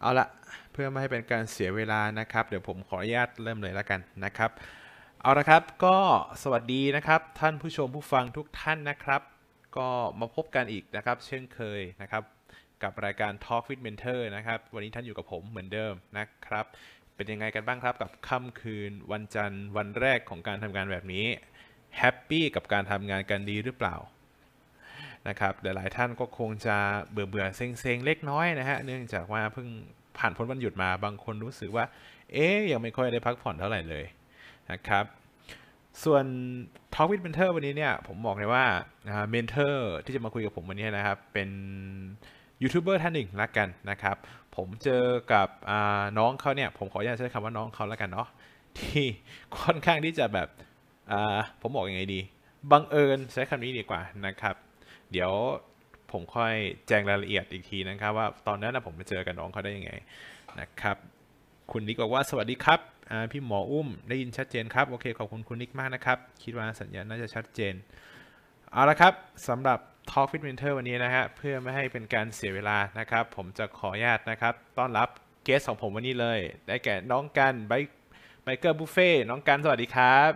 เอาละเพื่อไม่ให้เป็นการเสียเวลานะครับ เดี๋ยวผมขออนุญาตเริ่มเลยแล้วกันนะครับ เอาละครับก็สวัสดีนะครับ ท่านผู้ชมผู้ฟังทุกท่านนะครับ ก็มาพบกันอีกนะครับ เช่นเคยนะครับ กับรายการ Talk with Mentor นะครับ วันนี้ท่านอยู่กับผมเหมือนเดิมนะครับ เป็นยังไงกันบ้างครับกับค่ำคืนวันจันทร์วันแรกของการทำงานแบบนี้แฮปปี้กับการทำงานกันดีหรือเปล่า นะครับหลายๆท่านก็คงจะเบื่อเบื่อเซ็งเซ็งเล็กน้อยนะฮะเนื่องจากว่าเพิ่งผ่านพ้นวันหยุดมาบางคนรู้สึกว่า เอ๊ยยังไม่ค่อยได้พักผ่อนเท่าไหร่เลยนะครับส่วน Talk with Mentor วันนี้เนี่ยผมบอกเลยว่า Mentor ที่จะมาคุยกับผมวันนี้นะครับ เป็นยูทูบเบอร์ท่านหนึ่งละกันนะครับ ผมเจอกับน้องเขาเนี่ยผมขออนุญาตใช้คำว่าน้องเขาละกันเนาะที่ค่อนข้างที่จะแบบผมบอกยังไงดีบังเอิญใช้คำนี้ดีกว่านะครับ เดี๋ยวผมค่อยแจ้งรายละเอียดอีกทีนะครับ ว่าตอนนั้นผมไปเจอกับน้องเขาได้ยังไงนะครับ คุณนิกบอกว่าสวัสดีครับพี่หมออุ้มได้ยินชัดเจนครับ โอเคขอบคุณคุณนิกมากนะครับ คิดว่าสัญญาณน่าจะชัดเจน เอาละครับสำหรับ Talk with Mentor วันนี้นะฮะเพื่อไม่ให้เป็นการเสียเวลานะครับ ผมจะขออนุญาตนะครับ ต้อนรับเกสของผมวันนี้เลย ได้แก่น้องกันไบไบเกอร์บุฟเฟ่น้องกันสวัสดีครับ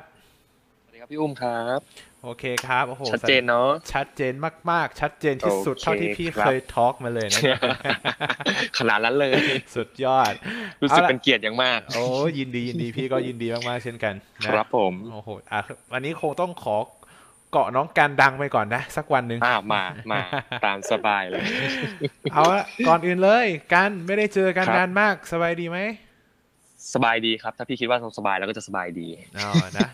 สวัสดีครับพี่อุ้มครับ โอเคครับโอ้โหชัดเจนเนาะชัดเจนมาก ๆ ชัดเจนที่สุดเท่าที่พี่เคยทอล์กมาเลยนะขนาดนั้นเลย สุดยอด รู้สึกเป็นเกียรติอย่างมาก โอ้ยินดียินดีพี่ก็ยินดีมาก ๆ เช่นกันครับผมโอ้โหอะวันนี้คงต้องขอเกาะน้องการดังไปก่อนนะ สักวันหนึ่งอ่ามามาตามสบายเลย เอาละก่อนอื่นเลยกันไม่ได้เจอกันนานมากสบายดีไหมสบายดีครับ ถ้าพี่คิดว่าสบายแล้วก็จะสบายดีอ๋อนะ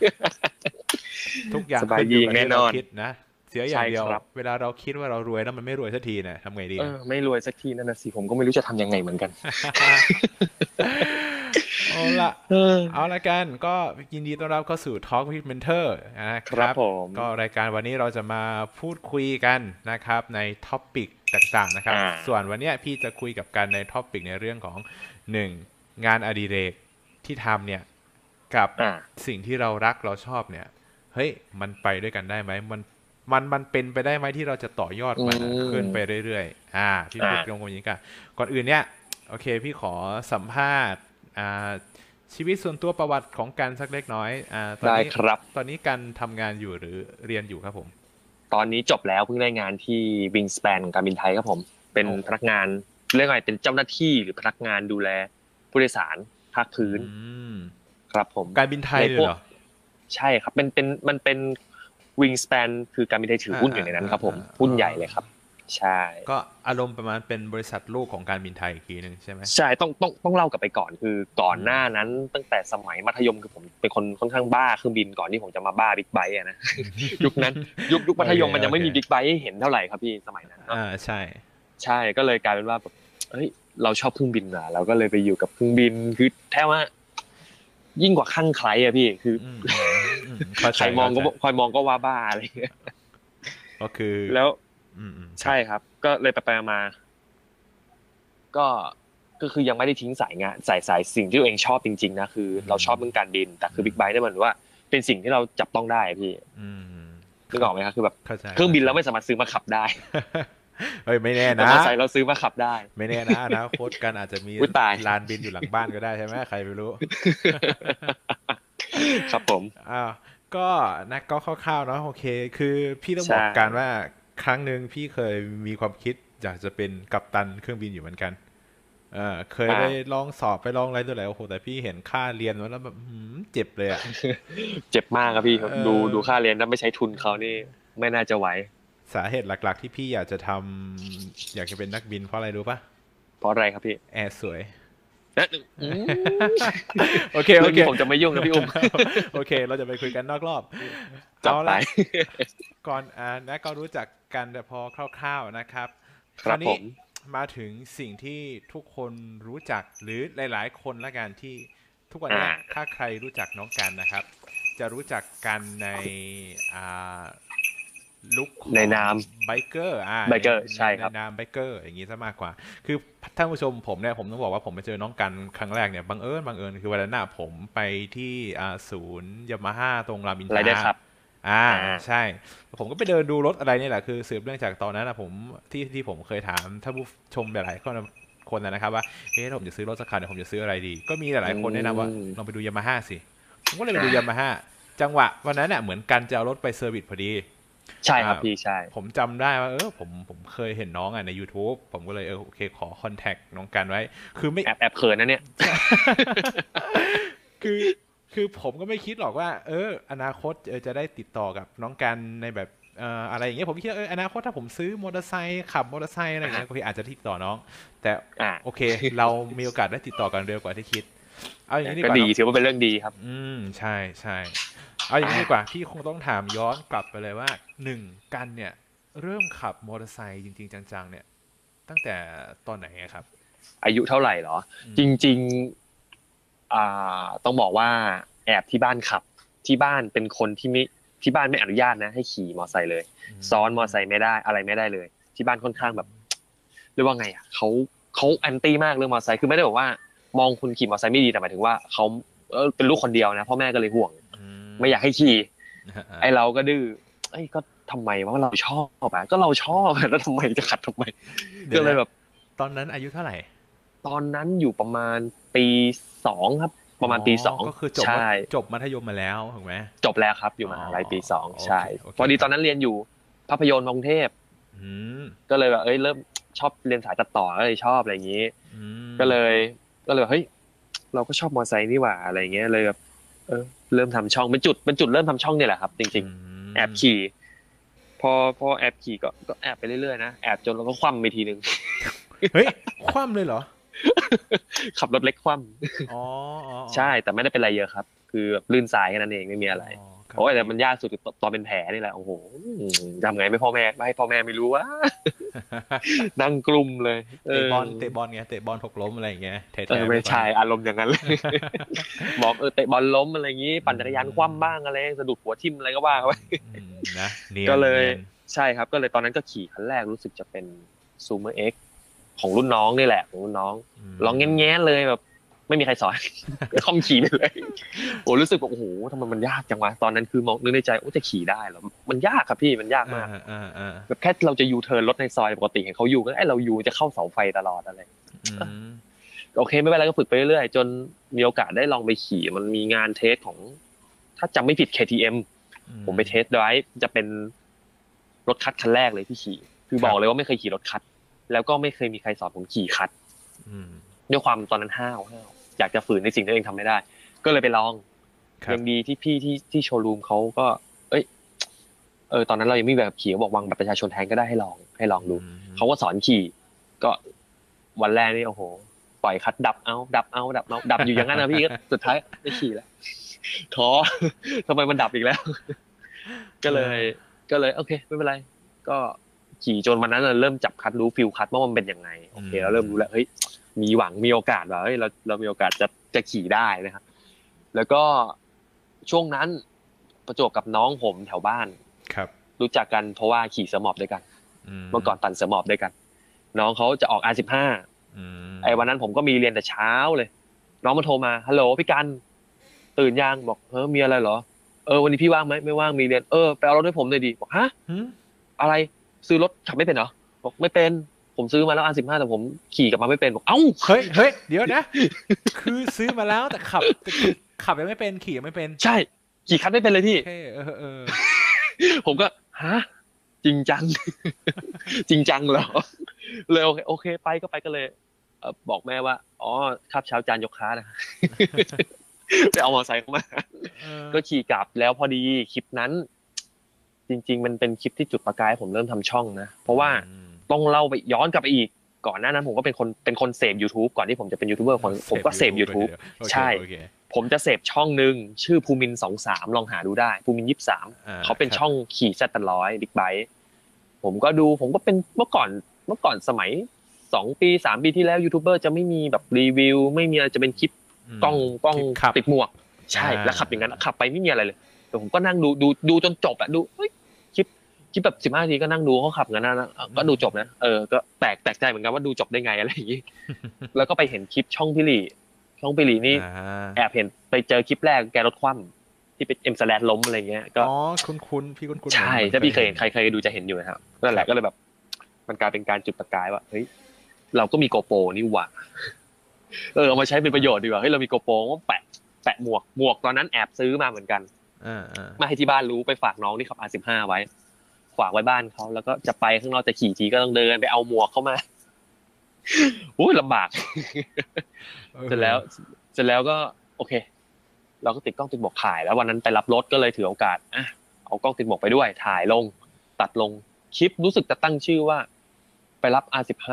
ทุกอย่างสบายดีแน่นอนคิดนะเสียอย่างเดียว เวลาเราคิดว่าเรารวยแล้วมันไม่รวยสักทีเนี่ยทำไงดีเออไม่รวยสักทีนั่นนะสิผมก็ไม่รู้จะทำยังไงเหมือนกันเอาละเอาละกันก็ยินดีต้อนรับเข้าสู่ Talk with Mentor นะครับก็รายการวันนี้เราจะมาพูดคุยกันนะครับใน topic ต่างๆนะครับ ส่วนวันนี้พี่จะคุยกับกันใน topic ในเรื่องของหนึ่งงานอดิเรกที่ทำเนี่ยกับสิ่งที่เรารักเราชอบเนี่ย เฮ้ยมันไปด้วยกันได้ไหมมันมันมันเป็นไปได้ไหมที่เราจะต่อยอดมันขึ้นไปเรื่อยๆ อ่าพี่พูดตรงนี้กันก่อนอื่นเนี่ยโอเค พี่ขอสัมภาษณ์อ่าชีวิตส่วนตัวประวัติของการสักเล็กน้อยอ่าตอนนี้ครับ ตอนนี้การทำงานอยู่หรือเรียนอยู่ครับผม ตอนนี้จบแล้วเพิ่งได้งานที่วิงส p ปนของการบินไทยครับผม เป็นพนักงานเรียกไงเป็นเจ้าหน้าที่หรือพนักงานดูแลผู้โดยสารภาคพื้นครับผมการบินไทยเลยเหรอ ใช่ครับเป็นเป็นมันเป็นวิงส p ปนคือการบินไทยถือหุ้นอยู่ในนั้นครับผมหุ้นใหญ่เลยครับ ใช่ ก็อารมณ์ประมาณเป็นบริษัทลูกของการบินไทยอีกทีหนึ่งใช่ไหมใช่ต้องต้องต้องเล่ากลับไปก่อนคือก่อนหน้านั้น ตั้งแต่สมัยมัธยมคือผมเป็นคนค่อนข้างบ้าเครื่องบินก่อนที่ผมจะมาบ้าบิ๊กไบค์นะยุคนั้น ยุคยุคมัธยมมันยังไม่มีบิ๊กไบค์ให้เห็นเท่าไหร่ครับพี่สมัยนั้นอ่าใช่ ใช่ก็เลยกลายเป็นว่าแบบเฮ้ยเราชอบเครื่องบินอะเราก็เลยไปอยู่กับเครื่องบินคือแทบว่า ยิ่งกว่าขั้นใครอะพี่คือ ใครมองก็คอยมองก็ว่าบ้าอะไรก็คือแล้วใช่ครับ ก็เลยไปไปมา ก็ก็คือยังไม่ได้ทิ้งสายงานสายสายสิ่งที่ตัวเองชอบจริง ๆ นะคือ เราชอบเรื่องการบิน แต่คือบิ๊กไบค์เนี่ยมันว่า เป็นสิ่งที่เราจับต้องได้พี่นึกออกไหมครับคือแบบเครื่องบินเราไม่สามารถซื้อมาขับได้เฮ้ยไม่แน่นะใส่เราซื้อมาขับได้ ไม่แน่นะนะโค้ดกันอาจจะมีลานบินอยู่หลังบ้านก็ได้ใช่ไหมใครไม่รู้ ครับผมอ่าก็นะก็คร่าวๆเนาะโอเค คือพี่ต้องบอกกันว่าครั้งหนึ่งพี่เคยมีความคิดอยากจะเป็นกัปตันเครื่องบินอยู่เหมือนกันเออเคยไปลองสอบไปลองอะไรตัวไหนโอ้โหแต่พี่เห็นค่าเรียนแล้วแบบเจ็บเลยอะเจ็บมากครับพี่ดูดูค่าเรียนถ้าไม่ใช้ทุนเขานี่ไม่น่าจะไหวสาเหตุหลัก ๆ ที่พี่อยากจะทำอยากจะเป็นนักบินเพราะอะไรรู้ปะเพราะอะไรครับพี่แอร์สวย โอเคโอเคผมจะไม่ยุ่งนะพี่อุ้มโอเค เราจะไปคุยกันนอกรอบจับไปก่อนอ่านะก็รู้จักกันแต่พอคร่าวๆนะครับคราวนี้มาถึงสิ่งที่ทุกคนรู้จักหรือหลาย ๆ คนละกันที่ทุกวันนี้ถ้าใครรู้จักน้องกันนะครับ จะรู้จักกันในอ่า รู้จักในนาม biker อ่า biker ใช่ครับในนาม biker อย่างนี้ซะมากกว่า คือท่านผู้ชมผมเนี่ยผมต้องบอกว่าผมไปเจอน้องกันครั้งแรกเนี่ยบังเอิญบังเอิญคือวันนั้นผมไปที่อ่าศูนย์ยามาฮ่าตรงรามอินทราครับอ่าใช่ ผมก็ไปเดินดูรถอะไรนี่แหละคือสืบเนื่องจากตอนนั้นนะผมที่ที่ผมเคยถามท่านผู้ชมหลายคนคนนะนะครับว่าเฮ้ยถ้าผมจะซื้อรถสักคันเนี่ยผมจะซื้ออะไรดี ก็มีหลายๆคนแนะนำว่าอืมลองไปดูยามาฮ่าสิผมก็เลยไปดูยามาฮ่าจังหวะวันนั้นเนี่ยเหมือนกันจะเอารถไป service พอดี ใช่ครับอ่าพี่ใช่ ผมจำได้ว่าเออผมผมเคยเห็นน้องอะใน YouTube ผมก็เลยเออโอเคขอ contact น้องกันไว้ คือไม่แอบแอบเขินนะเนี่ย คือคือผมก็ไม่คิดหรอกว่า เออ อนาคตเออจะได้ติดต่อกับน้องกันในแบบเอ่ออะไรอย่างเงี้ยผมคิดว่าเอออนาคตถ้าผมซื้อมอเตอร์ไซค์ขับมอเตอร์ไซค์อะไรอย่างเงี้ยโอเคอาจจะติดต่อน้อง แต่อ่าโอเค เรามีโอกาสได้ติดต่อกันเร็วกว่าที่คิด เอาอย่างนี้ดีกก็ว่าดีเนอะถือว่าเป็นเรื่องดีครับ อืมใช่ใช่ เอาอย่างนี้ดีกว่าพี่คงต้องถามย้อนกลับไปเลยว่าหนึ่งกันเนี่ย เริ่มขับมอเตอร์ไซค์จริง ๆ จังๆ เนี่ย ตั้งแต่ตอนไหนอะครับ อายุเท่าไหร่เหรออืมจริงๆอ่าต้องบอกว่า แอบที่บ้านขับที่บ้านเป็นคนที่ไม่ที่บ้านไม่อนุญาตนะ ให้ขี่มอเตอร์ไซค์เลยซ้อนมอเตอร์ไซค์ไม่ได้อะไรไม่ได้เลย ที่บ้านค่อนข้างแบบเรียกว่าไงอะเขาเขา anti มากเรื่องมอเตอร์ไซค์คือไม่ได้บอกว่า มองคุณขี่มอเตอร์ไซค์ไม่ดีแต่หมายถึงว่าเขาเออเป็นลูกคนเดียวนะพ่อแม่ก็เลยห่วง ไม่อยากให้ขี่ไอ้เราก็ดื้อไอ้ยก็ทำไมวะเราชอบอะก็เราชอบอะแล้วทำไมจะขัดทำไมดี๋ก็วนะเลยแบบ ตอนนั้นอายุเท่าไหร่ ตอนนั้นอยู่ประมาณปีสองครับ ประมาณปีสองก็คือจบใช่จบมัธยมมาแล้วถูกไหมจบแล้วครับ อยู่มหาลัยปีสองอ๋อใช่โอเคโอเคพอดีตอนนั้นเรียนอยู่ภาพยนตร์กรุงเทพอืมก็เลยแบบเอ้ยเริ่มชอบเรียนสายตัดต่อก็เลยชอบอะไรอย่างนี้อืมก็เลย ก็เลยแบบเฮ้ยเราก็ชอบมอเตอร์ไซค์นี่หว่าอะไรเงี้ยเลยแบบ เออเริ่มทำช่องเป็นจุดเป็นจุดเริ่มทำช่องเนี่ยแหละครับ จริงมๆแอบขี่พอพอแอบขี่ก็ก็แอบไปเรื่อยๆนะแอบจนเราก็คว่ำไปทีนึงเฮ้ยคว่ำเลยเหรอ ขับรถเล็กคว่อ๋ออ๋อำใช่แต่ไม่ได้เป็นอะไรเยอะครับ คือแบบลื่นทรายแค่นั้นเองไม่มีอะไรครับ โอ้ยแต่มันยากสุดคือตอนเป็นแผลนี่แหละโอ้โหทำไงไม่พ่อแม่ไม่ให้พ่อแม่ไม่รู้ว่านั่งกลุ่มเลยเอเตะอบอลเตะบอลไงเตะบอลหกล้มอะไรอย่างเงี้ยแท้เออๆไม่ใช่อารมณ์อย่างนั้นเลยบอกเออเตะบอลล้มอะไรอย่างงี้ ปั่นจักรยานคว่ำบ้างอะไรสะดุดหัวทิ่มอะไรก็ว่าไปอืมนะนีนก็เลยนีนใช่ครับ ก็เลยตอนนั้นก็ขี่คันแรกรู้สึกจะเป็นซูเมอร์เอ็กของรุ่นน้องนี่แหละของรุ่นน้องมลองแง้มๆเลยแบบ ไม่มีใครสอนคอมขี่ไปเลยโอ้รู้สึกว่าโอ้โหทำไมมันยากจังวะตอนนั้นคือมองนึกในใจโอ้จะขี่ได้เหรอมันยากครับพี่มันยากมากอ่าอ่าอ่าแบบแค่เราจะยูเทิร์นรถในซอยปกติเห็นเขาอยู่ก็ไอเรายูจะเข้าเสาไฟตลอดอะไรอืมโอเคไม่เป็นไรก็ฝึกไปเรื่อยๆจนมีโอกาสได้ลองไปขี่มันมีงานเทสของ ถ้าจำไม่ผิด KTM ผมไปเทสไดรฟ์จะเป็นรถคัดคันแรกเลยที่ขี่ คือบอกเลยว่าไม่เคยขี่รถคัด แล้วก็ไม่เคยมีใครสอนผมขี่คัดอืมด้วยความตอนนั้นห้าวห้าว อยากจะฝืนในสิ่งที่ตัวเองทำไม่ได้ ก็เลยไปลองครับยังดีที่พี่ที่ที่โชว์รูมเขาก็ เอ้ย เออตอนนั้นเรายังไม่มีแบบขี่เขาบอกวางบัตรประชาชนแทนก็ได้ให้ลองให้ลองดูอืมเขาก็สอนขี่ ก็วันแรกนี่โอ้โหปล่อยคัดดับเอา ดับเอาดับเอาดับอยู่อย่างนั้นนะพี่ก็สุดท้ายไม่ขี่แล้วท้อทำไมมันดับอีกแล้ว ก็เลย ก็เลย โอเค ไม่เป็นไร ก็ขี่จนวันนั้นเราเริ่มจับคัดรู้ฟิลคัดว่ามันเป็นยังไงโอเคเราเริ่มรู้แล้วเฮ้ย มีหวังมีโอกาสว่าเฮ้ยเราเรามีโอกาสจะจะขี่ได้นะครับ แล้วก็ช่วงนั้นประจวบกับน้องผมแถวบ้านครับ รู้จักกันเพราะว่าขี่เสือหมอบด้วยกันมเมื่อก่อนปั่นเสือหมอบด้วยกัน น้องเขาจะออก R15 อืมไอ้วันนั้นผมก็มีเรียนแต่เช้าเลย น้องมาโทรมาฮัลโหลพี่กัน ตื่นยังบอกเฮ้ยมีอะไรเหรอเออวันนี้พี่ว่างไหมไม่ว่างมีเรียนเออไปเอารถให้ผมเลยดีบอกฮะหืมอะไรซื้อรถขับไม่เป็นเหรอบอกไม่เป็น ผมซื้อมาแล้ว R15 แต่ผมขี่กลับมาไม่เป็นบอกเอ้าเฮ้ยเฮ้ยเดี๋ยวนะ คือซื้อมาแล้วแต่ขับแต่คือขับยังไม่เป็นขี่ยังไม่เป็น ใช่ ขี่คันไม่เป็นเลยพี่โอเคเออเออผมก็ฮะจริงจัง จริงจังเหรอเลยโอเคโอเค ไปก็ไปก็เลยเอ่อบอกแม่ว่า อ๋อคาบเช้าจานยกค้านะไปเอามอเตอร์ไซค์เข้ามาเออก็ขี่กลับแล้วพอดีคลิปนั้น จริง ๆ มันเป็นคลิปที่จุดประกายให้ผมเริ่มทำช่องนะ เพราะว่าอืม ต้องเล่าไปย้อนกลับไปอีก ก่อนหน้านั้นผมก็เป็นคนเป็นคนเสพ YouTube ก่อนที่ผมจะเป็นยูทูบเบอร์คนผมก็เสพ YouTube โอเคใช่โอเคผมจะเสพช่องหนึ่งชื่อภูมินสองสามลองหาดูได้ ภูมินยี่สามอ่เขาเป็นครับช่องขี่แซดตันร้อยบิ๊กไบค์ผมก็ดูผมก็เป็นเมื่อก่อนเมื่อก่อนสมัยสองปีสามปีที่แล้วยูทูบเบอร์จะไม่มีแบบรีวิว ไม่มีอะไรจะเป็นคลิปมกล้องกล้องขับติดหมวก ใช่อ่าแล้วขับอย่างนั้นขับไปไม่มีอะไรเลยแต่ผมก็นั่งดูดูดูจนจบอะดูเฮ้ย คลิปคลิปแบบสิบห้าทีก็นั่งดูเขาขับกันนะนะก็ดูจบนะเออก็แปลกแปลกใจเหมือนกันว่าดูจบได้ไงอะไรอย่างงี้แล้วก็ไปเห็นคลิปช่องพี่หลี่ช่องพี่หลี่นี่อ่าแอบเห็นไปเจอคลิปแรกแกรถคว่ำที่เป็น M-Slaz ล้มอะไรเงี้ยก็อ๋อคุ้นคุ้นๆพี่คุ้นคุ้นๆใช่เหมือนถ้าพี่เคยเห็นใครเคยดูจะเห็นอยู่นะครับนั่นแหละก็เลยแบบ มันกลายเป็นการจุดประกายว่าเฮ้ยเราก็มี GoPro นี่หว่าเออเอามาใช้เป็นประโยชน์ดีกว่าเฮ้ยเรามี GoPro ก็แปะแปะหมวกหมวกตอนนั้นแอบซื้อมาเหมือนกันอ่าอ่าไม่ให้ที่บ้านรู้ไปฝากน้องที่ขับ R15 ไว้ ฝากไว้บ้านเขาแล้วก็จะไปข้างนอกจะขี่ทีก็ต้องเดินไปเอาหมวกเข้ามาอุ้ยลำบากเสร็จแล้วเสร็จแล้วก็ โอเค เราก็ติดกล้องติดหมวกถ่าย แล้ววันนั้นไปรับรถก็เลยถือโอกาสอะเอากล้องติดหมวกไปด้วย ถ่ายลง ตัดลงคลิปรู้สึกจะตั้งชื่อว่า ไปรับ R15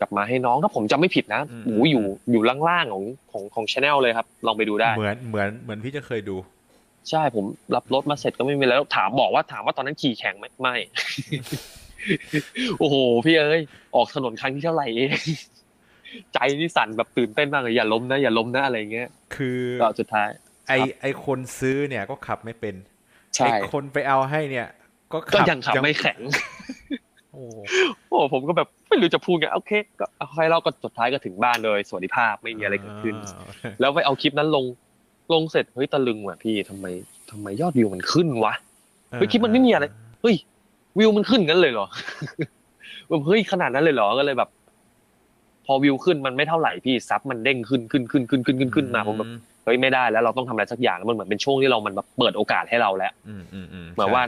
กลับมาให้น้องถ้าผมจำไม่ผิดนะโอ้โหอยู่อยู่ล่างๆของของของช anel เลยครับ ลองไปดูได้ เหมือนเหมือนเหมือนพี่จะเคยดู ใช่ผมรับรถมาเสร็จก็ไม่มีแล้วถามบอกว่าถามว่าตอนนั้นขี่แข่งไหมไม่โอ้โหพี่เอ้ยออกถนนครั้งที่เท่าไหร่เองใจนี่สั่นแบบตื่นเต้นมากเลยอย่าล้มนะอย่าล้มนะอะไรเงี้ยคือก็สุดท้าย ไอไอคนซื้อเนี่ยก็ขับไม่เป็นใช่ไอคนไปเอาให้เนี่ย ก็ก็ยังขับไม่แข็ง โอ้โอ้ผมก็แบบไม่รู้จะพูดไงโอเค ก็เอาให้เราก็สุดท้ายก็ถึงบ้านเลยสวัสดิภาพไม่มีอะไรเกิดขึ้นอ่าแล้วไปเอาคลิปนั้นลง ลงเสร็จเฮ้ยตะลึงว่ะพี่ทำไมทำไมยอดวิวมันขึ้นวะเฮ้ยคลิปมันไม่มีอะไรเฮ้ยวิวมันขึ้นงั้นเลยเหรอแบบเฮ้ยขนาดนั้นเลยเหรอก็เลยแบบ พอวิวขึ้นมันไม่เท่าไหร่พี่ซับมันเด้งขึ้นขึ้นขึ้นขึ้นขึ้นขึ้นขึ้นมาผมแบบเฮ้ยไม่ได้แล้วเราต้องทำอะไรสักอย่างมันเหมือนเป็นช่วงที่เรามันแบบเปิดโอกาสให้เราแล้วอืมอืมอืมเหมือนว่า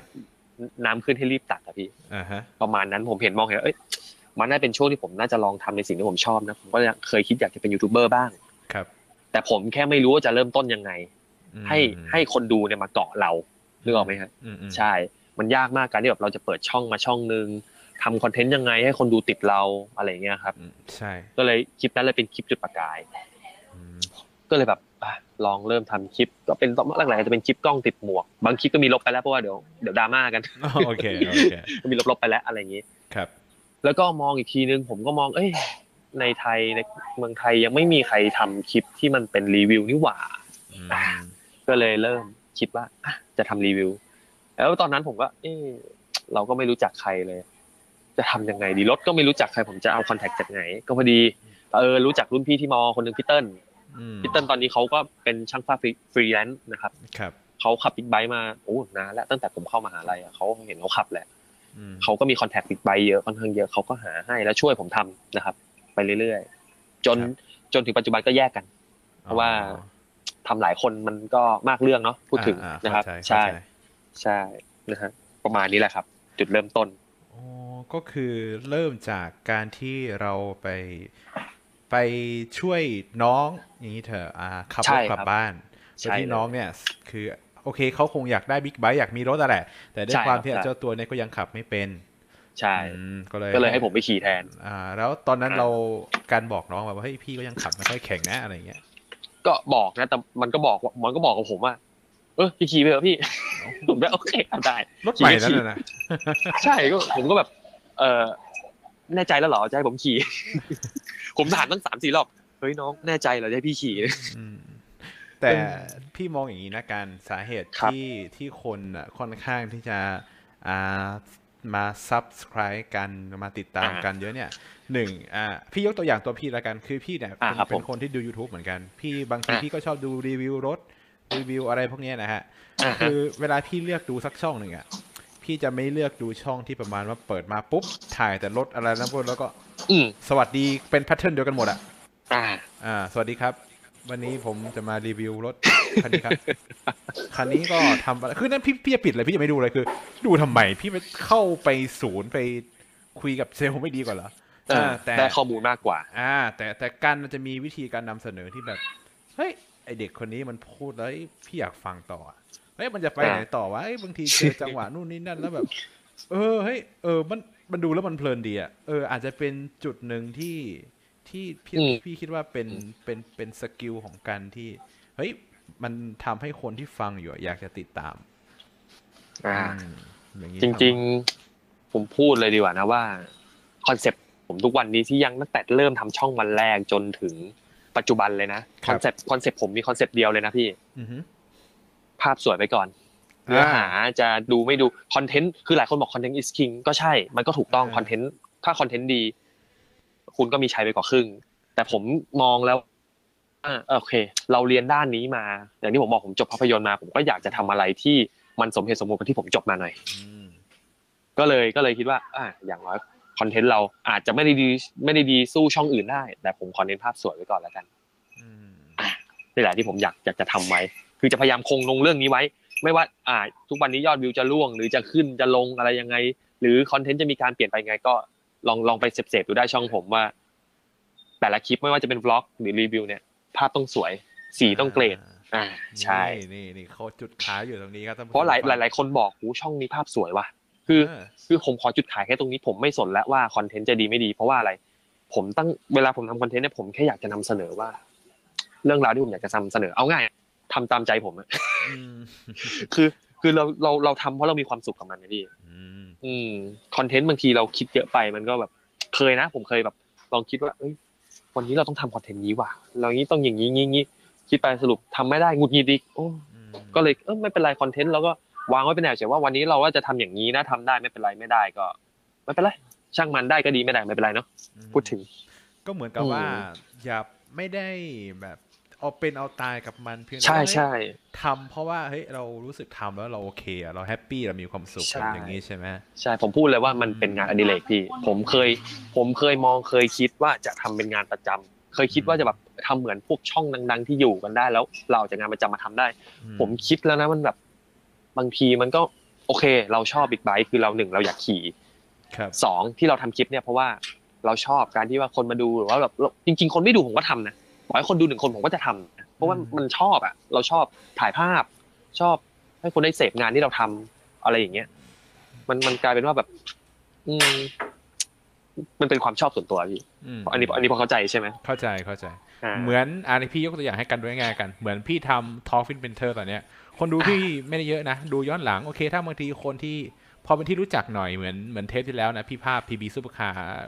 น้ำขึ้นให้รีบตัดอะพี่อ่าฮะประมาณนั้นผมเห็นมองเห็นว่าเอ้ยมันน่าเป็นช่วงที่ผมน่าจะลองทำในสิ่งที่ผมชอบนะผมก็เคยคิดอยากจะเป็นยูทูบเบอร์บ้างครับ แต่ผมแค่ไม่รู้ว่าจะเริ่มต้นยังไงอืมให้ให้คนดูเนี่ยมาเกาะเรานึกออกไหมครับอืมอืมใช่ มันยากมากการที่แบบเราจะเปิดช่องมาช่องนึงทำคอนเทนต์ยังไงให้คนดูติดเราอะไรเงี้ยครับอืมใช่ ก็เลยคลิปนั้นเลยเป็นคลิปจุดประกายอืมก็เลยแบบอะลองเริ่มทำคลิป ก็เป็นตอนหลังๆจะเป็นคลิปกล้องติดหมวก บางคลิปก็มีลบไปแล้วเพราะว่าเดี๋ยวเดี๋ยวดราม่ากันอ๋อโอเคโอเคก็มีลบๆไปแล้วอะไรอย่างนี้ครับ แล้วก็มองอีกทีนึงผมก็มอง เอ้ย ในไทยในเมืองไทยยังไม่มีใครทำคลิปที่มันเป็นรีวิวนี่หว่าอืมก็เลยเริ่มคิดว่าอะจะทำรีวิว แล้วตอนนั้นผมก็ เออเราก็ไม่รู้จักใครเลย จะทำยังไงดีรถก็ไม่รู้จักใครผมจะเอา contact จากไหน ก็พอดีเออรู้จักรุ่นพี่ที่ ม.คนหนึ่งพี่เติ้ลอืมพี่เติ้ลตอนนี้เขาก็เป็นช่างภาพฟรีแลนซ์นะครับครับเขาขับ Big Bike มาโอ้นานแล้วตั้งแต่ผมเข้ามหาลัยอะเขาเห็นเขาขับแหละอืมเขาก็มี contact Big Bike เยอะค่อนข้างเยอะเขาก็หาให้แล้วช่วยผมทำนะครับ ไปเรื่อยๆจนจนถึงปัจจุบันก็แยกกัน เพราะว่าทำหลายคนมันก็มากเรื่องเนาะพูดถึงอ่าอ่านะครับเข้าจใช่เข้าจใช่นะฮะประมาณนี้แหละครับ จุดเริ่มต้นอ๋อก็คือเริ่มจากการที่เราไปไปช่วยน้องอย่างนี้เถอะอ่าขับใช่รถกลับครับบ้านใช่โดยที่เลยน้องเนี่ยคือโอเคเขาคงอยากได้บิ๊กไบค์อยากมีรถอะแหละแต่ด้วยใช่ความครับที่ใช่เจ้าตัวเนี่ยก็ยังขับไม่เป็น ใช่อืมก็เลยก็เลยให้ผมไปขี่แทน อ่า แล้วตอนนั้นอ่าเราการบอกน้องแบบว่าเฮ้ยพี่ก็ยังขับไม่ค่อยแข็งนะอะไรเงี้ย ก็บอกนะแต่มันก็บอกว่ามันก็บอกกับผมว่า เออพี่ขี่ไปเถอะพี่ผมได้โอเคอะได้รถใหม่นั่นน่ะนะใช่ก็ผมก็แบบ เออแน่ใจแล้วเหรอจะให้ผมขี่ ผมถามตั้งสามสี่รอบเฮ้ยน้องแน่ใจเหรอจะให้พี่ขี่อืมแต่พี่มองอย่างนี้นะการสาเหตุครับที่ที่คนอะค่อนข้างที่จะอ่า มา subscribe กันมาติดตามอ่ากันเยอะเนี่ยหนึ่งอ่าพี่ยกตัวอย่างตัวพี่ละกันคือพี่เนี่ยอ่าเป็นครับเป็นผมคนที่ดู YouTube เหมือนกัน พี่บางทีอ่าพี่ก็ชอบดูรีวิวรถรีวิวอะไรพวกเนี้ยนะฮะอ่าฮะคือเวลาพี่เลือกดูสักช่องหนึ่งอะพี่จะไม่เลือกดูช่องที่ประมาณว่าเปิดมาปุ๊บ ถ่ายแต่รถอะไรนะพวกแล้วก็อืมสวัสดีเป็น pattern เดียวกันหมดอะอ่าอ่าสวัสดีครับ วันนี้ผมจะมารีวิวรถ คันนี้ครับคันนี้ก็ทำอะไรคือนั่นพี่พี่จะปิดเลยพี่จะไม่ดูเลยคือ ดูทำไมพี่ไปเข้าไปศูนย์ไปคุยกับเซลล์ไม่ดีกว่าเหรออ่าอ่าแต่ได้ข้อมูลมากกว่า อ่า แต่แต่การมันจะมีวิธีการนำเสนอที่แบบเฮ้ยไอเด็กคนนี้มันพูดแล้วเฮ้ยพี่อยากฟังต่ออะเฮ้ยมันจะไปไหนต่อวะเฮ้ยบางทีเจอจังหวะนู่นนี่นั่นแล้วแบบ เออเฮ้ยเออมันมันดูแล้วมันเพลินดีอะเอออาจจะเป็นจุดหนึ่งที่ที่พี่อืมพี่คิดว่าเป็นเป็นเป็น skill ของการที่ เฮ้ย มันทำให้คนที่ฟังอยู่อะอยากจะติดตาม อ่าอืมอย่างนี้จริง ๆ ผมพูดเลยดีกว่านะว่าคอนเซปต์ผมทุกวันนี้ที่ยังตั้งแต่เริ่มทำช่องวันแรกจนถึงปัจจุบันเลยนะคอนเซปต์คอนเซปต์ผมมีคอนเซปต์เดียวเลยนะพี่อือฮึภาพสวยไปก่อนเนื้อหาจะดูไม่ดูคอนเทนต์คือหลายคนบอกคอนเทนต์ is king ก็ใช่ มันก็ถูกต้องอ่าคอนเทนต์ถ้าคอนเทนต์ดี คุณก็มีชัยไปกว่าครึ่ง แต่ผมมองแล้วอ่า โอเค เราเรียนด้านนี้มา อย่างที่ผมบอกผมจบภาพยนตร์มา ผมก็อยากจะทำอะไรที่มันสมเหตุสมผลกับที่ผมจบมาหน่อยอืมก็เลยก็เลยคิดว่า อ่าอย่างน้อยคอนเทนต์เราอาจจะไม่ได้ดีไม่ได้ดีสู้ช่องอื่นได้ แต่ผมขอเน้นภาพสวยไว้ก่อนแล้วกันอืมนี่แหละที่ผมอยากอยากจะทำไว้ คือจะพยายามคงลงเรื่องนี้ไว้ ไม่ว่า อ่า ทุกวันนี้ยอดวิวจะล่วง หรือจะขึ้นจะลงอะไรยังไง หรือคอนเทนต์จะมีการเปลี่ยนไปยังไง ก็ลองลองไปเสพๆดูได้ช่องผมว่า แต่ละคลิปไม่ว่าจะเป็นวล็อก หรือรีวิวเนี่ย ภาพต้องสวย สีต้องเกรดอ่าใช่นี่นี่นี่เขาจุดขายอยู่ตรงนี้ครับท่านผู้เพราะหลายชมหลายหลายคนบอกหูช่องนี้ภาพสวยว่ะคือเออคือผมขอจุดขายแค่ตรงนี้ผมไม่สนแล้วว่าคอนเทนต์จะดีไม่ดี เพราะว่าอะไร ผมตั้งเวลาผมทำคอนเทนต์เนี่ยผมแค่อยากจะนำเสนอว่า เรื่องราวที่ผมอยากจะนำเสนอเอาง่ายทำตามใจผมอะอืมคือคือเราเราเราทำเพราะเรามีความสุขกับมันนะพี่อืมอืมคอนเทนต์บางทีเราคิดเยอะไปมันก็แบบเคยนะ ผมเคยแบบลองคิดว่าเอ้ย วันนี้เราต้องทำคอนเทนต์นี้ว่ะเรานี้ต้องอย่างนี้งี้งี้คิดไปสรุปทำไม่ได้หงุดหงิดอีกโอ้อืมก็เลยเออไม่เป็นไรคอนเทนต์เราก็วางไว้เป็นแนวเฉยว่าวันนี้เราว่าจะทำอย่างนี้นะทำได้ไม่เป็นไรไม่ได้ก็ไม่เป็นไรช่างมันได้ก็ดีไม่ได้ไม่เป็นไรเนาะพูดถึง ก็เหมือนกับอืมว่าอย่าไม่ได้แบบ เอาเป็นเอาตายกับมันเพียงแต่ใช่ว่าเฮ้ยใช่ทำเพราะว่าเฮ้ยเรารู้สึกทำแล้วเราโอเคอะเรา happy เรามีความสุขใช่แบบอย่างนี้ใช่ไหมใช่ผมพูดเลยว่ามันเป็นงานอดิเรกพี่ ผมเคย ผมเคยมองเคยคิดว่าจะทำเป็นงานประจำเคยคิดว่าจะแบบทำเหมือนพวกช่องดัง ๆ ที่อยู่กันได้แล้วเราเอาจากงานประจำมาทำได้อืผมคิดแล้วนะมันแบบ บางทีมันก็โอเค เราชอบบิ๊กไบค์คือเราหนึ่งเราอยากขี่ครับสองที่เราทำคลิปเนี่ยเพราะว่าเราชอบการที่ว่าคนมาดูหรือว่าแบบจริง ๆ คนไม่ดูผมก็ทำนะต่ อให้คนดูหนึ่งคนผมก็จะทำนะเพราะว่ามันชอบอะ เราชอบถ่ายภาพ ชอบให้คนได้เสพงานที่เราทำอะไรอย่างเงี้ย มันมันกลายเป็นว่าแบบ อืมมันเป็นความชอบส่วนตัวพี่อืมอันนี้อันนี้พอเข้าใจใช่ไหมเข้าใจเข้าใจาเหมือนอันนี้พี่ยกตัวอย่างให้กันด้วยง่ายกัน เหมือนพี่ทำ Talk Fin Printer ตอนเนี้ย คนดูพี่ไม่ได้เยอะนะ ดูย้อนหลังโอเค ถ้าบางทีคนที่พอเป็นที่รู้จักหน่อยเหมือนเหมือนเทปที่แล้วนะ พี่ภาพ PB Supercar อ่า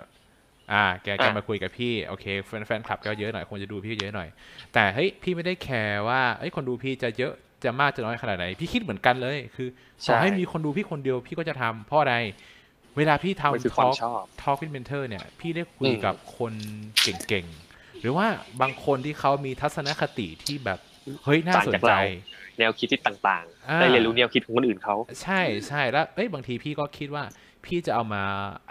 แกแกมาคุยกับพี่โอเคแฟนแฟนคลับก็เยอะหน่อยคนจะดูพี่เยอะหน่อย แต่เฮ้ยพี่ไม่ได้แคร์ว่าเอ้ยคนดูพี่จะเยอะจะมากจะน้อยขนาดไหน พี่คิดเหมือนกันเลย คือต่อให้มีคนดูพี่คนเดียวพี่ก็จะทำเพราะอะไรเวลาพี่มันคือทำความ Talk ชอบ Talk in Mentor เนี่ย พี่ได้คุยอืมกับคนเก่งๆ หรือว่าบางคนที่เขามีทัศนคติที่แบบ เฮ้ย น่าสนใจ แนวคิดที่ต่างอ่าๆได้เรียนรู้แนวคิดของคนอื่นเขา ใช่ใช่แล้วเอ้ยบางทีพี่ก็คิดว่าพี่จะเอามา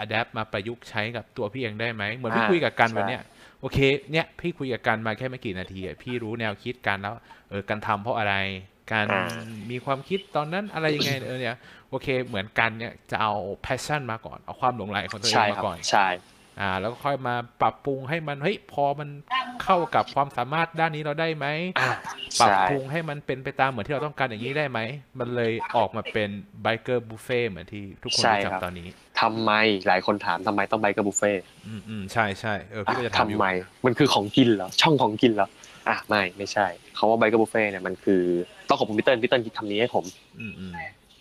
adapt มาประยุกต์ใช้กับตัวพี่เองได้ไหมเหมือนพี่อ่าคุยกับกันใช่วันเนี้ยโอเคเนี่ยพี่คุยกับกันมาแค่ไม่กี่นาทีอะพี่รู้แนวคิดกันแล้วเออการทำเพราะอะไรการอ่ามีความคิดตอนนั้นอะไรยังไงเออเนี่ยโอเคเหมือนกันเนี่ยจะเอา passion มาก่อนเอาความหลงใหลของตัวเองใช่มาครับก่อนใช่ อ่าแล้วก็ค่อยมาปรับปรุงให้มันเฮ้ยพอมันเข้ากับความสามารถด้านนี้เราได้ไหมอ่าปรับใช่ปรุงให้มันเป็นไปตามเหมือนที่เราต้องการอย่างนี้ได้ไหม มันเลยออกมาเป็นไบเกอร์บุฟเฟ่เหมือนที่ทุกคนใช่รู้จักครับตอนนี้ทำไมหลายคนถามทำไมต้องไบกับบุฟเฟ่ต์อืมอืมใช่ใช่เออพี่ก็จะทำอยู่ทำไม มันคือของกินเหรอช่องของกินเหรออะไม่ไม่ใช่เขาว่าไบกับบุฟเฟ่ต์เนี่ยมันคือต้องขอบคุณพี่เติ้ลพี่เติ้ลคิดคำนี้ให้ผมอืมอืม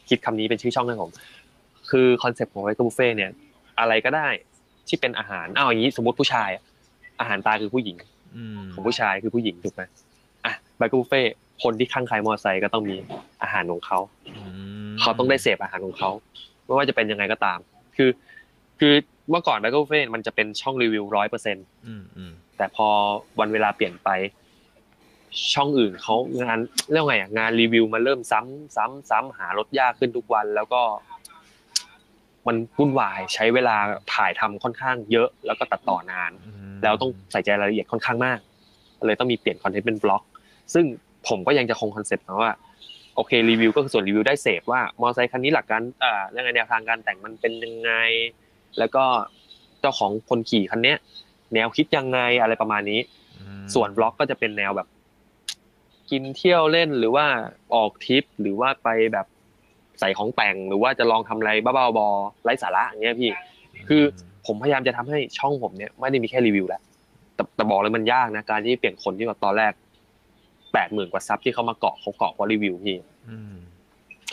คิดคำนี้เป็นชื่อช่องให้ผม คือคอนเซ็ปต์ของไบกับบุฟเฟ่ต์เนี่ย อะไรก็ได้ ที่เป็นอาหารอ้าวอย่างนี้สมมติผู้ชายอะอาหารตายคือผู้หญิงอืมของผู้ชายคือผู้หญิงถูกไหมอะไบกับบุฟเฟ่ต์คนที่ข้างใครมอเตอร์ไซค์ก็ต้องมีอาหารของเขาอืมเขาต้องได้เสพอาหารของเขาไม่ว่าจะเป็นยังไงก็ตาม คือ คือเมื่อก่อนไบเกิลเฟนมันจะเป็นช่องรีวิวร้อยเปอร์เซ็นอืมอืมแต่พอวันเวลาเปลี่ยนไป ช่องอื่นเขางานเรียกว่าไงอะงานรีวิวมันเริ่มซ้ำซ้ำซ้ำหารถยากขึ้นทุกวันแล้วก็ มันวุ่นวายใช้เวลาถ่ายทำค่อนข้างเยอะ แล้วก็ตัดต่อนานอืมแล้วต้องใส่ใจรายละเอียดค่อนข้างมาก เลยต้องมีเปลี่ยนคอนเทนต์เป็น vlog ซึ่งผมก็ยังจะคงคอนเซ็ปต์นะว่าโอเครีวิวก็คือส่วนรีวิวได้เสพว่ามอเตอร์ไซค์คันนี้หลักการอ่ายังไงแนวทางการแต่งมันเป็นยังไง แล้วก็เจ้าของคนขี่คันเนี้ยแนวคิดยังไงอะไรประมาณนี้อืมส่วนบล็อกก็จะเป็นแนวแบบ กินเที่ยวเล่นหรือว่าออกทริปหรือว่าไปแบบ ใส่ของแต่งหรือว่าจะลองทำอะไรบ้าๆบอๆไร้สาระอย่างเงี้ยพี่ คือผมพยายามจะทำให้ช่องผมเนี่ยไม่ได้มีแค่รีวิวแล้วแต่แต่บอกเลยมันยากนะการที่เปลี่ยนคนที่แบบตอนแรกแปดหมื่นกว่าซับที่เขามาเกาะเขาเกาะเพราะรีวิวพี่อืม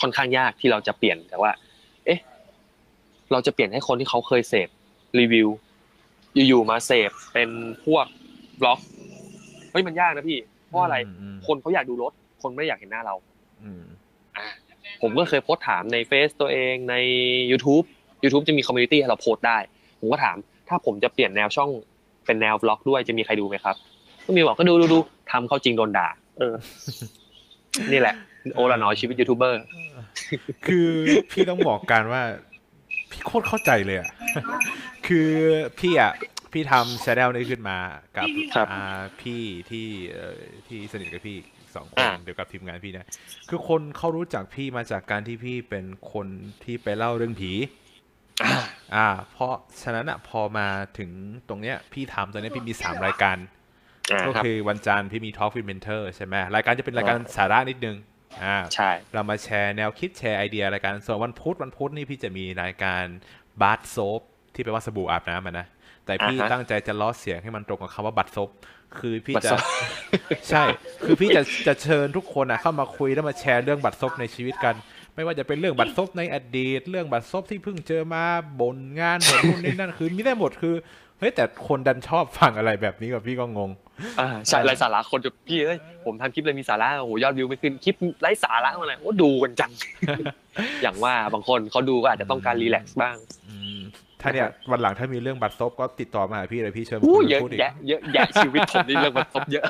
ค่อนข้างยากที่เราจะเปลี่ยนแต่ว่า เอ๊ะ เราจะเปลี่ยนให้คนที่เขาเคยเสพรีวิวอยู่ๆมาเสพเป็นพวก vlog เฮ้ยมันยากนะพี่เพราะอะไรมคนเขาอยากดูรถ คนไม่ได้อยากเห็นหน้าเราอืมอะ ผมก็เคยโพสต์ถามในเฟซตัวเองใน YouTube YouTube จะมี community ให้เราโพสต์ได้ ผมก็ถาม ถ้าผมจะเปลี่ยนแนวช่องเป็นแนว vlog ด้วยจะมีใครดูไหมครับ ก็มีบอกก็ดูดูดูทำเข้าจริงโดนด่า เออ นี่แหละ โอละหนอชีวิตยูทูบเบอร์ คือพี่ต้องบอกกันว่า พี่โคตรเข้าใจเลยอะคคือพี่อะพี่ทำ channel นี้ขึ้นมากับครับอ่าพี่ที่เอ่อที่สนิทกับพี่ สองคนอ่าเดียวกับทีมงานพี่นะ คือคนเขารู้จักพี่มาจากการที่พี่เป็นคนที่ไปเล่าเรื่องผี อ่าอ่าเพราะฉะนั้นอะพอมาถึงตรงเนี้ย พี่ทำตอนเนี้ยพี่มีสามรายการอ่าก็ครับคือวันจันทร์พี่มี Talk with Mentor ใช่ไหมรายการจะเป็นรายการสาระนิดนึงอ่าใช่ เรามาแชร์แนวคิดแชร์ไอเดียรายการส่วนวันพุธวันพุธนี่พี่จะมีรายการ bar soap ที่แปลว่าสบู่อาบน้ำอะนะแต่พี่อ่าฮะตั้งใจจะล้อเสียงให้มันตรงกับคำว่าบัดซบ คือพี่บัดจะซบใช่ คือพี่จะจะเชิญทุกคนอะเข้ามาคุยแล้วมาแชร์เรื่องบัดซบในชีวิตกัน ไม่ว่าจะเป็นเรื่องบัดซบในอดีต เรื่องบัดซบที่เพิ่งเจอมาบ่นงานบ่นนู่นนี่นั่นคือมีได้หมดคือเฮ้ยแต่คนดันชอบฟังอะไรแบบนี้กับพี่ก็งงอ่าใช่ไรสาระคนจะพี่เอ้ยผมทำคลิปเลยมีสาระโอ้โหยอดวิวไม่ขึ้นคลิปไร้สาระอะไรโอ้ดูกันจังอย่างว่าบางคนเขาดูก็อาจจะต้องการรีแลกซ์บ้างอืม ถ้าเนี่ยวันหลังถ้ามีเรื่องบัตรซบก็ติดต่อมาหาพี่เลยพี่เชิญมาอู้คุยเยอะพูดอีกแยะเยอะแยะชีวิตผมนี่เรื่องมันซบเยอะ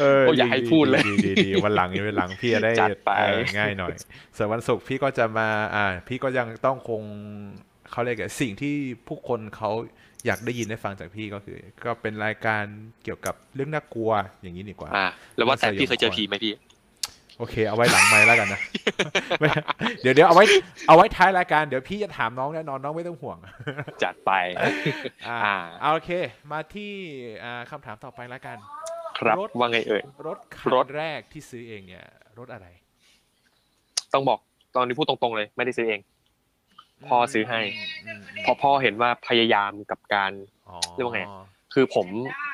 เออโอ้อย่าให้พูดเลยดีดีดีวันหลังวันหลังพี่จะได้จัดไปเออง่ายหน่อยส่วนวันศุกร์พี่ก็จะมาอ่า พี่ก็ยังต้องคงเขาเรียกอะไรสิ่งที่ผู้คนเขาอยากได้ยินได้ฟังจากพี่ก็คือ ก็เป็นรายการเกี่ยวกับเรื่องน่ากลัวอย่างนี้ดีกว่าอ่าแล้วว่าแต่พี่เคยเจอผีไหมพี่ โอเค เอาไว้หลังไมค์แล้วกันนะไม่เดี๋ยวเดี๋ยวเอาไว้ เอาไว้ท้ายรายการ เดี๋ยวพี่จะถามน้องแน่นอนน้องไม่ต้องห่วง จัดไป อ่าอ่าเอาโอเค มาที่อ่าคำถามต่อไปแล้วกัน ครับรถว่าไงเอ่ย รถคันรถแรกที่ซื้อเองเนี่ย รถอะไร ต้องบอกตอนนี้พูดตรงๆเลย ไม่ได้ซื้อเอง พ่อซื้อให้อืมอืมเพราะพ่อเห็นว่าพยายามกับการอ๋อเรียกว่าไง คือผม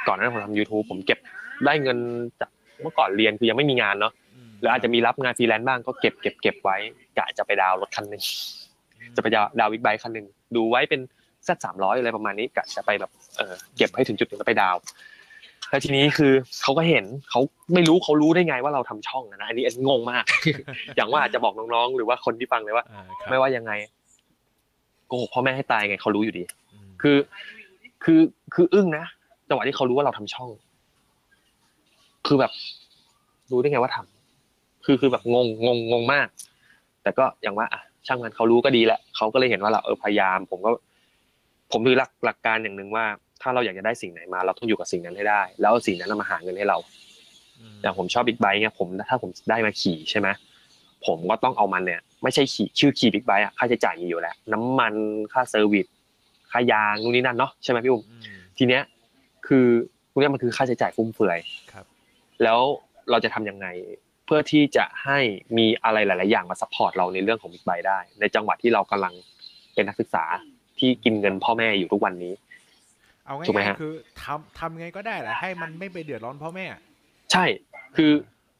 ก่อนหน้านั้นผมทำ YouTube ผมเก็บได้เงินจากเมื่อก่อนเรียนคือยังไม่มีงานเนาะม หรืออาจจะมีรับงานฟรีแลนซ์บ้างก็เก็บเก็บเก็บไว้กะจะไปดาวน์รถคันหนึ่งจะไปดาวน์ดาวน์บิ๊กไบค์คันหนึ่งดูไว้เป็นสักสามร้อยอะไรประมาณนี้กะจะไปแบบเออเก็บให้ถึงจุดหนึ่งแล้วไปดาวน์แล้วทีนี้คือเขาก็เห็นเขาไม่รู้เขารู้ได้ไงว่าเราทำช่องนะนะอันนี้อันนี้งงมาก อย่างว่าอาจจะบอกน้องๆ หรือว่าคนที่ฟังเลยว่าอ่าครับไม่ว่ายังไงโกหกพ่อแม่ให้ตายไงเขารู้อยู่ดีมคือ คือคืออึ้งนะจังหวะที่เขารู้ว่าเราทำช่อง คือแบบ รู้ได้ไงว่าทำ คือคือแบบงงงงงงมาก แต่ก็อย่างว่าอะช่างมันเขารู้ก็ดีแหละเขาก็เลยเห็นว่าเราเออพยายาม ผมก็ ผมถือหลักหลักการอย่างหนึ่งว่า ถ้าเราอยากจะได้สิ่งไหนมา เราต้องอยู่กับสิ่งนั้นให้ได้ แล้วเอาสิ่งนั้นนะมาหาเงินให้เรามอย่างผมชอบบิ๊กไบค์เนี่ยผมถ้าผมได้มาขี่ใช่ไหมผมก็ต้องเอามันเนี่ย ไม่ใช่ขี่ชื่อขี่บิ๊กไบค์อะค่าใช้จ่ายมีอยู่แล้วน้ำมันค่า service ค่ายางนู่นนี่นั่นเนาะใช่ไหมพี่อุ้มอืมทีเนี้ย คือพวกเนี้ยมันคือค่าใช้จ่ายฟุ่มเฟือยครับ แล้วเราจะทำยังไงเพื่อที่จะให้มีอะไรหลาย ๆ อย่างมา support เราในเรื่องของบิ๊กไบค์ได้ ในจังหวะที่เรากำลังเป็นนักศึกษาที่กินเงินพ่อแม่อยู่ทุกวันนี้ เอาถูกไหมง่ายฮะๆคือทำทำไงก็ได้แหละให้มันไม่ไปเดือดร้อนพ่อแม่ ใช่ คือ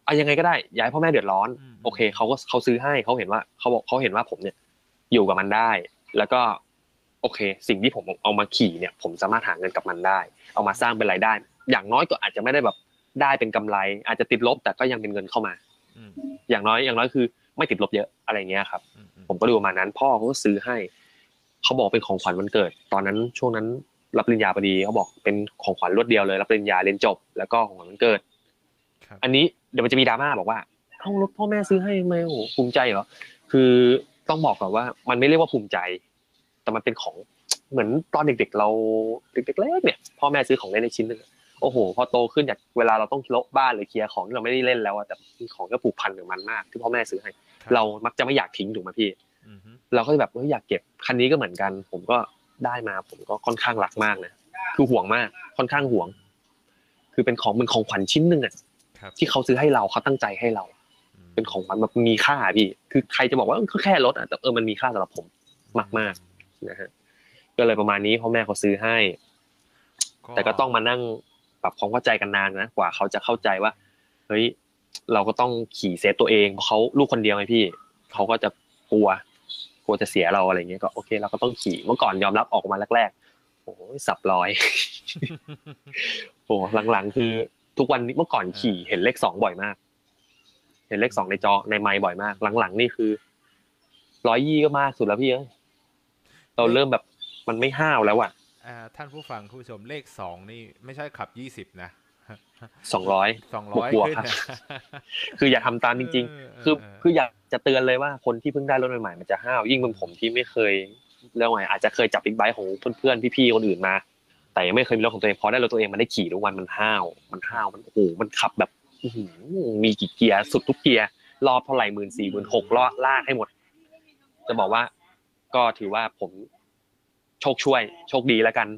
เอายังไงก็ได้อย้ายพ่อแม่เดือดร้อนอืมโอเคเขาก็เขาซื้อให้เขาเห็นว่าเขาบอกเขาเห็นว่าผมเนี่ย อยู่กับมันได้ แล้วก็ โอเค สิ่งที่ผมเอามาขี่เนี่ย ผมสามารถหาเงินกับมันได้ เอามาสร้างเป็นรายได้ อย่างน้อยก็อาจจะไม่ได้แบบ ได้เป็นกำไร อาจจะติดลบแต่ก็ยังเป็นเงินเข้ามาอืมอย่างน้อยอย่างน้อยคือ ไม่ติดลบเยอะอะไรเงี้ยครับอืมอืมผมก็ดูประมาณนั้น พ่อเขาก็ซื้อให้เขาบอกเป็นของขวัญวันเกิด ตอนนั้นช่วงนั้นรับปริญญาพอดีเขาบอกเป็นของขวัญรวดเดียวเลย รับปริญญาเรียนจบ แล้วก็ของขวัญวันเกิดครับอันนี้เดี๋ยวมันจะมีดราม่าบอกว่าเอ้ารถพ่อแม่ซื้อให้ทำไมโอ้โหภูมิใจเหรอคือต้องบอกก่อนว่า มันไม่เรียกว่าภูมิใจ แต่มันเป็นของเหมือนตอนเด็ก ๆ เราเด็กๆเล็กเนี่ยพ่อแม่ซื้อของเล่นในชิ้นหนึง โอ้โห พอโตขึ้นจากเวลาเราต้องลบบ้านหรือเคลียร์ของที่เราไม่ได้เล่นแล้วอะแต่มีของก็ผูกพันกับมันมาก ที่พ่อแม่ซื้อให้ครับเรามักจะไม่อยากทิ้งถูกไหมพี่อืมฮึเราก็จะแบบเฮ้ยอยากเก็บคันนี้ก็เหมือนกัน ผมก็ได้มา ผมก็ค่อนข้างรักมากนะคือห่วงมาก ค่อนข้างห่วง คือเป็นของเป็นของขวัญชิ้นหนึ่งอะครับที่เขาซื้อให้เราเขาตั้งใจให้เรามเป็นของขวัญแบบมีค่าพี่ คือใครจะบอกว่าเออก็แค่รถอะแต่เออมันมีค่าสำหรับผมมากนะฮะก็เลยประมาณนี้พ่อแม่เขาซื้อให้ แต่ก็ต้องมานั่ง ปรับความเข้าใจกันนานนะกว่าเขาจะเข้าใจว่าเฮ้ยเราก็ต้องขี่เซฟตัวเองเพราะเขาลูกคนเดียวไงพี่เขาก็จะกลัวกลัวจะเสียเราอะไรเงี้ยก็โอเคเราก็ต้องขี่เมื่อก่อนยอมรับออกมาแรกๆโอ้ยสับร้อยโอ้หลังๆ คือ ทุกวันนี้เมื่อก่อนขี่เห็นเลขสองบ่อยมาก เห็นเลขสองในจอในไมค์บ่อยมากหลังๆนี่คือร้อยยี่ก็มากสุดแล้วพี่เอ้ยเราเริ่มแบบมันไม่ห้าวแล้วอะอ่า ท่านผู้ฟังผู้ชมเลขสองนี่ไม่ใช่ขับยี่สิบนะสองร้อยสองร้อยบวกๆขึ้นครับนะคืออย่าทำตามจริงเออๆคือเออคืออยากจะเตือนเลยว่าคนที่เพิ่งได้รถใหม่ๆมันจะห้าวยิ่งเป็นผมที่ไม่เคยแล้วไงอาจจะเคยจับบิ๊กไบค์ของเพื่อนๆพี่ๆคนอื่นมา แต่ยังไม่เคยมีรถของตัวเองพอได้รถตัวเองมันได้ขี่ทุกวันมันห้าวมันห้าวมันโอ้โหมันขับแบบอื้อหือมีกี่เกียร์สุดทุกเกียร์รอบเท่าไหร่หมื่นสี่หมื่นหกล้อลากให้หมด จะบอกว่า ก็ถือว่าผม โชคช่วย โชคดีแล้วกัน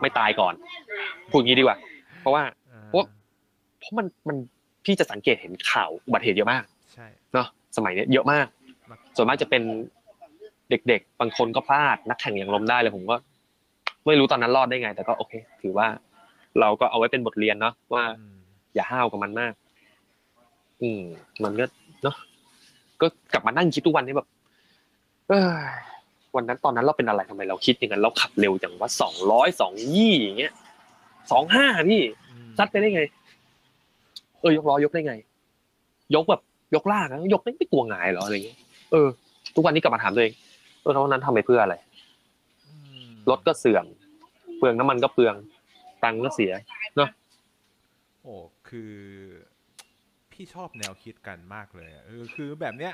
ไม่ตายก่อนพูดอย่างนี้ดีกว่า เพราะว่าเพราะเพราะมันมันพี่จะสังเกตเห็นข่าวอุบัติเหตุเยอะมากใช่เนาะสมัยเนี้ยเยอะมาก ส่วนมากจะเป็นเด็กๆ บางคนก็พลาดนักแข่งอย่างลมได้เลยผมก็ ไม่รู้ตอนนั้นรอดได้ไง แต่ก็โอเค ถือว่า เราก็เอาไว้เป็นบทเรียนเนาะว่าอืมอย่าห้าวกับมันมาก อืม มันก็เนาะก็กลับมานั่งคิดทุกวันนี้แบบ เอย วันนั้นตอนนั้นเราเป็นอะไรทำไมเราคิดอย่างนั้นเราขับเร็วจังว่าสองร้อยสองยี่อย่างเงี้ยสองห้าพี่อืมซัดไปได้ไง เออยกล้อยกได้ไง ยกแบบยกลากนะยกไม่ไม่กลัวหงายเหรออะไรเงี้ยเออ ทุกวันนี้กลับมาถามตัวเองเออแล้ววันนั้นทำไปเพื่ออะไรอืมรถก็เสื่อม เปลืองน้ำมันก็เปลือง ตังค์ก็เสียโอ้คือพี่ชอบแนวคิดกันมากเลยอะเออคือแบบเนี้ย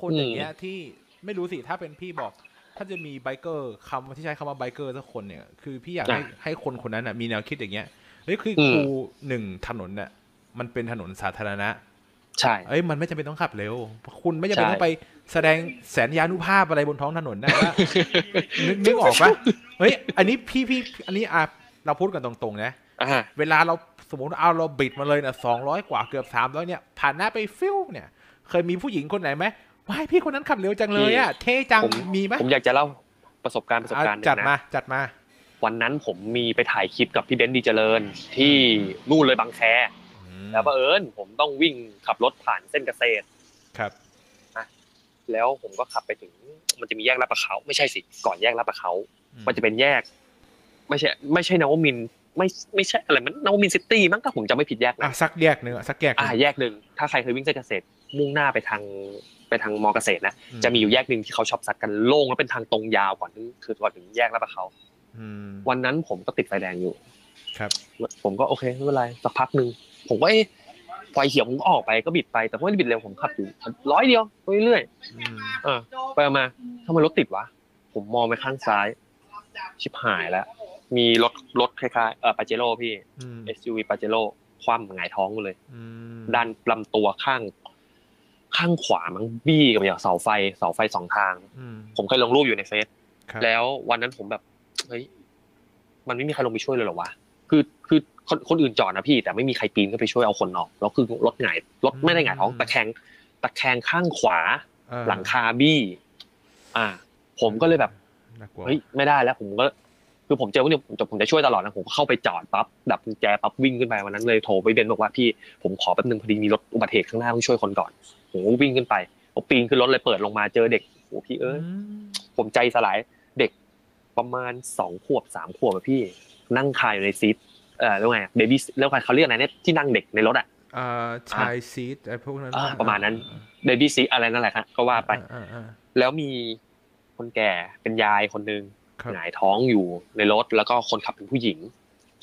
คนอย่างเงี้ยที่ไม่รู้สิถ้าเป็นพี่บอก ถ้าจะมีไบเกอร์คำที่ใช้คำว่าไบเกอร์สักคนเนี่ย คือพี่อยากให้ให้คนคนนั้นน่ะมีแนวคิดอย่างเงี้ยเฮ้ยคืออมครูหนึ่งถนนน่ะมันเป็นถนนสาธารณะ ใช่เอ้ยมันไม่จำเป็นต้องขับเร็ว คุณไม่จำเป็นใช่ต้องไปแสดงแสนยานุภาพอะไรบนท้องถนนนะว่านึกนึกออกปะเฮ้ยอันนี้พี่พี่อันนี้อะเราพูดกันตรงๆนะอ่าเวลาเราสมมติเอาเราบิดมาเลยเนี่ยสองร้อยกว่าเกือบสามร้อยเนี่ยผ่านหน้าไปฟิ้วเนี่ย เคยมีผู้หญิงคนไหนไหม ว้ายพี่คนนั้นขับเร็วจังเลยอะเท่จังผมมีไหมผมอยากจะเล่าประสบการณ์ประสบอะการณ์หนึ่จัดงมานะจัดมา วันนั้นผมมีไปถ่ายคลิปกับพี่เบนซ์ดีเจริญ ที่นู่นเลยบางแคอืมแล้วบังเอิญผมต้องวิ่งขับรถผ่านเส้นเกษตรครับแล้วผมก็ขับไปถึง มันจะมีแยกลาดประเขาไม่ใช่สิก่อนแยกลาดประเขาอืมันจะเป็นแยก ไม่ใช่ ไม่ใช่นวมินทร์ไม่ไม่ใช่อะไรมันนวมินทร์ซิตี้มั้งถ้าผมจำไม่ผิดแยกอะนะสักแยกหนึ่งอะสักแยกหอ่านึ่งแยกหนึ่งถ้าใครเคยวิ่งเส้นเกษตรมุ่งหน้าไปทาง ไปทางมอเกษตรนะอืจะมีอยู่แยกหนึ่งที่เขาชอบซัดกันโล่งแล้วเป็นทางตรงยาวก่อนถึงคือก่อนถึงแยกลาดประเขาอืมวันนั้นผมก็ติดไฟแดงอยู่ ครับ ผมก็โอเคไม่เป็นไรสักพักหนึ่งผมก็เอ๊ะไฟเขียวผมก็ออกไปก็บิดไปแต่ไม่ได้บิดเร็วผมขับอยู่ร้อยเดียวไปเรื่อยอืมเออไปมาทำไมรถติดวะผมมองไปข้างซ้าย ชิบหายแล้ว มีรถรถคล้ายๆเออปาเจโร่พี่อืม SUV ปาเจโร่คว่ำหงายท้องเลยอืมด้านลำตัวข้าง ข้างขวามันบี้กับอย่างเสาไฟเสาไฟสองทางอืมผมเคยลงรูปอยู่ในเฟซครับแล้ววันนั้นผมแบบเฮ้ยมันไม่มีใครลงไปช่วยเลยเหรอวะคือคือคนคนอื่นจอดนะพี่ แต่ไม่มีใครปีนขึ้นไปช่วยเอาคนออกแล้วคือรถหงายรถไม่ได้หงายท้องตะแคงตะแคงข้างขวาเออหลังคาบี้ อ่า ผมก็เลยแบบน่ากลัวเฮ้ยไม่ได้แล้ว ผมก็ คือผมเจอพวกนี้ผมจะผมจะช่วยตลอดนะผมก็เข้าไปจอดปั๊บดับกุญแจปั๊บวิ่งขึ้นไปวันนั้นเลยโทรไปเบนบอกว่าพี่ผมขอแป๊บนึงพอดีมีรถอุบัติเหตุข้างหน้าต้องช่วยคนก่อน ผมก็วิ่งขึ้นไปผมปีนขึ้นรถเลยเปิดลงมาเจอเด็กโอ้พี่เอ้ยมผมใจสลายเด็กประมาณสองขวบสามขวบอะพี่ นั่งคาอยู่ใน seat เอ่อเรียกว่าไง baby เรียกว่าเขาเรียกอะไรเนี่ยที่นั่งเด็กในรถอะอ่า child seat ไอ้พวกนั้นอ่าประมาณนั้น baby seat อะไรนั่นแหละครับก็ว่าไปอ่าอ่าแล้วมีคนแก่เป็นยายคนหนึ่งครับหงายท้องอยู่ในรถแล้วก็คนขับเป็นผู้หญิง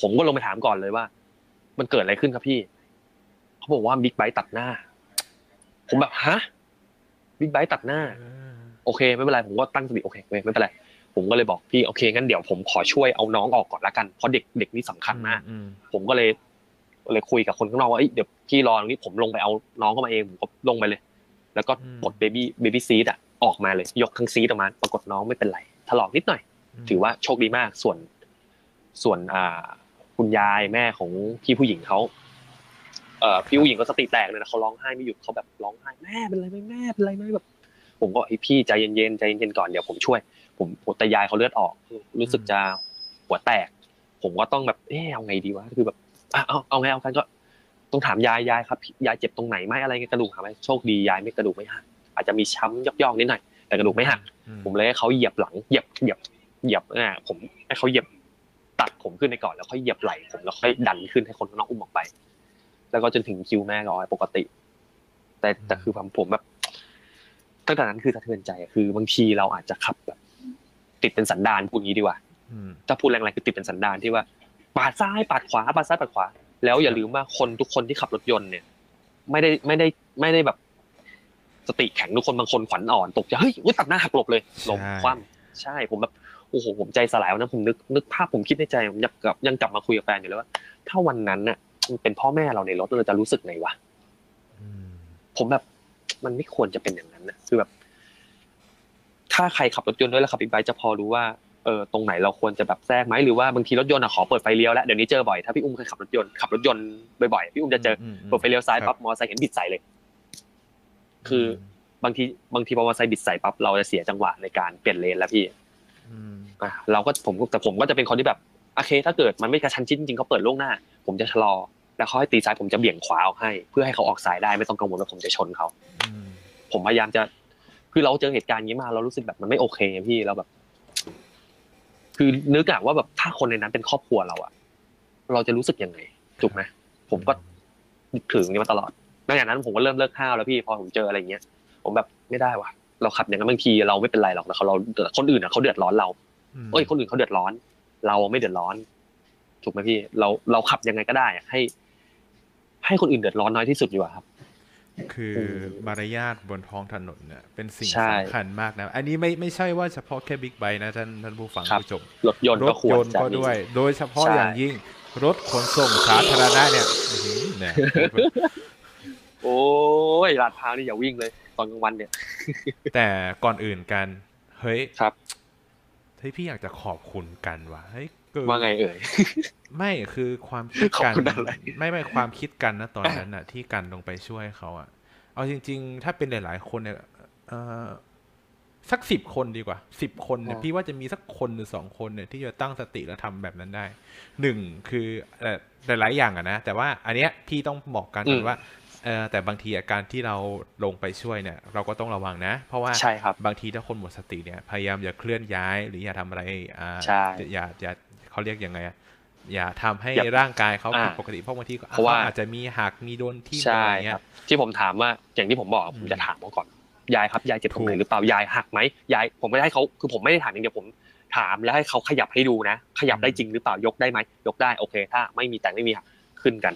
ผมก็ลงไปถามก่อนเลยว่า มันเกิดอะไรขึ้นครับพี่ เขาบอกว่าบิ๊กไบค์ตัดหน้า ผมแบบฮะบิ๊กไบค์ตัดหน้าเออโอเค ไม่เป็นไรผมก็ตั้งสติโอเคไม่เป็นไรผมก็เลยบอกพี่โอเคงั้นเดี๋ยวผมขอช่วยเอาน้องออกก่อนละกันเพราะเด็กเด็กนี่สำคัญมากอืมผมก็เลยเลยคุยกับคนข้างนอกว่าเอ้ยเดี๋ยวพี่รอตรงนี้ผมลงไปเอาน้องเข้ามาเองผมก็ลงไปเลย แล้วก็กด baby baby seat อะออกมาเลย ยกทั้ง seat ออกมา ปรากฏน้องไม่เป็นไรถลอกนิดหน่อยมถือว่าโชคดีมากส่วน ส่วนอ่าคุณยายแม่ของพี่ผู้หญิงเขาเอ่อ พี่ผู้หญิงก็สติแตกเลยนะเขาร้องไห้ไม่หยุดเขาแบบร้องไห้แม่เป็นไรไหมแม่เป็นไรไหมแบบ ผมก็ไอยพี่ใจเย็นๆใจเย็นๆก่อนเดี๋ยวผมช่วย ผมผมแต่ยายเขาเลือดออก รู้สึกจะหัวแตก ผมก็ต้องแบบเออเอาไงดีวะคือแบบอะเอาเอาไงเอากันก็ต้องถามยายยายครับยายเจ็บตรงไหนไหมอะไรเงี้ยกระดูกหักไหมโชคดียายไม่กระดูกไม่หักอาจจะมีช้ำย่อกๆนิดหน่อยแต่กระดูกไม่หักอืผมเลยให้เขาเหยียบหลังเหยียบเหยียบเหยียบอ่าผมให้เขาเหยียบตัดผมขึ้นในก่อนแล้วค่อยเหยียบไหล่ผมแล้วค่อยดันขึ้นให้คนข้างนอกอุ้มออกไป แล้วก็จนถึงคิวแม่ก็ปกติ แต่แต่คือผมผมแบบตั้งแต่นั้นคือสะเทือนใจอะคือบางทีเราอาจจะขับแบบ ติดเป็นสันดานพูดงี้ดีกว่าอืมถ้าพูดแรงๆคือติดเป็นสันดานที่ว่าปาดซ้ายปาดขวาปาดซ้ายปาดขวา แล้วอย่าลืมว่าคนทุกคนที่ขับรถยนต์เนี่ย ไม่ได้ไม่ได้ไม่ได้แบบ สติแข็งทุกคนบางคนขวัญอ่อนตกใจเฮ้ยอุ๊ยตัดหน้าหักหลบเลยหลบคว่ใช่ผมแบบโอ้โหผมใจสลายวันนั้นผมนึกนึกภาพผมคิดในใจผมยังกลับยังกลับมาคุยกับแฟนอยู่เลยว่าถ้าวันนั้นน่ะมัน เป็นพ่อแม่เราในรถเราจะรู้สึกไงวะอืมผมแบบ มันไม่ควรจะเป็นอย่างนั้นนะคือแบบ ถ้าใครขับรถยนต์ด้วยแล้วขับบิ๊กไบค์จะพอรู้ว่าเออตรงไหนเราควรจะแบบแทรกไหมหรือว่าบางทีรถยนต์อะขอเปิดไฟเลี้ยวแล้วเดี๋ยวนี้เจอบ่อยถ้าพี่อุ้มเคยขับรถยนต์ขับรถยนต์บ่อยๆพี่อุ้มจะเจอมเปิดไฟเลี้ยวซ้ายครัปั๊บมอเตอร์ไซค์เห็นบิดใส่เลย คือบางทีบางทีพอมอเตอร์ไซค์บิดใส่ปั๊บเราจะเสียจังหวะในการเปลี่ยนเลนแล้วพี่อืมอะเราก็ผมก็แต่ผมก็จะเป็นคนที่แบบโอเค ถ้าเกิดมันไม่กระชั้นชิดจริงๆเขาเปิดล่วงหน้า ผมจะชะลอ แล้วเขาให้ตีซ้ายผมจะเบี่ยงขวาออกให้ เพื่อให้เขาออกซ้ายได้ไม่ต้องกังวลว่าผมจะชนเขาอืมผมพยายามจะ คือเราเจอเหตุการณ์อย่างนี้มาเรารู้สึกแบบมันไม่โอเคพี่เราแบบ คือนึกอะว่าแบบถ้าคนในนั้นเป็นครอบครัวเราอะเราจะรู้สึกยังไงถูกไหมผมก็นึกถึงนี้มาตลอดหลังจากนั้นผมก็เริ่มเลิกห้าวแล้วพี่พอผมเจออะไรอย่างเงี้ย ผมแบบไม่ได้ว่ะ เราขับอย่างนั้นบางทีเราไม่เป็นไรหรอกแต่เขาเราคนอื่นอะเขาเดือดร้อนเรามเอ้ยคนอื่นเขาเดือดร้อน เราไม่เดือดร้อน ถูกไหมพี่ เราเราขับยังไงก็ได้อะให้ ให้คนอื่นเดือดร้อนน้อยที่สุดดีกว่าครับ คืออืมมารยาทบนท้องถนนเนี่ยเป็นสิ่งใช่สำคัญมากนะ อันนี้ไม่ไม่ใช่ว่าเฉพาะแค่บิ๊กไบค์นะท่านท่านผู้ฟังครับผู้ชมรถยนต์รก็ถควรยนต์จะก็มีด้วย โดยเฉพาะใช่อย่างยิ่งรถขนส่งสาธารณะเนี่ยอื้อหือเนี่ยโอ้ยลาดพร้าวนี่อย่าวิ่งเลย ตอนกลางวันเนี่ย แต่ก่อนอื่นกัน เฮ้ยครับเฮ้ยพี่อยากจะขอบคุณกันว่ะเฮ้ยคือ ว่าไงเอ่ย ไม่คือความคิดขอบกันคุณอะไรไม่ไม่ความคิดกันนะตอนนั้นน่ะ ที่กันลงไปช่วยเขาอะ เอาจริง ๆ ถ้าเป็นหลาย ๆ คนเนี่ยเออสักสิบคนดีกว่าสิบคนเนี่ยอ๋อพี่ว่าจะมีสักคนหรือสองคนเนี่ยที่จะตั้งสติแล้วทำแบบนั้นได้หนึ่งคือเอ่อหลายๆอย่างอะนะแต่ว่าอันเนี้ยพี่ต้องบอกกันก่อนว่าเออแต่บางทีอาการที่เราลงไปช่วยเนี่ย เราก็ต้องระวังนะ เพราะว่าใช่ครับบางทีถ้าคนหมดสติเนี่ยพยายามอย่าเคลื่อนย้าย หรืออย่าทำอะไรอ่าใช่อย่าอย่า เขาเรียกยังไงอะอย่าทำให้อย่าร่างกายเขาอ่าผิดปกติเพราะบางทีก็เพราะว่าขอาจจะมีหักมีโดนที่ใช่อะไรคเงี้รัยบที่ผมถามว่าอย่างที่ผมบอกอืผมมจะถามเขาก่อนยายครับยายเจ็บตรงไหนถูกหรือเปล่ายายหักไหมยายผมไม่ได้ให้เขาคือผมไม่ได้ถามอย่างเดียวผมถามแล้วให้เขาขยับให้ดูนะ ขยับได้จริงหรือเปล่ายกได้ไหมยกได้โอเค ถ้าไม่มีแต่งไม่มีหักขึ้นกัน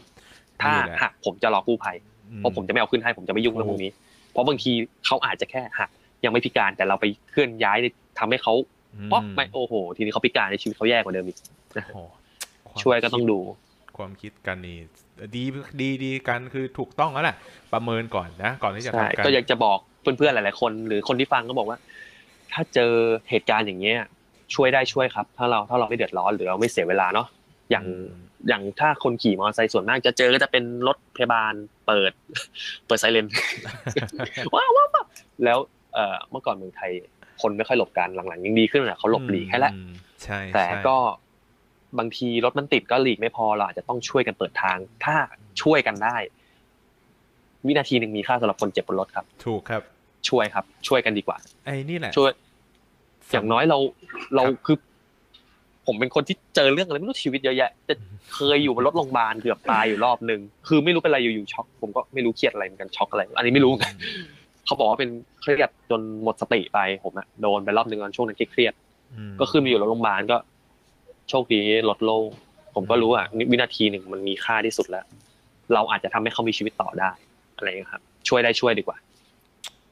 ถ้านี่แหละหักผมจะรอกู้ภัยอืเพราะผมจะไม่เอาขึ้นให้ผมจะไม่ยุ่งเรื่องพวกนี้ เพราะบางทีเขาอาจจะแค่หักยังไม่พิการแต่เราไปเคลื่อนย้ายทำให้เขา อืมป๊อกไม่โอ้โห ทีนี้เขาพิการในชีวิตเขาแย่กว่าเดิมอีกโอ้โหความช่วยก็ต้องคิดู ความคิดกันนี่ดีดีดีกันคือถูกต้องแล้วแหละประเมินก่อนนะก่อนที่จะใช่ทำกันก็อยากจะบอกเพื่อนๆหลาย ๆ คน หรือคนที่ฟังก็บอกว่า ถ้าเจอเหตุการณ์อย่างเงี้ย ช่วยได้ช่วยครับ ถ้าเราถ้าเราไม่เดือดร้อนหรือเราไม่เสียเวลาเนาะอย่างอืมอย่างถ้าคนขี่มอเตอร์ไซค์ส่วนมากจะเจอก็จะเป็นรถพยาบาลเปิด เปิดไซเรนว้าวว้าวว้าวแล้วเอ่อเมื่อก่อนเมืองไทย คนไม่ค่อยหลบกันหลังๆยังดีขึ้นนะเขาหลบหลีกให้แล้วอืมใช่แต่ใช่ก็บางทีรถมันติดก็หลีกไม่พอเราอาจจะต้องช่วยกันเปิดทาง ถ้าช่วยกันได้ วินาทีหนึ่งมีค่าสำหรับคนเจ็บบนรถครับ ถูกครับ ช่วยครับ ช่วยกันดีกว่า ไอ้นี่แหละช่วยอย่างน้อยเรา เราครับคือ ผมเป็นคนที่เจอเรื่องอะไรไม่รู้ชีวิตเยอะแยะแต่เคยอยู่บนรถโรงพยาบาลเกือบตายอยู่รอบหนึ่งคือไม่รู้เป็นอะไรอยู่ๆช็อก ผมก็ไม่รู้เครียดอะไรเหมือนกันช็อกอะไร อันนี้ไม่รู้เหมือนกัน เขาบอกว่าเป็นเครียดจนหมดสติไปผมอะโดนไปรอบหนึ่งตอนช่วงนั้นเครียดมก็คือมาอยู่โรงพยาบาลก็ โชคดีลดโล่งผมก็รู้อะวินาทีหนึ่งมันมีค่าที่สุดแล้ว เราอาจจะทำให้เขามีชีวิตต่อได้อะไรอย่างเงี้ยครับ ช่วยได้ช่วยดีกว่า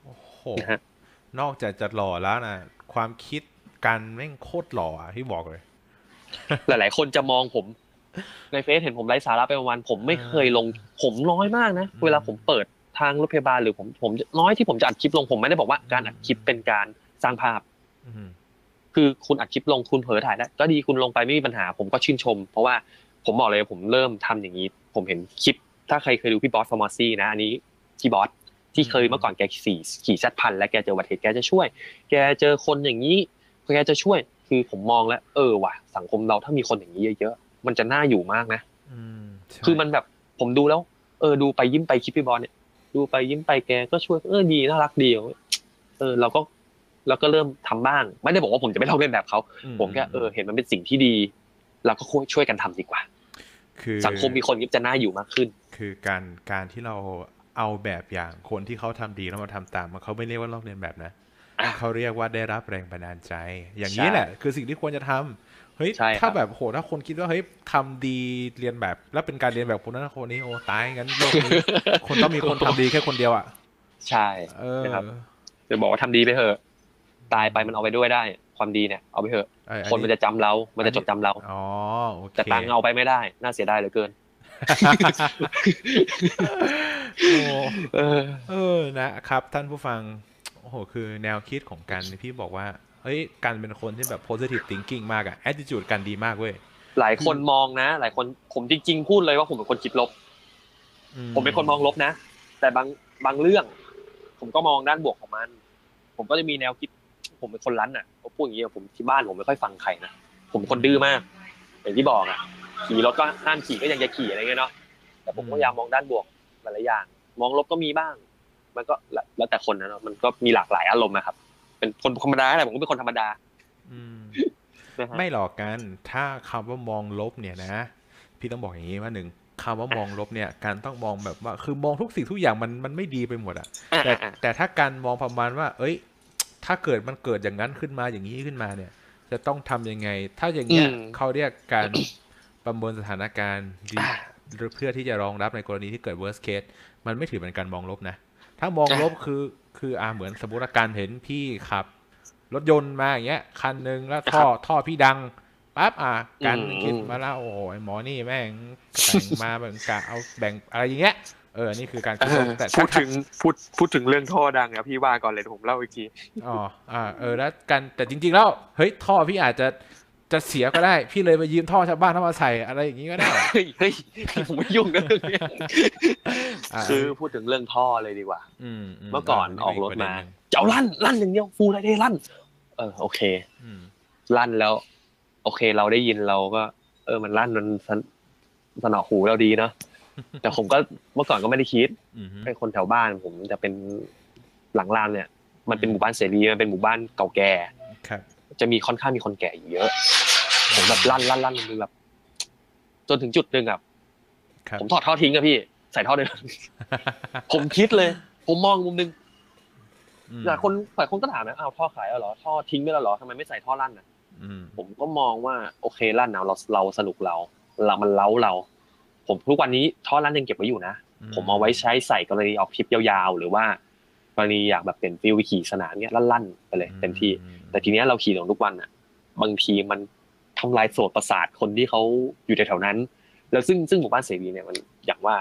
โอ้โหนะฮะนอกจากจะหล่อแล้วนะความคิดกันแม่งโคตรหล่ออะที่บอกเลย หลาย ๆ คนจะมองผม ในเฟซเห็นผมไร้สาระไปวันๆผมไม่เคยลง ผมน้อยมากนะอืมเวลาผมเปิด ทางรถพยาบาลหรือผมผมน้อยที่ผมจะอัดคลิปลงผมไม่ได้บอกว่าการอัดคลิปเป็นการสร้างภาพอืมคือคุณอัดคลิปลงคุณเผลอถ่ายได้ก็ดีคุณลงไปไม่มีปัญหา ผมก็ชื่นชม เพราะว่าผมบอกเลยผมเริ่มทำอย่างนี้ ผมเห็นคลิป ถ้าใครเคยดูพี่บอสฟอร์มาซี่นะอันนี้พี่บอสที่เคยเมื่อก่อนแกขี่ขี่แซดพันและแกเจออุบัติเหตุแกจะช่วย แกเจอคนอย่างนี้แกจะช่วย คือผมมองแล้ว เออว่ะ สังคมเราถ้ามีคนอย่างนี้เยอะๆมันจะน่าอยู่มากนะอืมใช่คือมันแบบผมดูแล้ว เออดูไปยิ้มไปคลิปพี่บอลเนี่ย ดูไปยิ้มไปแกก็ช่วยเออดีน่ารักดีเออเราก็เราก็เริ่มทำบ้าง ไม่ได้บอกว่าผมจะไม่ลองเล่นแบบเขาอืผมแค่เออเห็นมันเป็นสิ่งที่ดี เราก็ช่วยกันทำดีกว่า คือสังคมมีคนยิ้มจะน่าอยู่มากขึ้น คือการการที่เราเอาแบบอย่างคนที่เขาทำดีแล้วมาทำตามมันเขาไม่เรียกว่าลอกเลียนแบบนะอะเขาเรียกว่าได้รับแรงบันดาลใจ อย่างนี้ใช่แหละ คือสิ่งที่ควรจะทำ เฮ้ยใช่ครับถ้าแบบโห ถ้าคนคิดว่าเฮ้ยทำดีเรียนแบบแล้วเป็นการเรียนแบบคนนั้นคนนี้โอ้ตายงั้นโลกนี้คนต้องมีคนทำดีแค่คนเดียวอะ ใช่เออนะครับจะบอกว่าทำดีไปเถอะ ตายไปมันเอาไปด้วยได้ ความดีเนี่ยเอาไปเถอะเอ้ยอัคนมันจะจำเรา มันจะจดจำเราอ๋อโอเคแต่ตังค์เอาไปไม่ได้ น่าเสียดายเหลือเกินโอ้เออเออนะครับ ท่านผู้ฟังโอ้โหคือแนวคิดของกันพี่บอกว่า เฮ้ยกันเป็นคนที่แบบ positive thinking มากอะ attitude กันดีมากเว้ยหลายคนมองนะ หลายคนผมจริง ๆ พูดเลยว่าผมเป็นคนคิดลบอืผมเป็นคนมองลบนะ แต่บางบางเรื่อง ผมก็มองด้านบวกของมัน ผมก็จะมีแนวคิด ผมเป็นคนรั้นอะผมพูดอย่างนี้ผมที่บ้านผมไม่ค่อยฟังใครนะผมเป็นคนดื้อมากอย่างที่บอกอะขี่รถก็ห้ามขี่ก็ยังจะขี่อะไรเงี้ยเนาะแต่ผมก็พยายามมองด้านบวกหลายๆอย่าง มองลบก็มีบ้าง มันก็แล้วแล้วแต่คนนะเนาะมันก็มีหลากหลายอารมณ์นะครับ เป็นคนธรรมดาแหละผมก็เป็นคนธรรมดาอืมนะฮะไม่หลอกกัน ถ้าคำว่ามองลบเนี่ยนะ พี่ต้องบอกอย่างนี้ว่าหนึ่งคำว่ามองลบเนี่ย การต้องมองแบบว่า คือมองทุกสิ่งทุกอย่างมันมันไม่ดีไปหมดอะอะแต่อะแต่ถ้าการมองประมาณว่า เอ้ย ถ้าเกิดมันเกิดอย่างนั้นขึ้นมาอย่างนี้ขึ้นมาเนี่ย จะต้องทำยังไง ถ้าอย่างเงี้ยอืมเขาเรียกการประเมินสถานการณ์ดีอ่าเพื่อที่จะรองรับในกรณีที่เกิด worst case มันไม่ถือเป็นการมองลบนะ ถ้ามองลบคือคืออ่าเหมือนสมมติว่าการเห็นพี่ขับ รถยนต์มาอย่างเงี้ย คันหนึ่งแล้วท่อท่อพี่ดังปั๊บอะการอืมคิดมาแล้วโอ้โหไอ้หมอนี่แม่งแต่งมาแบ่งกะเอาแบ่งอะไรอย่างเงี้ยเอออันนี่คือการคิดลบแต่พูถ้าดถึงพูดพูดถึงเรื่องท่อดังอะพี่ว่าก่อนเลยเดี๋ยวผมเล่าอีกที อ๋อ อ่า เออ แล้วกัน แต่จริง ๆ แล้ว เฮ้ย ท่อพี่อาจจะ จะเสียก็ได้ พี่เลยไปยืมท่อชาวบ้านเข้ามาใส่อะไรอย่างนี้ก็ได้เฮ้ยเฮ้ยผมไม่ยุ่งกับเรื่องเนี้ยอ่าคือพูดถึงเรื่องท่อเลยดีกว่า อืมเมื่อก่อนออกรถมาประเด็นหนึ่งเจ้าลั่นลั่นอย่างเดียวฟูอะไรได้ลั่น เออ โอเคอืมลั่นแล้ว โอเค เราได้ยินเราก็ เออมันลั่นมันสนสนอหูเราดีเนาะแต่ผมก็เมื่อก่อนก็ไม่ได้คิดอืมเป็นคนแถวบ้าน ผมจะเป็นหลังรามเนี่ย มันเป็นหมู่บ้านเสรีมันเป็นหมู่บ้านเก่าแก่ครับจะมีค่อนข้างมีคนแก่อยู่เยอะ ผมแบบลั่นลั่นลั่นมันแบบจนถึงจุดหนึ่งอะครับผมถอดท่อทิ้งอะพี่ ใส่ท่อเดิมผมคิดเลย ผมมองมุมหนึงอืมหลายคนหลายคนก็ถามนะอ้าวท่อขายแล้วเหรอท่อทิ้งไปแล้วเหรอทำไมไม่ใส่ท่อลั่นอะอืมผมก็มองว่า โอเคลั่นนะเราเราสนุกเรา เรามันเล้าเรา ผมทุกวันนี้ท่อลั่นยังเก็บไว้อยู่นะผมเอาไว้ใช้ใส่กรณีออกทริปยาวๆ หรือว่ากรณีอยากแบบเป็นฟิลไปขี่สนามเนี้ยลั่นๆไปเลยเต็มที่อืมแต่ทีเนี้ยเราขี่ถนนทุกวันอะ บางทีมัน ทำลายโสตประสาทคนที่เขาอยู่แถวๆนั้น แล้วซึ่งซึ่งหมู่บ้านเสรีเนี่ยมันอย่างว่า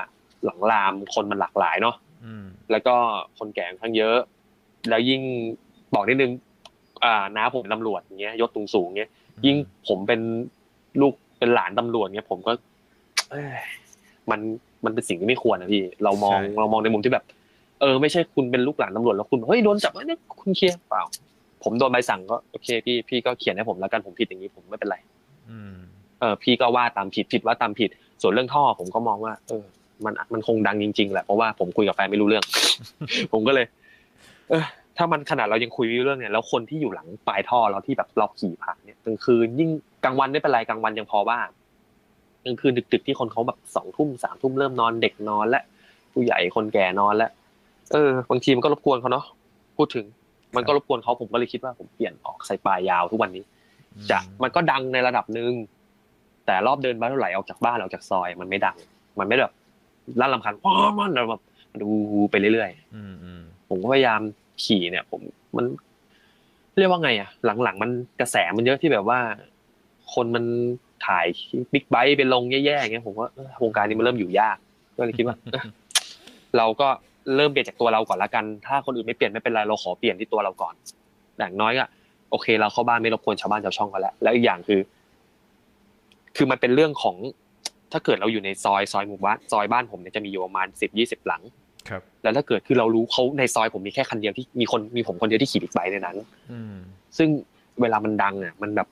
หลังรามคนมันหลากหลายเนาะอืมแล้วก็คนแก่ค่อนข้างเยอะ แล้วยิ่งบอกนิดนึง อ่าน้าผมเป็นตำรวจอย่างเงี้ยยศสูงสูงๆเงี้ย ยิ่งผมเป็นลูกเป็นหลานตำรวจเงี้ย ผมก็เอ้ยมันมันเป็นสิ่งที่ไม่ควรนะพี่ เรามองเรามองในมุมที่แบบ เออ ไม่ใช่คุณเป็นลูกหลานตำรวจแล้วคุณเฮ้ยโดนจับเอ้ยเนี่ยคุณเคลียร์เปล่า ผมโดนใบสั่งก็โอเค พี่พี่ก็เขียนให้ผมแล้วกันผมผิดอย่างนี้ผมไม่เป็นไรอืมเออ พี่ก็ว่าตามผิดผิดว่าตามผิด ส่วนเรื่องท่อผมก็มองว่า เออ มันมันคงดังจริงๆแหละเพราะว่าผมคุยกับแฟนไม่รู้เรื่อง ผมก็เลย เออ ถ้ามันขนาดเรายังคุยไม่รู้เรื่องเนี่ยแล้วคนที่อยู่หลังปลายท่อเราที่แบบเราขี่ผ่านเนี่ยกลางคืนยิ่งกลางวันไม่เป็นไรกลางวันยังพอว่ากลางคืนดึกๆที่คนเขาแบบสองทุ่มสามทุ่มเริ่มนอนเด็กนอนและผู้ใหญ่คนแก่นอนแล้วเออบางทีมันก็รบกวนเขาเนาะพูดถึง มันก็รบกวนเขาผมก็เลยคิดว่าผมเปลี่ยนออกใส่ปลายยาวทุกวันนี้ จะมันก็ดังในระดับหนึ่งแต่รอบเดินบ้านเท่าไหร่ออกจากบ้านออกจากซอย มันไม่ดัง มันไม่แบบลั่นลำคันว้ามันแบบดูไปเรื่อยอืมอืมๆผมก็พยายามขี่เนี่ย ผมมัน เรียกว่าไงอะ หลังๆ มันกระแสมันเยอะที่แบบว่า คนมันถ่ายบิ๊กไบค์ไปลงแย่ๆอย่างเงี้ยผมว่าเออวงการนี้มันเริ่มอยู่ยาก ก็เลยคิดว่าเออเราก็ เริ่มเปลี่ยนจากตัวเราก่อนละกัน ถ้าคนอื่นไม่เปลี่ยนไม่เป็นไรเราขอเปลี่ยนที่ตัวเราก่อนอย่างน้อยก็โอเค เราเข้าบ้านไม่รบกวนชาวบ้านชาวช่องกันแล้วแล้วอีกอย่างคือ คือมันเป็นเรื่องของ ถ้าเกิดเราอยู่ในซอยซอยหมู่บ้านซอยบ้านผมเนี่ยจะมีอยู่ประมาณสิบยี่สิบหลัง ครับ แล้วถ้าเกิดคือเรารู้เขาในซอยผมมีแค่คันเดียวที่มีคนมีผมคนเดียวที่ขี่บิ๊กไบค์ในนั้นอืมซึ่งเวลามันดังอะ มันแบบ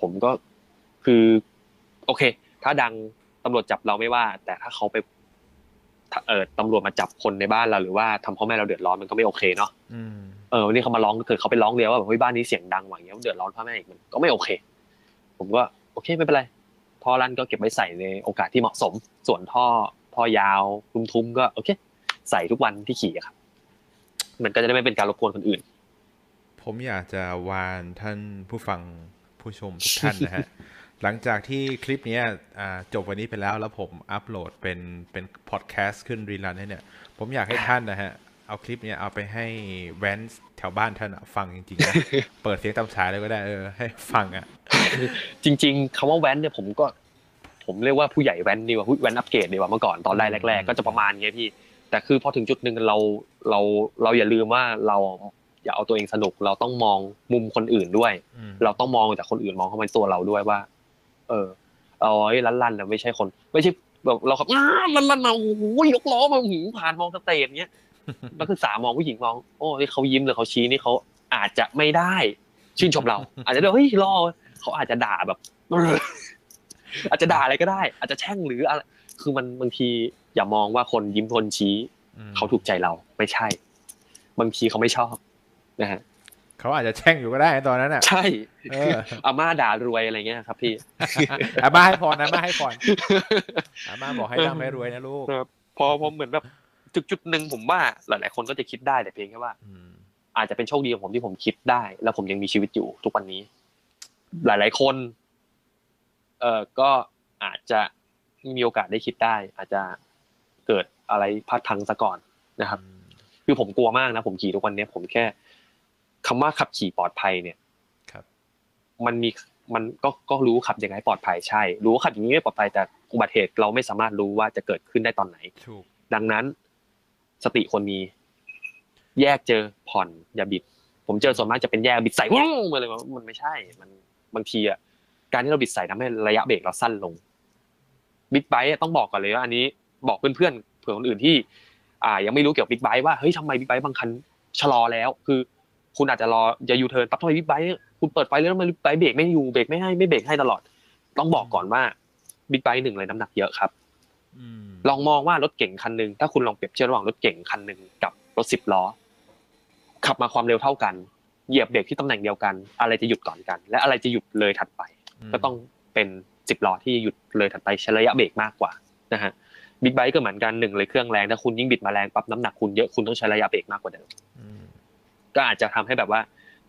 ผมก็คือ โอเค ถ้าดังตำรวจจับเราไม่ว่า แต่ถ้าเขาไปถ้า เออตำรวจมาจับคนในบ้านเราหรือว่าทำพ่อแม่เราเดือดร้อนมันก็ไม่โอเคเนาะอืมเออวันนี้เขามาร้องเกิดเขาไปร้องเรียนว่าแบบเฮ้ยบ้านนี้เสียงดังว่ะอย่างเงี้ยเดือดร้อนพ่อแม่อีกมันก็ไม่โอเค ผมก็โอเคไม่เป็นไรท่อลั่นก็เก็บไว้ใส่ในโอกาสที่เหมาะสม ส่วนท่อท่อยาวทุ้มๆก็โอเค ใส่ทุกวันที่ขี่อะครับ มันก็จะได้ไม่เป็นการรบกวนคนอื่น ผมอยากจะวานท่านผู้ฟังผู้ชมทุกท่านนะฮะ หลังจากที่คลิปเนี้ยอ่าจบวันนี้ไปแล้ว แล้วผมอัปโหลดเป็นเป็นพอดแคสต์ขึ้นรีลันให้เนี่ย ผมอยากให้ท่านนะฮะ เอาคลิปเนี้ยเอาไปให้แวนแถวบ้านท่านฟังจริงๆนะเปิดเสียงตามสายเลยก็ได้เออให้ฟังอะ จริง ๆคำว่าแว้นเนี่ยผมก็ ผมเรียกว่าผู้ใหญ่แว้นดีกว่าผู้แว้นอัปเกรดดีกว่าเมื่อก่อนตอนแรกแรกๆก็จะประมาณเงี้ยพี่ แต่คือพอถึงจุดหนึ่งเราเราเราอย่าลืมว่าเราอย่าเอาตัวเองสนุกเราต้องมองมุมคนอื่นด้วย เราต้องมองจากคนอื่นมองเข้ามาในตัวเราด้วยว่า เออเอาไอ้ลั่นๆนะไม่ใช่คน ไม่ใช่แบบเราครับลั่นๆมาโอ้โหยกล้อมาหูผ่านมองสเตจเงี้ยนักศึกษามองผู้หญิงมอง โอ้ที่เขายิ้มหรือเขาชี้นี่เขาอาจจะไม่ได้ ชื่นชมเรา อาจจะเดี๋ยวเฮ้ยรอเขาอาจจะด่าแบบอาจจะด่าอะไรก็ได้ อาจจะแช่งหรืออะไรคือมันบางทีอย่ามองว่าคนยิ้มคนชี้ เขาถูกใจเราไม่ใช่ บางทีเขาไม่ชอบนะฮะ เขาอาจจะแช่งอยู่ก็ได้ตอนนั้นอะ ใช่เอออาม่าด่ารวยอะไรเงี้ยครับพี่อาม่าให้พรนะอาม่าให้พรอาม่าบอกให้ร่ำให้รวยนะลูกครับพอพอเหมือนแบบจุดจุดหนึ่งผมว่าหลาย ๆ คนก็จะคิดได้แต่เพียงแค่ว่าอืมอาจจะเป็นโชคดีของผมที่ผมคิดได้ แล้วผมยังมีชีวิตอยู่ทุกวันนี้ หลาย ๆ คน เอ่อก็อาจจะมีโอกาสได้คิดได้ อาจจะเกิดอะไรพลาดพลังซะก่อนนะครับ คือผมกลัวมากนะผมขี่ทุกวันเนี้ยผมแค่ คำว่าขับขี่ปลอดภัยเนี่ยครับมันมีมันก็ก็รู้ขับยังไงปลอดภัยใช่ รู้ว่าขับอย่างนี้ไม่ปลอดภัยแต่อุบัติเหตุเราไม่สามารถรู้ว่าจะเกิดขึ้นได้ตอนไหนถูกดังนั้นสติควรมีแยกเจอผ่อนอย่าบิด ผมเจอส่วนมากจะเป็นแยกบิดใส่ว้าวมาเลยมันไม่ใช่ มันบางทีอะการที่เราบิดใส่ทำให้ระยะเบรกเราสั้นลงบิ๊กไบค์ต้องบอกก่อนเลยว่าอันนี้บอกเพื่อนๆเผื่อคนอื่นที่ อ่า ยังไม่รู้เกี่ยวกับบิ๊กไบค์ว่าเฮ้ยทำไมบิ๊กไบค์บางคันชะลอแล้ว คือ คุณอาจจะรอจะยูเทิร์นปั๊บทำไมบิ๊กไบค์คุณเปิดไฟแล้วทำไมบิ๊กไบค์เบรกไม่อยู่เบรกไม่ให้ไม่เบรกให้ตลอด ต้องบอกก่อนว่าบิ๊กไบค์หนึ่งเลยน้ำหนักเยอะครับอืมลองมองว่ารถเก๋งคันหนึ่งถ้าคุณลองเปรียบเทียบระหว่างรถเก๋งคันหนึ่งกับรถสิบล้อ ขับมาความเร็วเท่ากัน เหยียบเบรกที่ตำแหน่งเดียวกัน อะไรจะหยุดก่อนกัน และอะไรจะหยุดเลยถัดไป ก็ต้องเป็นสิบล้อที่หยุดเลยถัดไปใช้ระยะเบรกมากกว่านะฮะบิ๊กไบค์ก็เหมือนกันหนึ่งเลยเครื่องแรงถ้าคุณยิ่งบิดมาแรงปั๊บน้ำหนักคุณเยอะคุณต้องใช้ระยะเบรกมากกว่าเดิมอืม ก็อาจจะทำให้แบบว่า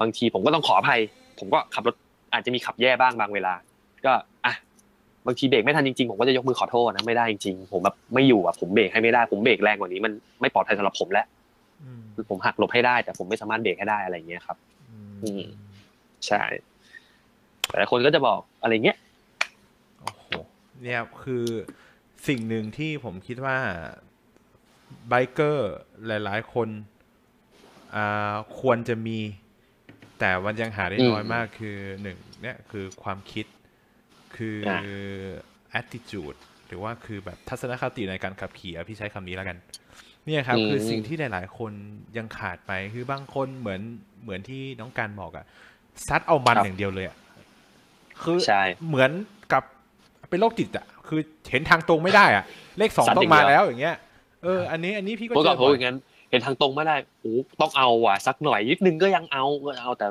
บางทีผมก็ต้องขออภัย ผมก็ขับรถอาจจะมีขับแย่บ้างบางเวลา ก็อะบางทีเบรกไม่ทันจริงๆผมก็จะยกมือขอโทษนะไม่ได้จริงๆผมแบบไม่อยู่อะผมเบรกให้ไม่ได้ผมเบรกแรงกว่านี้มันไม่ปลอดภัยสำหรับผมแล้วอืมผมหักหลบให้ได้ แต่ผมไม่สามารถเบรกให้ได้อะไรอย่างเงี้ยครับ อืมใช่แต่หลายคนก็จะบอกอะไรเงี้ยโอ้โหเนี่ยคือสิ่งหนึ่งที่ผมคิดว่าไบเกอร์หลาย ๆ คนอ่า ควรจะมี แต่มันยังหาได้น้อยอืมมากคือหนึ่งเนี่ยคือความคิดคือ attitude หรือว่าคือแบบทัศนคติในการขับขี่อะพี่ใช้คำนี้แล้วกัน เนี่ยครับอืมคือสิ่งที่หลาย ๆ คนยังขาดไปคือบางคนเหมือนเหมือนที่น้องการบอกอะซัดเอามันอย่างเดียวเลยอะคือใช่เหมือนกับเป็นโรคจิตอะคือเห็นทางตรงไม่ได้อะเลขสองซัดต้ออย่างงมาเดียวแล้วอย่างเงี้ยเอออันนี้อันนี้พี่ก็เมื่อเจก่อนอผมบ่อยอย่างนั้น เห็นทางตรงไม่ได้โอ้ต้องเอาว่ะสักหน่อยนิดนึงก็ยังเอาก็เอาแต่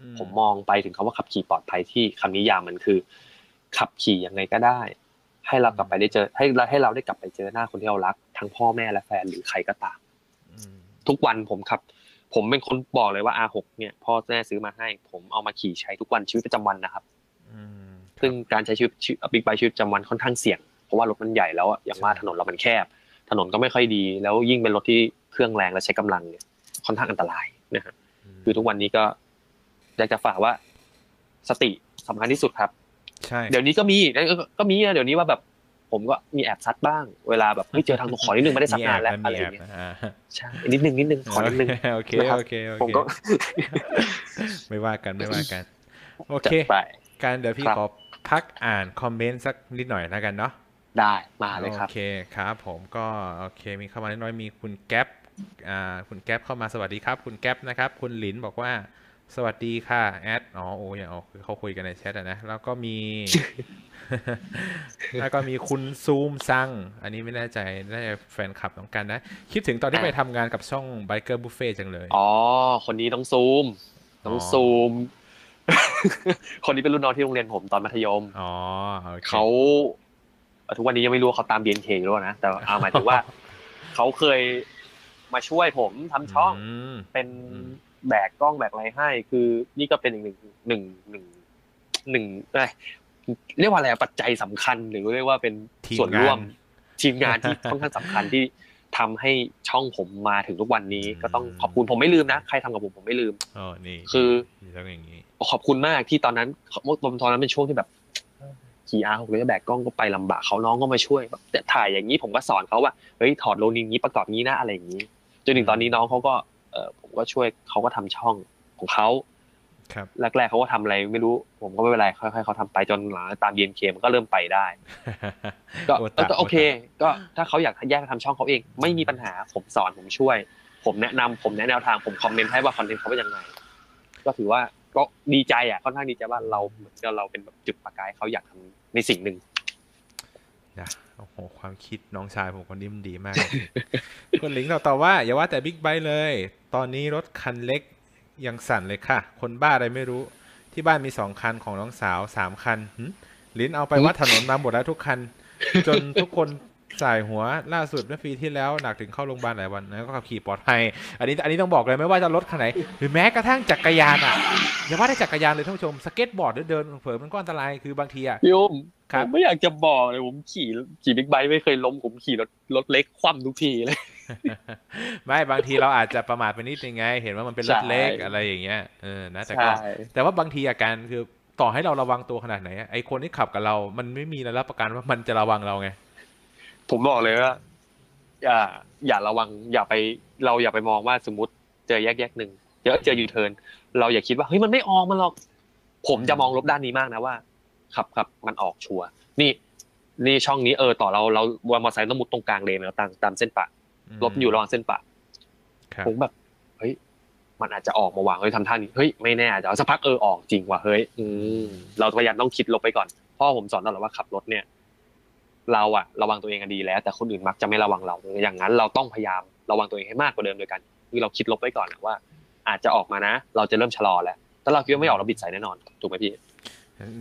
อืผมมองไปถึงคำว่าขับขี่ปลอดภัยที่คำนิยามมันคือ ขับขี่ยังไงก็ได้ ให้เรากลับไปได้เจอ ให้เราให้เราได้กลับไปเจอหน้าคนที่เรารัก ทั้งพ่อแม่และแฟนหรือใครก็ตามอืมทุกวันผมขับ ผมเป็นคนบอกเลยว่า R6 เนี่ยพ่อแม่ซื้อมาให้ ผมเอามาขี่ใช้ทุกวันชีวิตประจำวันนะครับอืมซึ่งการใช้ชีวิตบิ๊กไบค์ชีวิตประจำวันค่อนข้างเสี่ยงเพราะว่ารถมันใหญ่แล้วอะอย่างว่าถนนเรามันแคบ ถนนก็ไม่ค่อยดี แล้วยิ่งเป็นรถที่ เครื่องแรงและใช้กำลังเนี่ยค่อนข้างอันตรายนะฮะคือทุกวันนี้ก็อยากจะฝากว่าสติสำคัญที่สุดครับใช่เดี๋ยวนี้ก็มีก็ก็ก็มีนะเดี๋ยวนี้ว่าแบบผมก็มีแอบซัดบ้าง เวลาแบบเฮ้ยเจอทางตรงขอนิดนึงไม่ได้ซัดนานแล้วมีอะไรแออบย่างเงี้ยนะอ่าใช่นิดนึงนิดนึงขอนิดนึงโอเคนะครับโอเคโอผมเคก็ ไม่ว่ากันไม่ว่ากัน โอจัเคดไปการเดี๋ยวพี่ครับขอพักอ่านคอมเมนต์สักนิดหน่อยแล้วกันเนาะได้มาเลยครับโอเคครับ ผมก็โอเค มีเข้ามาเล็กน้อยมีคุณแก๊ปอ่า คุณแก๊ปเข้ามาสวัสดีครับ คุณแก๊ปนะครับ คุณหลินบอกว่าสวัสดีค่ะแอดอ๋อโอ้ยอ๋อคือเขาคุยกันในแชทอะนะ แล้วก็มี แล้วก็มีคุณซูมซัง อันนี้ไม่แน่ใจน่าจะแฟนคลับของกันนะ คิดถึงตอนที่อ่าไปทำงานกับช่อง Biker Buffet จังเลย อ๋อ คนนี้ต้องซูม ต้องอ๋อซูม คนนี้เป็นรุ่นน้องที่โรงเรียนผมตอนมัธยม อ๋อโอเคเขาเอ่อทุกวันนี้ยังไม่รู้ว่าเขาตาม BNK หรือเปล่านะ แต่เอาหมายถึงว่า เขาเคย มาช่วยผมทำช่องมเป็นอืมแบกกล้องแบกอะไรให้ คือนี่ก็เป็นอีกหนึ่งหนึ่งหนึ่งหนึ่งอะไรเรียกว่าอะไรอะปัจจัยสำคัญหรือเรียกว่าเป็นส่วนร่วมทีมงานที่ค่อนข้างสำคัญที่ทำให้ช่องผมมาถึงทุกวันนี้ ก็ต้องขอบคุณผมไม่ลืมนะใครทำกับผมผมไม่ลืมอ๋อนี่คือต้องอย่างนี้ขอบคุณมากที่ตอนนั้นตอนนั้นเป็นช่วงที่แบบขี่อาร์หกเลยแบกกล้องก็ไปลำบากเขาน้องก็มาช่วยแบบแต่ถ่ายอย่างนี้ผมก็สอนเขาว่าเฮ้ยถอดโลนิงนี้ประกอบนี้นะอะไรอย่างนี้ จนถึงตอนนี้น้องเขาก็เออผมก็ช่วยเขาก็ทำช่องของเขาครับแรกๆเขาก็ทำอะไรไม่รู้ ผมก็ไม่เป็นไรค่อยๆเขาทำไปจนหลังตาม BNK มันก็เริ่มไปได้ ก็โอเอตะอก็โอเคโอตะก็ถ้าเขาอยากแยกทำช่องเขาเอง ไม่มีปัญหาผมสอนผมช่วย ผมแนะนำผมแนะแนวทางผมคอมเมนต์ให้ว่าคอนเทนต์เขาเป็นยังไงก็ถือว่าก็ดีใจอะค่อนข้างดีใจว่าเราเหมือนกับเราเป็นแบบจุดประกายเขาอยากทำในสิ่งหนึ่งนะ โอ้โห ความคิดน้องชายผมคนนี้มันดีมาก คุณหลิงเราตอบว่า อย่าว่าแต่บิ๊กไบค์เลย ตอนนี้รถคันเล็กยังสั่นเลยค่ะ คนบ้าอะไรไม่รู้ ที่บ้านมีสองคันของน้องสาวสามคัน ลิ้นเอาไปวัดถนนมาหมดแล้วทุกคัน จนทุกคน สายหัวล่าสุดเมื่อปีที่แล้วหนักถึงเข้าโรงพยาบาลหลายวันนะก็ขับขี่ปลอดภัย อันนี้อันนี้ต้องบอกเลยไม่ว่าจะรถคันไหน หรือแม้กระทั่งจักรยานอะอย่าว่าแต่จักรยานเลยท่านผู้ชมสเก็ตบอร์ดหรือเดินเผลอมันก็อันตรายคือบางทีอะพี่อุ้มครับผมไม่อยากจะบอกเลยผมขี่ขี่บิ๊กไบค์ไม่เคยล้มผมขี่รถรถเล็กคว่ำทุกทีเลย ไม่บางทีเราอาจจะประมาทไปนิดนึงไง เห็นว่ามันเป็นรถเล็กใช่อะไรอย่างเงี้ยเออนะแต่ใช่ก็แต่ว่าบางทีอาการคือต่อให้เราระวังตัวขนาดไหนอะไอคนที่ขับกับเรา มันไม่มีอะไรรับประกันว่ามันจะระวังเราไง ผมบอกเลยว่าอย่า อย่าระวัง อย่าไป เราอย่าไปมองว่าสมมติเจอแยกแยกหนึ่งเจอเจอยูเทิร์นเราอย่าคิดว่าเฮ้ยมันไม่ออกมันหรอก ผมจะมองลบด้านนี้มากนะว่าครับครับมันออกชัวร์นี่ นี่ช่องนี้เออต่อเราเราวันมอเตอร์ไซค์ต้องมุดตรงกลางเลนแล้วตามตามเส้นปะรถอยู่ระหว่างเส้นปะครับผมแบบเฮ้ยมันอาจจะออกมาวางเฮ้ยทำท่านี้เฮ้ยไม่แน่อาจจะเอาสักพักเออออกจริงว่ะเฮ้ย อืมเราพยายามต้องคิดลบไปก่อนเพ่อผมสอนตลอดว่าขับรถเนี่ย เราอะระวังตัวเองกันดีแล้ว แต่คนอื่นมักจะไม่ระวังเรา อย่างนั้นเราต้องพยายามระวังตัวเองให้มากกว่าเดิมโดยกันคือเราคิดลบไว้ก่อนอะว่า อาจจะออกมานะ เราจะเริ่มชะลอแล้วถ้าเราคิดว่าไม่ออกเราบิดใส่แน่นอนถูกไหมพี่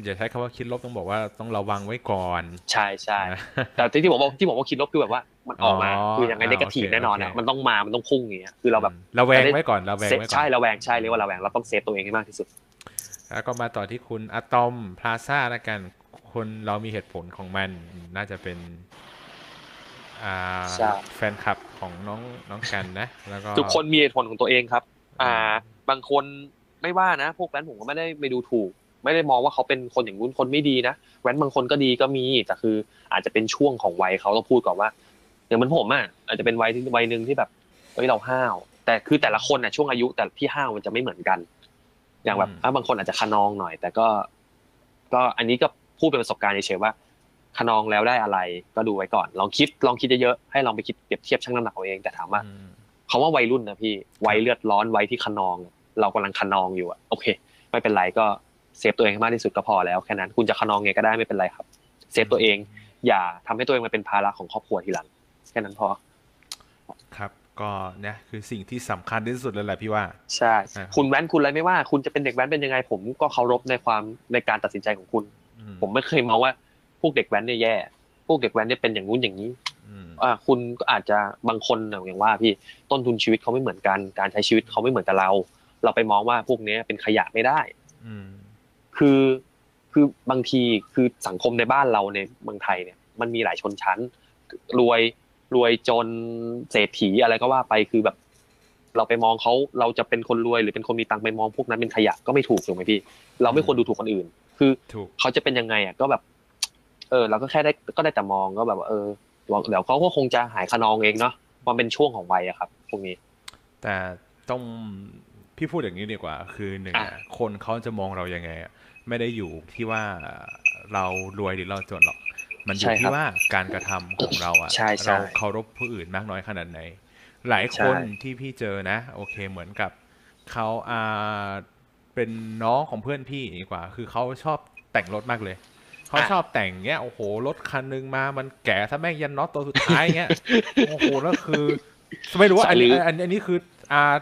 อย่าใช้คำว่าคิดลบต้องบอกว่าต้องระวังไว้ก่อน ใช่ใช่นะแต่ที่ที่ผมบอกที่ผมว่าคิดลบคือแบบว่ามันออกมาอ๋อคือยังไงอ่า negative โอเคแน่นอนอะโอเคมันต้องมามันต้องพุ่งอย่างเงี้ยคือเราแบบระแวงไว้ก่อนระแวง safe ไว้ก่อนใช่ระแวงใช่เรียกว่าระแวงเราต้อง save ตัวเองให้มากที่สุดแล้วก็มาต่อที่คุณอะตอมพลาซ่าละกัน คนเรามีเหตุผลของมันน่าจะเป็นอ่าใช่แฟนคลับของน้องน้องกันนะ แล้วก็ทุกคนมีเหตุผลของตัวเองครับ อ่า บางคนไม่ว่านะ พวกแว้นผมก็ไม่ได้ไปดูถูก ไม่ได้มองว่าเขาเป็นคนอย่างนู้นคนไม่ดีนะแว้นบางคนก็ดีก็มีแต่คือ อาจจะเป็นช่วงของวัยเขาต้องพูดก่อนว่าอย่างเหมือนผมอะอาจจะเป็นวัยที่วัยหนึ่งที่แบบเฮ้ยเราห้าว แต่คือแต่ละคนอะช่วงอายุแต่ที่ห้าวมันจะไม่เหมือนกัน อย่างแบบอืมอะบางคนอาจจะคะนองหน่อย แต่ก็ ก็อันนี้ก็ พูดเป็นประสบการณ์เฉยๆว่าคะนองแล้วได้อะไรก็ดูไว้ก่อน ลองคิดลองคิดเยอะๆให้ลองไปคิดเปรียบเทียบชั่งน้ำหนักเอาเองแต่ถามว่าอืมคำว่าวัยรุ่นนะพี่วัยเลือดร้อนวัยที่คะนอง เรากำลังคะนองอยู่อะโอเค ไม่เป็นไรก็เซฟตัวเองให้มากที่สุดก็พอแล้วแค่นั้นคุณจะคะนองไงก็ได้ไม่เป็นไรครับเซฟตัวเอง อย่าทำให้ตัวเองมาเป็นภาระของครอบครัวทีหลังแค่นั้นพอครับก็เนี่ยคือสิ่งที่สำคัญที่สุดเลยแหละพี่ว่า ใช่อ่าคุณแว้นคุณอะไรไม่ว่า คุณจะเป็นเด็กแว้นเป็นยังไงผมก็เคารพในความในการตัดสินใจของคุณอื ผมไม่เคยมองว่าพวกเด็กแว้นเนี่ยแย่ พวกเด็กแว้นเนี่ยเป็นอย่างนู้นอย่างนี้อืมอ่าคุณก็อาจจะบางคนน่ะอย่างว่าพี่ต้นทุนชีวิตเขาไม่เหมือนกัน การใช้ชีวิตเขาไม่เหมือนกับเรา เราไปมองว่าพวกเนี้ยเป็นขยะไม่ได้อืมคือคือบางทีคือสังคมในบ้านเราในเมืองไทยเนี่ย มันมีหลายชนชั้น รวยรวยจนเศรษฐีอะไรก็ว่าไปคือแบบ เราไปมองเขาเราจะเป็นคนรวยหรือเป็นคนมีตังค์ไปมองพวกนั้นเป็นขยะก็ไม่ถูกถูกไหมพี่ เราไม่ควรดูถูกคนอื่น คือถูกเขาจะเป็นยังไงอะก็แบบ เออ เราก็แค่ได้ก็ได้แต่มองก็แบบว่าเออเดี๋ยวเขาก็คงจะหายคะนองเองเนาะมันเป็นช่วงของวัยอะครับ พวกนี้ แต่ต้องพี่พูดอย่างนี้ดีกว่า คือหนึ่งอะอะคนเขาจะมองเรายังไงอะไม่ได้อยู่ที่ว่าเรารวยหรือเราจนหรอก มันอยู่ที่ว่าการกระทำของเราอะใช่ใช่เราเคารพผู้อื่นมากน้อยขนาดไหน หลายคนใช่ที่พี่เจอนะ โอเคเหมือนกับเขาอ่าเป็นน้องของเพื่อนพี่ดีกว่า คือเขาชอบแต่งรถมากเลยเขาชอบแต่งเงี้ยโอ้โหรถคันหนึงมามันแก่ถ้าแม่งยันน็อตตัวสุดท้ายเงี้ยโอ้โหแล้วคือไม่รู้ว่าอันนี้สายลื้ออัอันอันนี้คืออ่า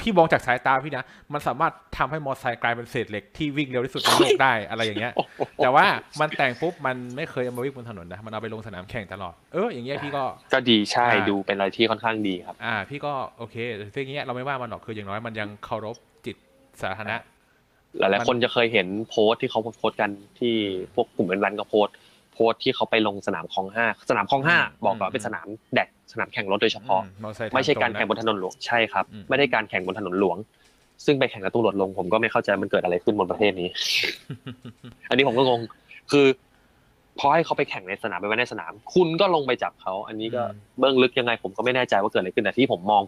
พี่มองจากสายตาพี่นะ มันสามารถทำให้มอเตอร์ไซค์กลายเป็นเศษเหล็กที่วิ่งเร็วที่สุดในโลกได้อะไรอย่างเงี้ย แต่ว่ามันแต่งปุ๊บมันไม่เคยเอามาวิ่งบนถนนนะ มันเอาไปลงสนามแข่งตลอด เอออย่างเงี้ยพี่ก็ ก็ดีใช่อ่าดูเป็นอะไรที่ค่อนข้างดีครับ อ่า พี่ก็โอเคซึ่งอย่างเงี้ยเราไม่ว่ามันหรอก คืออย่างน้อยมันยังเคารพจิตสาธารณะ หลายๆคนจะเคยเห็นโพสต์ที่เขาโพสต์กันที่พวกกลุ่มเป็นวันก็โพสต์โพสต์ที่เขาไปลงสนามคลองห้า สนามคลองห้าอืมบอกก่อนอืมเป็นสนามแดด สนามแข่งรถโดยเฉพาะอืมมอเตอร์ไซค์ไม่ใช่ทงการตะแข่งบนถนนหลวงใช่ครับอืมไม่ได้การแข่งบนถนนหลวง ซึ่งไปแข่งกับตำรวจลง ผมก็ไม่เข้าใจมันเกิดอะไรขึ้นบนประเทศนี้ อันนี้ผมก็งง คือพอให้เขาไปแข่งในสนามไปไว้ในสนาม คุณก็ลงไปจับเขา อันนี้ก็อืมเบื้องลึกยังไง ผมก็ไม่แน่ใจว่าเกิดอะไรขึ้นแต่ที่ผมมอง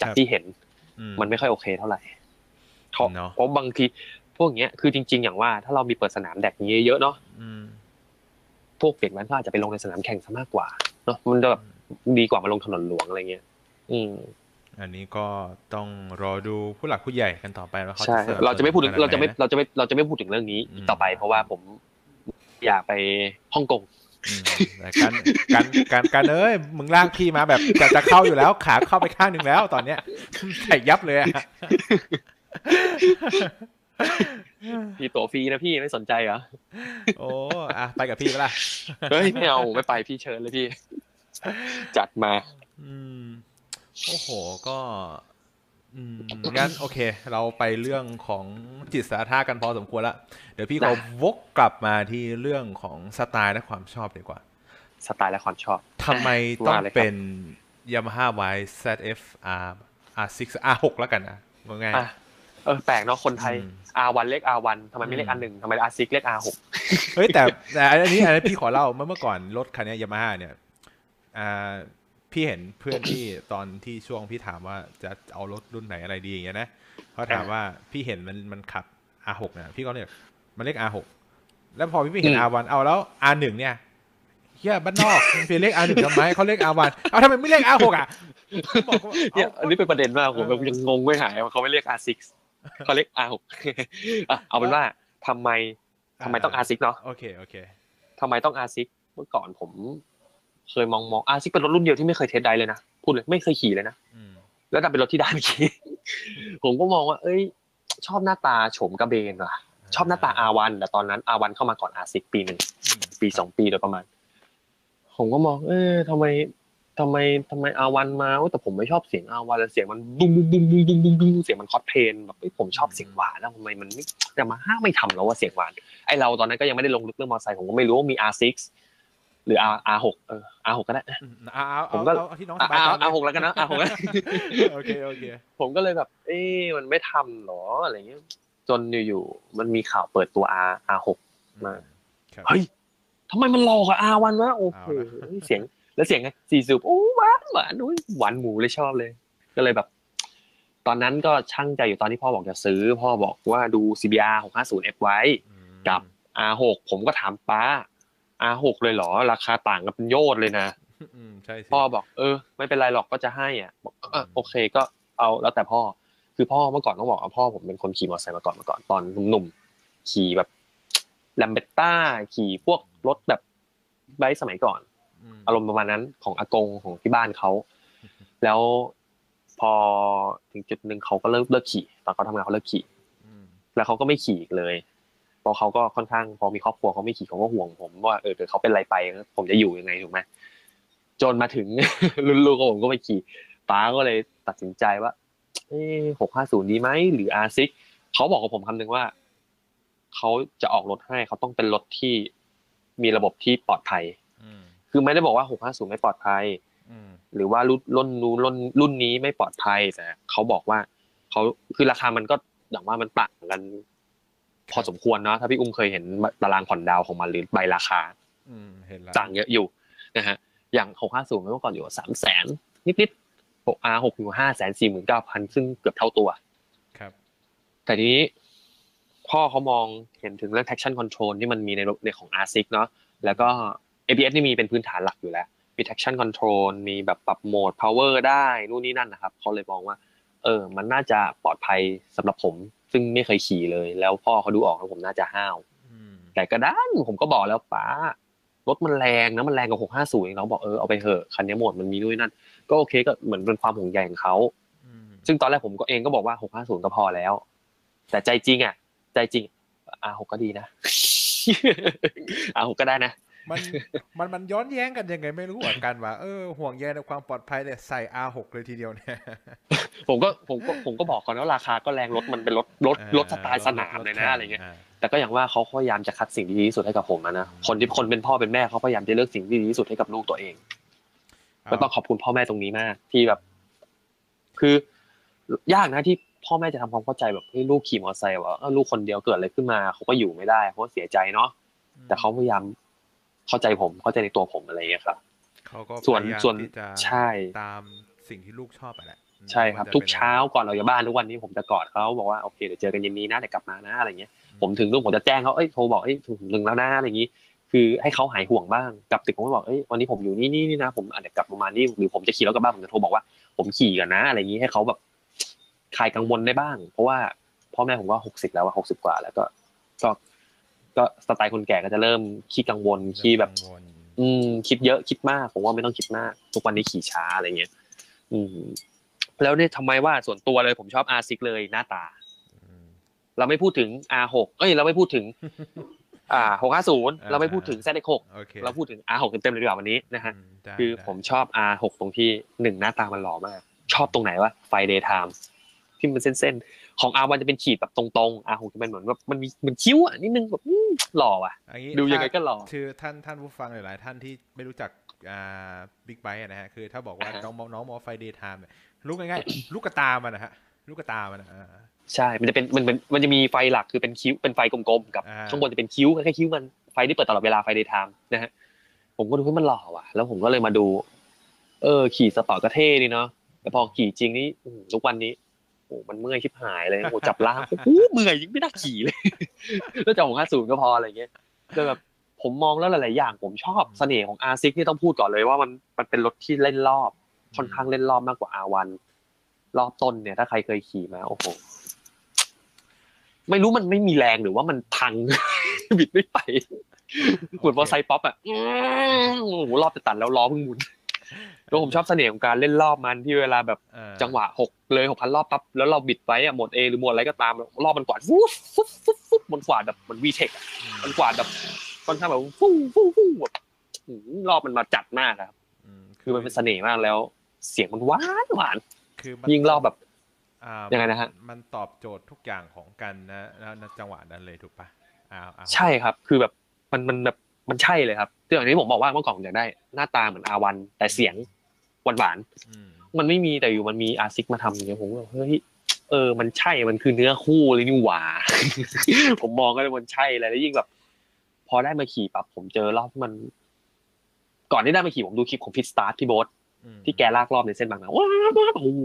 จากครับที่เห็นอืมันไม่ค่อยโอเคเท่าไหร่เพราะเนอะเพราะบางทีพวกเนี้ยคือจริง ๆ อย่างว่าถ้าเรามีเปิดสนามแดกนี้เยอะๆเนาะอืมพวกเด็กมันก็อาจจะไปลงในสนามแข่งซะมากกว่าเนาะมันจะแบบ ดีกว่ามาลงถนนหลวงอะไรเงี้ยอืมอันนี้ก็ต้องรอดูผู้หลักผู้ใหญ่กันต่อไปว่าเขาใช่จะเสิร์ฟเราจะไม่พูดถึงขนเราจะไม่หนนเราจะไม่เราจะไม่พูดถึงเรื่องนี้อืมต่อไปเพราะว่าผมอยากไปฮ่องกงอืมแต่การการการการเอ้ยมึงลากพี่มาแบบจะจะเข้าอยู่แล้ว ขาเข้าไปข้างหนึ่งแล้วตอนเนี้ยใส่ยับเลยอะพี่ตัวฟรีนะพี่ไม่สนใจเหรอโอ้อะไปกับพี่ปะล่ะเฮ้ยไม่เอาไม่ไปพี่เชิญเลยพี่ จัดมา อืมโอ้โห ก็อืมงั้นโอเค เราไปเรื่องของจิตสาธากันพอสมควรละเดี๋ยวพี่ขอได้วกกลับมาที่เรื่องของสไตล์และความชอบดีกว่า สไตล์และความชอบทำไมต้องว่าเลยครับเป็น Yamaha Y ZF R R6 R6 แล้วกันนะง่ายอะเออแปลกเนาะคนไทยอืม R1 เรียก R1 ทำไมไม่เรียกอืม R1 ทำไม R6 เรียก R6 ๆเฮ้ยแต่แต่อันนี้อันนี้พี่ขอเล่าเมื่อเมื่อก่อนรถคันเนี้ย Yamaha เนี่ย อ่าพี่เห็นเพื่อนที่ตอนที่ช่วงพี่ถามว่าจะเอารถรุ่นไหนอะไรดีอย่างเงี้ยนะเขาถามว่าพี่เห็นมันมันขับ R6 นะพี่ก็เนี่ยมันเรียก R6 แล้วพอพี่ไปเห็นอืม R1 เอาแล้ว R1 เนี่ยเฮียบ้านนอกมันเรียก R1 ทำไมเขาเรียก R1 เอาทำไมไม่เรียก R6 อะบอกว่าเนี่ยเอาอันนี้เป็นประเด็นมากผมเออยังงงไม่หายว่าเขาไม่เรียก R6 เขาเรียก R6 อะเอาเป็นว่าทำไมทำไมต้อง R6 เนาะโอเคโอเคทำไมต้อง R6 เมื่อก่อนผม เคยมองมอง R6 เป็นรถรุ่นเดียวที่ไม่เคยเทสไดเลยนะพูดเลยไม่เคยขี่เลยนะอืมแล้วดันเป็นรถที่ได้เมื่อกี้ผมก็มองว่า เอ้ย ชอบหน้าตาโฉมกระเบนว่ะ ชอบหน้าตา R1 แต่ตอนนั้น R1 เข้ามาก่อน R6 ปีหนึ่งอืมปีสองปีโดยประมาณ ผมก็มอง เอ้ยทำไมทำไมทำไม R1 มาโอ้แต่ผมไม่ชอบเสียง R1 แล้วเสียงมันบุ้งบุ้งบุ้งบุ้งบุ้งบุ้งบุ้งเสียงมันคอสเพลนแบบเอ้ยผมชอบเสียงหวานแล้วทำไมมันไม่แต่มาห้าไม่ทำแล้วว่าเสียงหวานไอเราตอนนั้นก็ยังไม่ได้ลงลึกเรื่องมอเตอร์ไซค์ผมก็ไม่รู้ว่ามี R6 หรือ R R6 เออ R6 ก็ได้อืมเอาเอาผมก็เอาเอาที่น้องสอะบายใจ R R6 แล้วกันนะ R6 แล้วโอเคโอเคผมก็เลยแบบ เอ๊ะมันไม่ทำหรออะไรเงี้ยจนอยู่ๆมันมีข่าวเปิดตัว R R6 มาครับเฮ้ยทำไมมันหลอกอะ R1 วะโอ้โหเอาละเสียงแล้วเสียงไงสี่สูบโอ้หวานหวานอุ้ยหวานหมูเลยชอบเลย ก็เลยแบบ ตอนนั้นก็ช่างใจอยู่ตอนที่พ่อบอกจะซื้อ พ่อบอกว่าดู CBR 650F ไว้อืมกับ R6 ผมก็ถามป้า R6 เลยเหรอ ราคาต่างกันเป็นโยชน์เลยนะอืมใช่สิพ่อบอกเออ ไม่เป็นไรหรอกก็จะให้อะบอกเออโอเคก็เอาแล้วแต่พ่อ คือพ่อเมื่อก่อนต้องบอกว่าพ่อผมเป็นคนขี่มอเตอร์ไซค์มาก่อนมาก่อนตอนหนุ่มๆขี่แบบแลมเบตต้าขี่พวกรถแบบไบค์สมัยก่อนมอารมณ์ประมาณนั้นของอากงของที่บ้านเขาแล้วพอถึงจุดหนึ่งเขาก็เลิกเลิกขี่ตอนเขาทำงานเขาเลิกขี่อืมแล้วเขาก็ไม่ขี่อีกเลย เพราะเขาก็ค่อนข้างพอมีครอบครัวเขาไม่ขี่เขาก็ห่วงผมว่าเออเดี๋ยวเขาเป็นอะไรไปผมจะอยู่ยังไงถูกไหมจนมาถึงรุ่นลูกของผมก็ไปขี่ป้าก็เลยตัดสินใจว่าเอหกห้าศูนย์ดีไหมหรือ R6 เขาบอกกับผมคำหนึ่งว่าเขาจะออกรถให้เขาต้องเป็นรถที่มีระบบที่ปลอดภัยอืมคือไม่ได้บอกว่าหกห้าศูนย์ไม่ปลอดภัยอืมหรือว่ารุ่นรุ่นนู้นรุ่นรุ่นนี้ไม่ปลอดภัยแต่เขาบอกว่าเขาคือราคามันก็อย่างว่ามันต่างกัน พอสมควรเนาะถ้าพี่อุ้มเคยเห็นตารางผ่อนดาวของมันหรือใบราคาอืมเห็นแล้วต่างเยอะอยู่นะฮะอย่างหกห้าศูนย์เมื่อก่อนอยู่สามแสนนิดนิดหกอาร์หกอยู่ห้าแสนสี่หมื่นเก้าพันซึ่งเกือบเท่าตัว ครับ แต่ทีนี้พ่อเขามองเห็นถึงเรื่อง traction control ที่มันมีในรถในของ R6 เนาะแล้วก็ ABS นี่มีเป็นพื้นฐานหลักอยู่แล้วมี traction control มีแบบปรับโหมด power ได้นู่นนี่นั่นนะครับเขาเลยมองว่า เออ มันน่าจะปลอดภัยสำหรับผม ซึ่งไม่เคยขี่เลย แล้วพ่อเขาดูออกว่าผมน่าจะห้าวอืมแต่ก็ด้านผมก็บอกแล้วป้ารถมันแรงนะมันแรงกว่า650เองเราบอกเออเอาไปเถอะคันนี้โหมดมันมีนู่นนนั่น ก็โอเคก็เหมือนเป็นความห่วงใยของเขาอืมซึ่งตอนแรกผมก็เองก็บอกว่า650ก็พอแล้ว แต่ใจจริงอะ ใจจริง R6 ก็ดีนะ R6 ก็ได้นะ มันมันมันย้อนแย้งกันยังไงไม่รู้เหมือนกันว่าเออห่วงใยในความปลอดภัยเนี่ยใส่ R6 เลยทีเดียวเนี่ยผมก็ผมก็ผมก็บอกก่อนว่าราคาก็แรงรถมันเป็นรถรถรถสไตล์สนามเลยนะอะไรเงี้ยแต่ก็อย่างว่าเขาพยายามจะคัดสิ่งที่ดีที่สุดให้กับผมอะนะคนที่คนเป็นพ่อเป็นแม่เขาพยายามจะเลือกสิ่งที่ดีที่สุดให้กับลูกตัวเองก็ต้องขอบคุณพ่อแม่ตรงนี้มาก ที่แบบ คือ ยากนะที่พ่อแม่จะทำความเข้าใจแบบให้ลูกขี่มอเตอร์ไซค์ว่าลูกคนเดียวเกิดอะไรขึ้นมาเขาก็อยู่ไม่ได้เขาเสียใจเนาะแต่เขาพยายาม เข้าใจผมเข้าใจในตัวผมอะไรอย่างเงี้ยครับเขาก็ส่วนพยายามส่วนที่จะใช่ตามสิ่งที่ลูกชอบไปแหละอืมใช่ครับว่จะทุกป็นเช้าก่อนเราจะบ้านทุกวันนี้ผมจะกอดเขาบอกว่าโอเคเดี๋ยวเจอกันเย็นนี้นะเดี๋ยวกลับมานะอะไรเงี้ยผมถึงลูกผมจะแจ้งเขาเอ้ยโทรบอกเอ้ยถึงหนึ่งแล้วนะอะไรอย่างนี้ คือให้เขาหายห่วงบ้างกลับตึกผมก็บอกเอ้ยวันนี้ผมอยู่นี่นี่นี่นะผมอาจจะกลับประมาณนี้หรือผมจะขี่รถกลับบ้านผมจะโทรบอกว่าผมขี่กันนะ อะไรอย่างนี้ให้เขาแบบคลายกังวลได้บ้าง เพราะว่าพ่อแม่ผมก็หกสิบแล้วอะหกสิบกว่าแล้วก็ก็ ก็สไตล์คนแก่ก็จะเริ่มขี้กังวลขี้แบบกังวลอืม คิดเยอะคิดมากผมว่าไม่ต้องคิดมาก ทุกวันนี้ขี่ช้าอะไรเงี้ยอืม แล้วเนี่ยทำไมว่าส่วนตัวเลยผมชอบ R6 เลยหน้าตาอืมเราไม่พูดถึง R6 เอ้ย เราไม่พูดถึง อ่า650เราไม่พูดถึง ZX6 โอเคเราพูดถึง R6 เต็มๆเลยดีกว่าวันนี้นะฮะอืมได้คือได้ผมชอบ R6 ตรงที่หนึ่งหน้าตามันหล่อมาก ชอบตรงไหนวะไฟ daytime ที่มันเส้นๆของ R1 จะเป็นขีดแบบตรงๆ R6 จะเป็นเหมือนแบบมันมีมันคิ้วอะนิดนึงแบบอื้อ หล่อว่ะอันนี้ดูยังไงก็หล่อคือท่านท่านผู้ฟังหลายๆท่านที่ไม่รู้จักอ่าบิ๊กไบค์นะฮะคือถ้าบอกว่าอ่าฮะน้องมอน้องมอไฟ daytime เนี่ยลูกง่ายๆลูกกระตามันนะฮะลูกกระตามันนะอ่าใช่มันจะเป็นมันเป็นมันจะมีไฟหลักคือเป็นคิ้วเป็นไฟกลมๆกับอ่าข้างบนจะเป็นคิ้วแค่คิ้วมันไฟที่เปิดตลอดเวลาไฟ daytime นะฮะผมก็ดูให้มันหล่อว่ะ แล้วผมก็เลยมาดู เออ ขี่สปอร์ตก็เท่ดีเนาะแต่พอขี่จริงนี่อื้อหือทุกวันนี้โอ้ มันเมื่อยชิบหายเลยโอ้จับล่างโอ้โหเมื่อยยิ่งไม่น่าขี่เลยแล้วจะของห้าศูนย์ก็พออะไรเงี้ยก็แบบผมมองแล้วหลายๆอย่าง ผมชอบเสน่ห์ของ R6 นี่ต้องพูดก่อนเลยว่ามันมันเป็นรถที่เล่นรอบ ค่อนข้างเล่นรอบมากกว่า R1 รอบต้นเนี่ย ถ้าใครเคยขี่มาโอ้โหไม่รู้มันไม่มีแรงหรือว่ามันพังบิดไม่ไปเหมือนมอเตอร์ไซค์ป๊อปอะอื้อโอ้โหรอบจะตัดแล้วล้อเพิ่งหมุน แล้วผมชอบเสน่ห์ของการเล่นรอบมันที่เวลาแบบเออจังหวะหกเลยหกพันรอบปั๊บแล้วเราบิดไว้อะหมดเอหรือหมดอะไรก็ตาม รอบมันกวาดฟุ๊บฟุ๊บฟุ๊บฟุ๊บมันกวาดแบบมันวีเทคมันกวาดแบบค่อนข้างแบบฟู่ฟู่ฟู่แบบอื้อหือรอบมันมาจัดมากอะครับอืมคือมันเป็นเสน่ห์มากแล้ว เสียงมันหวานหวานคือมันยิ่งรอบแบบอ่ายังไงนะฮะมันตอบโจทย์ทุกอย่างของกันนะนะณจังหวะนั้นเลยถูกปะอ้าวอ้าวใช่ครับ คือแบบมันมันแบบมันใช่เลยครับที่อย่างที่ผมบอกว่าเมื่อก่อนผมอยากได้ หน้าตาเหมือนอาวัน แต่เสียง หวานหวานๆอืมมันไม่มีแต่อยู่มันมีอาซิกมาทำอย่างเงี้ยผมก็แบบเฮ้ยเออ มันใช่มันคือเนื้อคู่เลยนี่หว่า ผมมองก็เลยมันใช่เลยแล้วยิ่งแบบ พอได้มาขี่ปั๊บผมเจอรอบที่มัน ก่อนที่ได้มาขี่ผมดูคลิปของพิทสตาร์ทพี่โบ๊ทอืมที่แกลากรอบในเส้นบางนาว้าวโอ้โห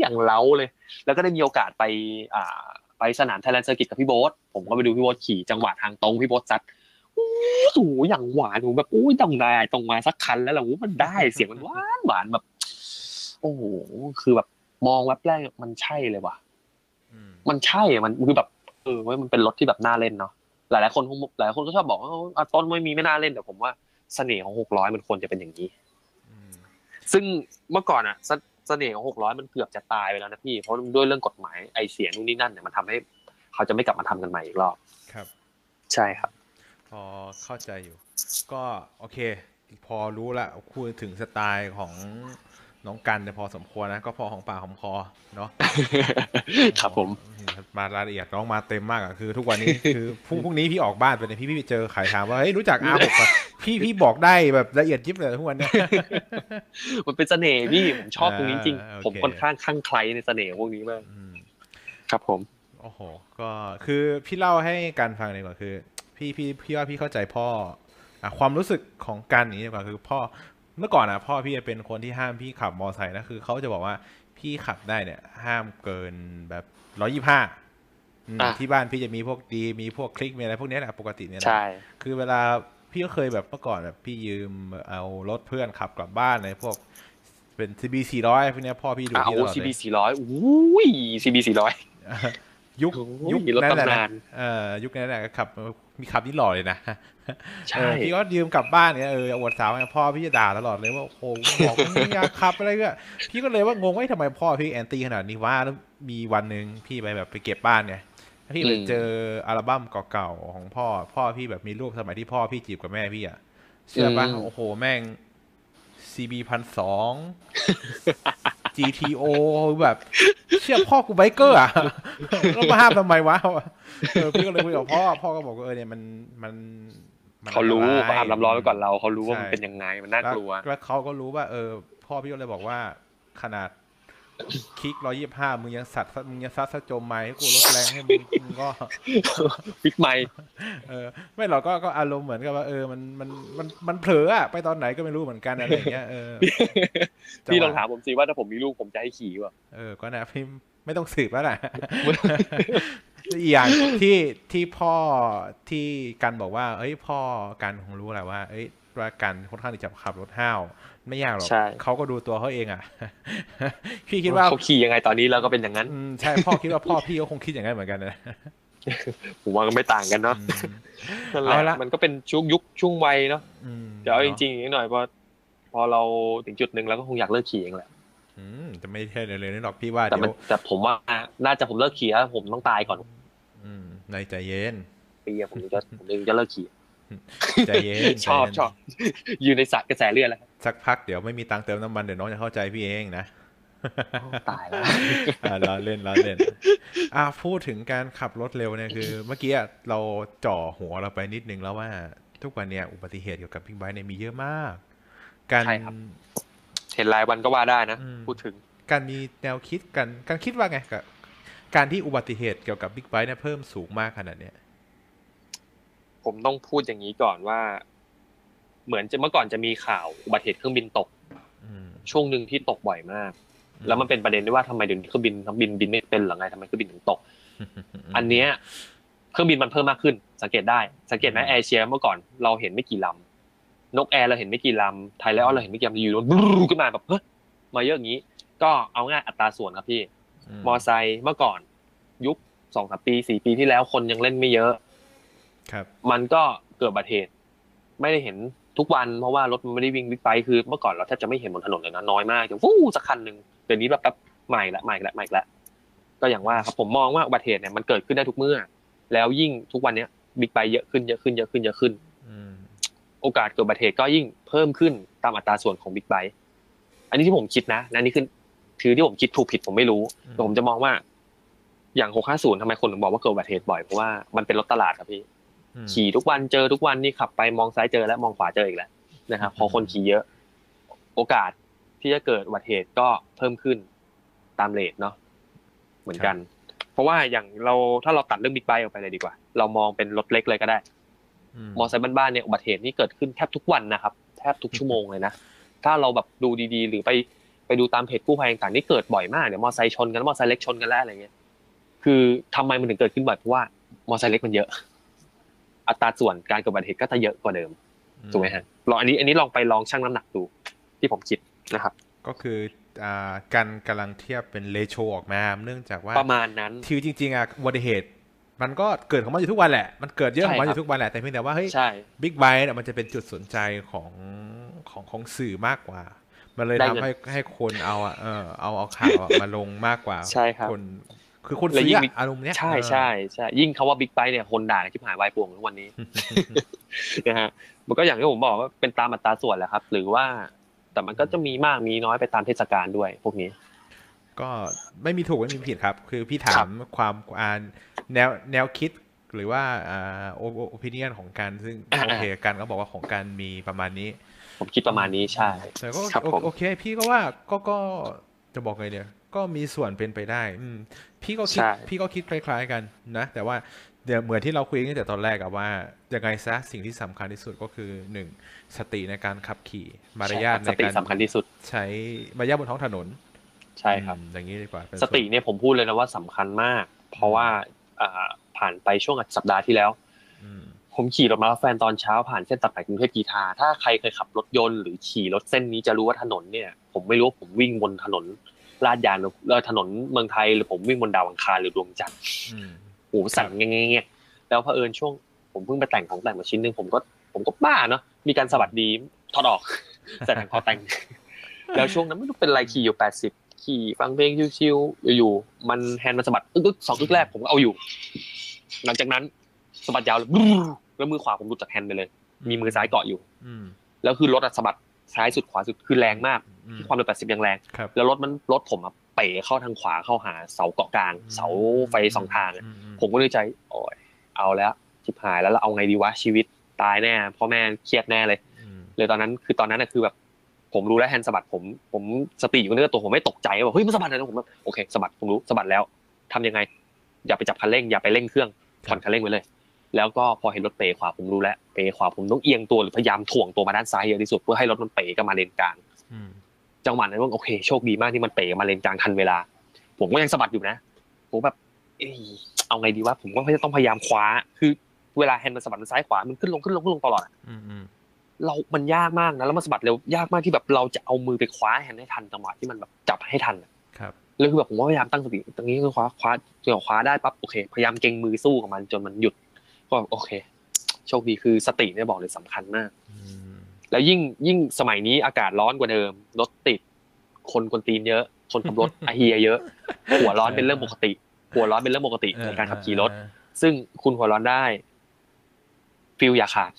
อย่างเล้าเลย แล้วก็ได้มีโอกาสไป อ่า ไปสนามไทยแลนด์เซอร์กิตกับพี่โบ๊ทผมก็ไปดูพี่โบ๊ทขี่จังหวะทางตรงพี่โบ๊ทซัด โอ้โหอย่างหวานผมแบบอุ้ยต้องได้ตรงมาสักคันแล้วแหละโอ้โหมันได้เสียงมันหวานหวานแบบ โอ้โหคือแบบมองแวบแรกมันใช่เลยว่ะอืมมันใช่อะมันคือแบบเออเว้ยมันเป็นรถที่แบบน่าเล่นเนาะหลายหลายๆคนคงหลายคนก็ชอบบอกว่าอะต้นไม่มีไม่น่าเล่นแต่ผมว่าเสน่ห์ของหกร้อยมันควรจะเป็นอย่างนี้อืมซึ่งเมื่อก่อนอะเสเสน่ห์ของหกร้อยมันเกือบจะตายไปแล้วนะพี่เพราะด้วยเรื่องกฎหมายไอเสียนู่นนี่นั่นเนี่ยมันทำให้ เขาจะไม่กลับมาทำกันใหม่อีกรอบครับ ใช่ครับ พอเข้าใจอยู่ ก็โอเค พอรู้ละพูดถึงสไตล์ของน้องกันเนี่ยพอสมควรนะ ก็พอของปากของคอเนาะครับผมมารายละเอียดน้องมาเต็มมากอะคือทุกวันนี้คือพรุ่งพรุ่งนี้พี่ออกบ้านไปเนี่ยพี่พี่ไปเจอใครถามว่าเฮ้ยรู้จัก R6 ป่ะพี่พี่บอกได้แบบละเอียดยิบเลยทุกวันเนี้ยมันเป็นเสน่ห์พี่ผมชอบตรงนี้จริงอ่าโอเคผมค่อนข้างคลั่งไคล้ในเสน่ห์พวกนี้มากอืมครับผมโอ้โห ก็คือพี่เล่าให้กันฟังดีกว่าคือ พี่พี่พี่ว่าพี่เข้าใจพ่ออะความรู้สึกของกันอย่างนี้ดีกว่าคือพ่อเมื่อก่อนอะพ่อพี่เป็นคนที่ห้ามพี่ขับมอไซค์นะคือเขาจะบอกว่าพี่ขับได้เนี่ยห้ามเกินแบบร้อยี่ห้าอะที่บ้านพี่จะมีพวกดีมีพวกคลิกมีอะไรพวกเนี้ยแหละปกติเนี่ยนะใช่คือเวลาพี่ก็เคยแบบเมื่อก่อนแบบพี่ยืมเอารถเพื่อนขับกลับบ้านในพวกเป็น CB 400พวกเนี้ยพ่อพี่ดูอ่าพี่โอ้ตลอดซีเลบียสี่ร้อยอุ้ยซีบีสี่ร้อ ยยุคโอ้ยยุครถนั้นแหละตำนะนานเออยุคนั้นแหละขับ มีขับนี่หล่อเลยนะใช่เออพี่ก็ยืมกลับบ้านเนี่ยเอออวดสาวไงพ่อพี่จะด่าตลอดเลยว่าโอ้โหบอกมึงอยากขับอะไรก็พี่ก็เลยว่างงว่าทำไมพ่อพี่แอนตี้ขนาดนี้ว่าแล้วมีวันหนึ่งพี่ไปแบบไปเก็บบ้านเนี่ยแล้วพี่ไปเจออัลบั้มเก่าๆของพ่อ พ่อพี่แบบมีรูปสมัยที่พ่อพี่จีบกับแม่พี่อะเชื่อปะโอ้โหแม่ง CB พันสอง GTO แบบเชื่อพ่อกูไบเกอร์อะแล้วมาห้ามทำไมวะเออพี่ก็เลยคุยกับพ่อ พ่อก็บอกว่าเออเนี่ยมันมันมันเขารู้อันตเขายอาบน้ำร้อนไว้ก่อนเราเขารู้ว่าใช่มันเป็นยังไงมันน่ากลัวแแล้วเขาก็รู้ว่า เออ พ่อพี่ก็เลยบอกว่าขนาด คลิกร้อยี่ห้ามึงยังสัตว์มึงยังซัดสะจมไม้ให้กูลดแรงให้มึงมึงก็บิ๊กไมค์เออ ไม่หรอกก็ก็อารมณ์เหมือนกับว่าเออมันมันมันมันเผลออะไปตอนไหนก็ไม่รู้เหมือนกันอะไรอย่างเงี้ยเออพี่ลองถามผมสิว่าถ้าผมมีลูกผมจะให้ขี่ป่ะเออก็นะพี่ไม่ต้องสืบแล้วแหละอีกอย่างที่ที่พ่อที่กันบอกว่า เอ้ยพ่อกันคงรู้แหละว่า เอ้ยว่ากันค่อนข้างที่จะขับรถห้าว ไม่ยากหรอกใช่เขาก็ดูตัวเขาเองอะพี่คิดว่าเขาขี่ยังไงตอนนี้เราก็เป็นอย่างนั้นอืมใช่พ่อคิดว่าพ่อพี่ก็คงคิดอย่างนั้นเหมือนกันนะผมว่าก็ไม่ต่างกันเนาะอืมนั่นแหเอาละละมันก็เป็นช่วงยุคช่วงวัยเนาะอืมเดี๋ยวเอาจริงๆนิดหน่อยพอพอเราถึงจุดหนึ่งเราก็คงอยากเลิกขี่เองแหละอืมจะไม่ใช่เลยเลยนี่หรอกพี่ว่าแต่เดี๋ยมันวแต่ผมว่าน่าจะผมเลิกขี่แล้วผมต้องตายก่อน อืมในใจเย็นปีอะผมถึงจะผมถึงจะเลิกขี่ใจเย็นชอบใจเย็นชอบอยู่ในสระกระแสเลือดแล้ว สักพักเดี๋ยวไม่มีตังค์เติมน้ำมันเดี๋ยวน้องจะเข้าใจพี่เองนะตายแล้วอ่าล้อเล่นล้อเล่น อ่าพูดถึงการขับรถเร็วเนี่ยคือ เมื่อกี้เราจ่อหัวเราไปนิดนึงแล้วว่าทุกวันเนี่ยอุบัติเหตุเกี่ยวกับบิ๊กไบค์เนี่ยมีเยอะมาก การใช่ครับเห็นรายวันก็ว่าได้นะอืมพูดถึง การมีแนวคิดกันการคิดว่าไงกับการที่อุบัติเหตุเกี่ยวกับบิ๊กไบค์เนี่ยเพิ่มสูงมากขนาดเนี้ยผมต้องพูดอย่างนี้ก่อนว่า เหมือนจะเมื่อก่อนจะมีข่าวอุบัติเหตุเครื่องบินตกอืมช่วงหนึ่งที่ตกบ่อยมาก แล้วมันเป็นประเด็นด้วยว่าทำไมเดี๋ยวนี้เครื่องบินเครื่องบินบินไม่เป็นหรือไงทำไมเครื่องบินถึงตก อันเนี้ยเครื่องบินมันเพิ่มมากขึ้น สังเกตได้ สังเกตไหมอืมแอร์เอเชียเมื่อก่อนเราเห็นไม่กี่ลำนกแอร์เราเห็นไม่กี่ลำไทยแล้วเราเห็นไม่กี่ลำอยู่ๆบรูขึ้นมาแบบเฮ้ยมาเยอะอย่างนี้ ก็เอาง่ายอัตราส่วนครับพี่ มอไซค์เมื่อก่อน ยุคสองสามปีสี่ปีที่แล้วคนยังเล่นไม่เยอะ ครับ มันก็เกิดอุบัติเหตุ ไม่ได้เห็น ทุกวันเพราะว่ารถมันไม่ได้วิ่งบิ๊กไบค์คือเมื่อก่อนเราแทบจะไม่เห็นบนถนนเลยนะน้อยมากจะวู้สักคันหนึ่งเดี๋ยวนี้แบบแป๊บใหม่ละใหม่ละใหม่ละก็อย่างว่าครับผมมองว่าอุบัติเหตุเนี่ยมันเกิดขึ้นได้ทุกเมื่อ แล้วยิ่งทุกวันเนี้ยบิ๊กไบค์เยอะขึ้นเยอะขึ้นเยอะขึ้นเยอะขึ้นโอกาสเกิดอุบัติเหตุก็ยิ่งเพิ่มขึ้นตามอัตราส่วนของบิ๊กไบค์อันนี้ที่ผมคิดนะนะนี่คือคือที่ผมคิดถูกผิดผมไม่รู้แต่ผมจะมองว่า อย่าง650ทำไมคนถึงบอกว่าเกิดอุบัติเหตุบ่อยเพราะว่ามันเป็นรถตลาดครับพี่ ขี่ทุกวันเจอทุกวันนี่ขับไปมองซ้ายเจอแล้วมองขวาเจออีกแล้วนะครับพอคนขี่เยอะ โอกาสที่จะเกิดอุบัติเหตุก็เพิ่มขึ้นตามเลทเนาะเหมือนกัน เพราะว่าอย่างเราถ้าเราตัดเรื่องบิ๊กไบค์ออกไปเลยดีกว่า เรามองเป็นรถเล็กเลยก็ได้มมอไซค์บ้านๆเนี่ยอุบัติเหตุนี่เกิดขึ้นแทบทุกวันนะครับ แทบทุกชั่วโมงเลยนะถ้าเราแบบดูดีๆ หรือไปไปดูตามเพจกู้ภัยต่างๆนี่เกิดบ่อยมากเดี๋ยวมอไซค์ชนกันมอไซค์เล็กชนกันแล้วอะไรเงี้ยคือทำไมมันถึงเกิดขึ้นบ่อยเพราะว่ามอไซค์เล็กมันเยอะ อัตราส่วนการเกิดอุบัติเหตุก็จะเยอะกว่าเดิมถูกไหมฮะลองอันนี้อันนี้ลองไปลองชั่งน้ำหนักดูที่ผมคิดนะครับ ก็คืออ่าการกำลังเทียบเป็นเลโชออกมาเนื่องจากว่าประมาณนั้นทีจริงๆอะอุบัติเหตุ มันก็เกิดของมันอยู่ทุกวันแหละ มันเกิดเยอะของมันอใช่ครับยู่ทุกวันแหละแต่เพียงแต่ว่าเฮ้ยใช่บิ๊กไบค์เนี่ยมันจะเป็นจุดสนใจของของของสื่อมากกว่า มันเลยได้ทำเงินให้ให้คนเอาอะเออเอาเอาข่าวอะมาลงมากกว่าใช่ครับคน คือคนและซื้อยิ่งอะมีอารมณ์เนี้ยใช่เออใช่ใช่ยิ่งคาว่าบิ๊กไบค์เนี่ยคนด่าที่หายวายป่วงทุกวันนี้นะฮะมันก็อย่างที่ผมบอกว่าเป็นตามอัตราส่วนแหละครับ หรือว่า แต่มันก็จะมีมากมีน้อยไปตามเทศกาลด้วย พวกนี้ ก็ไม่มีถูกไม่มีผิดครับ คือพี่ถาครัมบความอ่านแนวแนวคิดหรือว่าอ่าโอโอปิเนียนของการซึ่งอ่าโอเคกันก็บอกว่าของการมีประมาณนี้ ผมคิดประมาณนี้ใช่แต่ก็ครับโอผมโอเคพี่ก็ว่าก็ก็จะบอกไงเดียว ก็มีส่วนเป็นไปได้ อืมพี่ก็คิดใช่พี่ก็คิดคล้าย ๆ กันนะ แต่ว่าเดี๋ยวเหมือนที่เราคุยกันตั้งแต่ตอนแรกอะว่ายังไงซะสิ่งที่สำคัญที่สุดก็คือหนึ่งสติในการขับขี่มารยาทสในติการสำคัญที่สุด ใช้มารยาทบนท้องถนน ใช่ครับอืมอย่างนี้ดีกว่าเป็นสติเนี่ยผมพูดเลยนะว่าสำคัญมาก เพราะว่าอ่าผ่านไปช่วงสัปดาห์ที่แล้วอืมผมขี่รถมารับแฟนตอนเช้าผ่านเส้นตัดใหม่กรุงเทพกีทาถ้าใครเคยขับรถยนต์หรือขี่รถเส้นนี้จะรู้ว่าถนนเนี่ย ผมไม่รู้ว่าผมวิ่งบนถนน ลาดยางหรือเออถนนเมืองไทยหรือผมวิ่งบนดาวอังคารหรือดวงจันทร์อืมโอ้โหสั่นเงี้ยๆแล้วเผอิญช่วงผมเพิ่งไปแต่งของแต่งมาชิ้นหนึ่งผมก็ผมก็บ้าเนาะมีกันสะบัดดีถอดออกใส่แต่งคอแต่ง แล้วช่วงนั้นไม่รู้เป็นไรขี่อยู่แปดสิบขี่ฟังเพลงชิวๆอยู่ๆมันแฮนด์มันสะบัดอึกๆสองอึกแรกผมก็เอาอยู่ หลังจากนั้นสะบัดยาวเลยบรู๊แล้วมือขวาผมหลุดจากแฮนด์ไปเลย มีมือซ้ายเกาะอยู่อืมแล้วคือรถอะสะบัดซ้ายสุดขวาสุดคือแรงมากอืม ที่ความเร็วแปดสิบยังแรงครับแล้วรถมันรถผมอะเป๋เข้าทางขวาเข้าหาเสาเกาะกลาง เสาไฟสองทางอะอืมอืมผมก็เลยใจโอ้ยเอาแล้วชิบหายแล้วเราเอาไงดีวะชีวิตตายแน่พ่อแม่เครียดแน่เลยอืมเลยตอนนั้นคือตอนนั้นน่ะคือแบบ ผมรู้แล้วแฮนด์สะบัดผม ผมสติอยู่กับเนื้อตัวผมไม่ตกใจว่าเฮ้ยมันสะบัดอะไรนะผมแบบโอเคสะบัดผมรู้สะบัดแล้วทำยังไง อย่าไปจับคันเร่งอย่าไปเร่งเครื่องผ่อนคันเร่งไว้เลย แล้วก็พอเห็นรถเป๋ขวาผมรู้แล้วเป๋ขวาผมต้องเอียงตัวหรือพยายามถ่วงตัวมาด้านซ้ายเยอะที่สุดเพื่อให้รถมันเป๋กลับมาเลนกลางอืม จังหวะนั้นว่าโอเคโชคดีมากที่มันเป๋มาเลนกลางทันเวลา ผมก็ยังสะบัดอยู่นะผมแบบเอ้ยเอาไงดีวะผมก็ต้องพยายามคว้า คือเวลาแฮนด์มันสะบัดมันซ้ายขวามันขึ้นลงขึ้นลงขึ้นลงตลอดอะอืมอืมเรา มันยากมากนะแล้วมันสะบัดเร็วยากมากที่แบบเราจะเอามือไปคว้าแฮนด์ให้ทันจังหวะที่มันแบบจับให้ทันอะครับแล้วคือแบบผมก็พยายามตั้งสติตรงนี้คือคว้าคว้าจนกว่าคว้าได้ปั๊บโอเคพยายามเกร็งมือสู้กับมันจนมันหยุด ก็โอเค โชคดีคือสติเนี่ยบอกเลยสำคัญมากอืม แล้วยิ่งยิ่งสมัยนี้อากาศร้อนกว่าเดิมรถติด คนกวนตีนเยอะ คนขับรถเหี้ยเยอะ หัวร้อนเป็นเรื่องปกติ หัวร้อนเป็นเรื่องปกติในการขับขี่รถ ซึ่งคุณหัวร้อนได้ฟิวส์อย่าขาด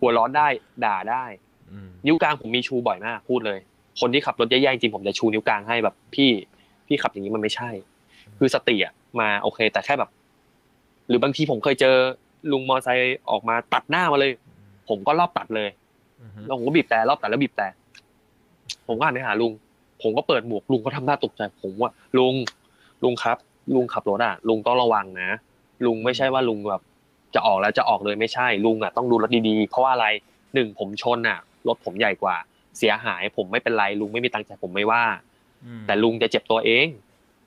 หัวร้อนได้ ด่าได้อืมนิ้วกลางผมมีชูบ่อยมากพูดเลย คนที่ขับรถแย่ๆจริงผมจะชูนิ้วกลางให้แบบพี่พี่ขับอย่างนี้มันไม่ใช่ คือสติอะมาโอเค แต่แค่แบบ หรือบางทีผมเคยเจอลุงมอไซค์ออกมาตัดหน้ามาเลย ผมก็รอบตัดเลยอืม แล้วผมก็บีบแต่รอบตัดแล้วบีบแต่ผมก็หันไปหาลุง ผมก็เปิดหมวกลุงก็ทำหน้าตกใจ ผมว่าลุงลุงครับ ลุงขับรถอะ ลุงต้องระวังนะลุงไม่ใช่ว่าลุงแบบ จะออกแล้วจะออกเลยไม่ใช่ ลุงอะต้องดูรถดีๆ เพราะว่าอะไรหนึ่งผมชนอะรถผมใหญ่กว่า เสียหาย ผมไม่เป็นไรลุงไม่มีตังค์จ่ายผมไม่ว่าอืมแต่ลุงจะเจ็บตัวเอง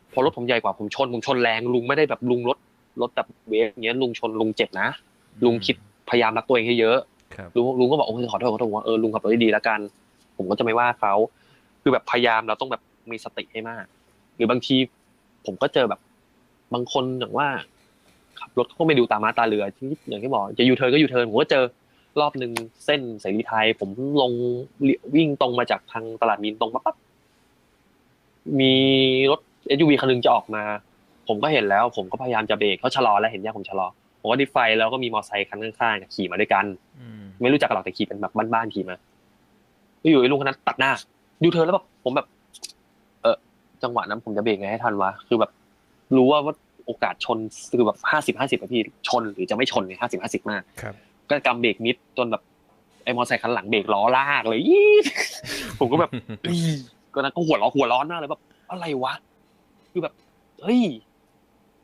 เพราะรถผมใหญ่กว่าผมชนผมชนแรงลุงไม่ได้แบบลุงรถรถแบบเวฟอย่างเงี้ยลุงชนลุงเจ็บนะลุงคิดพยายามรักตัวเองให้เยอะครับ ลุงลุงก็บอกโอเคขอโทษขอโทษผมว่าเออลุงขับรถดีๆแล้วกัน ผมก็จะไม่ว่าเขาคือแบบพยายามเราต้องแบบมีสติให้มาก หรือบางทีผมก็เจอแบบบางคนอย่างว่าขับรถเขาก็ไม่ดูตาม้าตาเรือที่อย่างที่บอกจะยูเทิร์นก็ยูเทิร์นผมก็เจอรอบหนึ่งเส้นเสรีไทย ผมลงวิ่งตรงมาจากทางตลาดมีนตรงปั๊บปั๊บมีรถ SUV คันหนึ่งจะออกมา ผมก็เห็นแล้ว ผมก็พยายามจะเบรกเขาชะลอแล้วเห็นยังผมชะลอผมก็ dip ไฟแล้วก็มีมอเตอร์ไซค์คันข้างๆขี่มาด้วยกัน อืม ไม่รู้จักกันหรอกแต่ขี่เป็นแบบบ้านๆขี่มาอยู่ๆไอ้ลุงคนนั้นตัดหน้าดูเธอแล้วแบบผมแบบ เออจังหวะนั้นผมจะเบรกไงให้ทันวะคือแบบ รู้ว่าว่าโอกาสชนคือแบบห้าสิบห้าสิบพี่ชนหรือจะไม่ชนเนี่ยห้าสิบห้าสิบมากครับก็กำเบรกมิดจนแบบไอ้มอเตอร์ไซค์คันหลังเบรกล้อลากเลยอี๊ดผมก็แบบอี๋ก็นั้นก็หัวร้อนหัวร้อนมากเลยแบบอะไรวะคือแบบเฮ้ย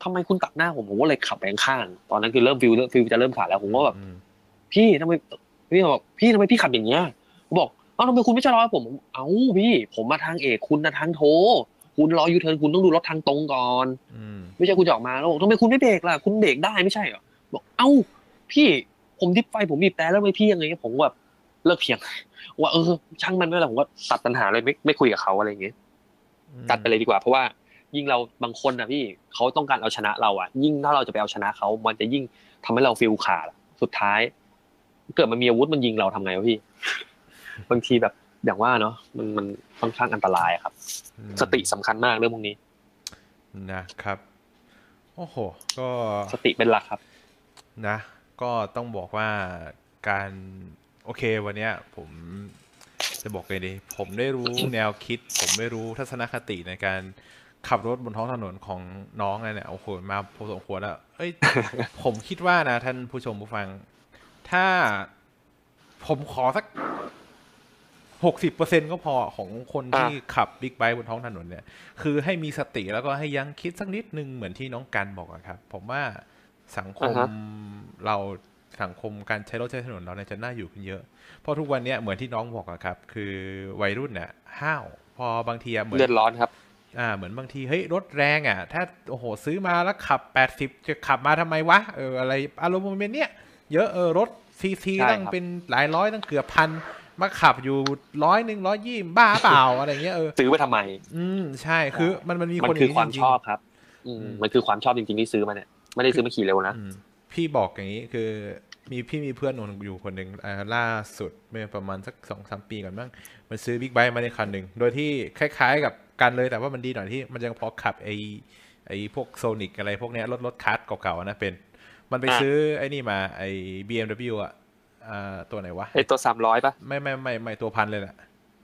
ทำไมคุณตัดหน้าผมผมก็เลยขับไปข้างๆตอนนั้นคือเริ่มฟิวส์เริ่มฟิวส์จะเริ่มขาดแล้วผมก็แบบอืมพี่ทำไม พี่บอกพี่ทำไมพี่ขับอย่างเงี้ยผมบอกเอ้าทำไมคุณไม่ชะลอให้ผม เอ้าพี่ ผมมาทางเอกคุณนะทางโท คุณรอยูเทิร์นคุณต้องดูรถทางตรงก่อนอืมไม่ใช่คุณจะออกมาแล้วบอกทำไมคุณไม่เบรกล่ะ คุณเบรกได้ไม่ใช่เหรอบอกเอ้า พี่ผมดิฟไฟผมบีบแต่แล้วทำไม่พี่ยังไงผมแบบเลิกเถียงว่าเออ ช่างมันไม่เป็นไรผมก็ตัดปัญหาเลยไม่ไม่คุยกับเขาอะไรอย่างเงี้ยตัดไปเลยดีกว่า เพราะว่ายิ่งเราบางคนนะพี่เขาต้องการเอาชนะเราอะ ยิ่งถ้าเราจะไปเอาชนะเขามันจะยิ่งทำให้เราฟิลขาดอะสุดท้าย เกิดมันมีอาวุธมันยิงเราทำไงวะพี่ บางทีแบบอย่างว่าเนาะมันมันค่อนข้างอันตรายอะครับอืมสติสำคัญมากเรื่องพวกนี้ นะครับโอ้โห ก็สติเป็นหลักครับ นะ ก็ต้องบอกว่าการโอเควันเนี้ย ผมจะบอกเลยดีผมได้รู้แนวคิด ผมได้รู้ทัศนคติในการขับรถบนท้องถนนของน้องเนี่ยโอ้โหมาพอสมควรแล้ว เอ้ย ผมคิดว่านะท่านผู้ชมผู้ฟัง ถ้าผมขอสักหกสิบเปอร์เซ็นก็พอของคนที่ขับบิ๊กไบค์บนท้องถนนเนี่ย คือให้มีสติแล้วก็ให้ยั้งคิดสักนิดนึงเหมือนที่น้องกันบอกอะครับ ผมว่าสังคมอ่าฮะเราสังคมการใช้รถใช้ถนนเราเนี่ยจะน่าอยู่ขึ้นเยอะ เพราะทุกวันเนี้ยเหมือนที่น้องบอกอะครับ คือวัยรุ่นเนี่ยห้าว พอบางทีอะเหมือนเลือดร้อนครับ อ่า เหมือนบางทีเฮ้ยรถแรงอะ ถ้าโอ้โหซื้อมาแล้วขับแปดสิบจะขับมาทำไมวะเอออะไรอารมณ์มันเป็นเนี้ย เยอะเออรถซีซีใช่ตั้งครับเป็นหลายร้อยตั้งเกือบพันมาขับอยู่ร้อยหนึ่งร้อยยี่บ้าเปล่าอะไรเงี้ยเออซื้อไปทำไม อืมใช่คือ มันมันมีมัคนนคือย่งความจริงชๆอบครับอืมอืมมันคือความชอบจริงๆที่ซื้อมาเนี่ยไม่ได้ซื้อมาขี่เร็วนะอืมพี่บอกอย่างนี้คือมีพี่มีเพื่อนคนอยู่คนหนึ่งอ่าล่าสุดเมื่อประมาณสักสองสามปีก่อนบ้างมันซื้อบิ๊กไบค์มาในคันหนึ่งโดยที่คล้ายๆ กับกันเลยแต่ว่ามันดีหน่อยที่มันยังพอขับไอไอพวก Sonic อะไรพวกเนี้ยรถรถคาร์ดเก่าๆนะเป็น มันไปอะซื้อไอ้นี่มาไอ BMW อะอ่าตัวไหนวะไอตัวสามร้อยป่ะไม่ไม่ไม่ไม่ตัวพันเลยแหละ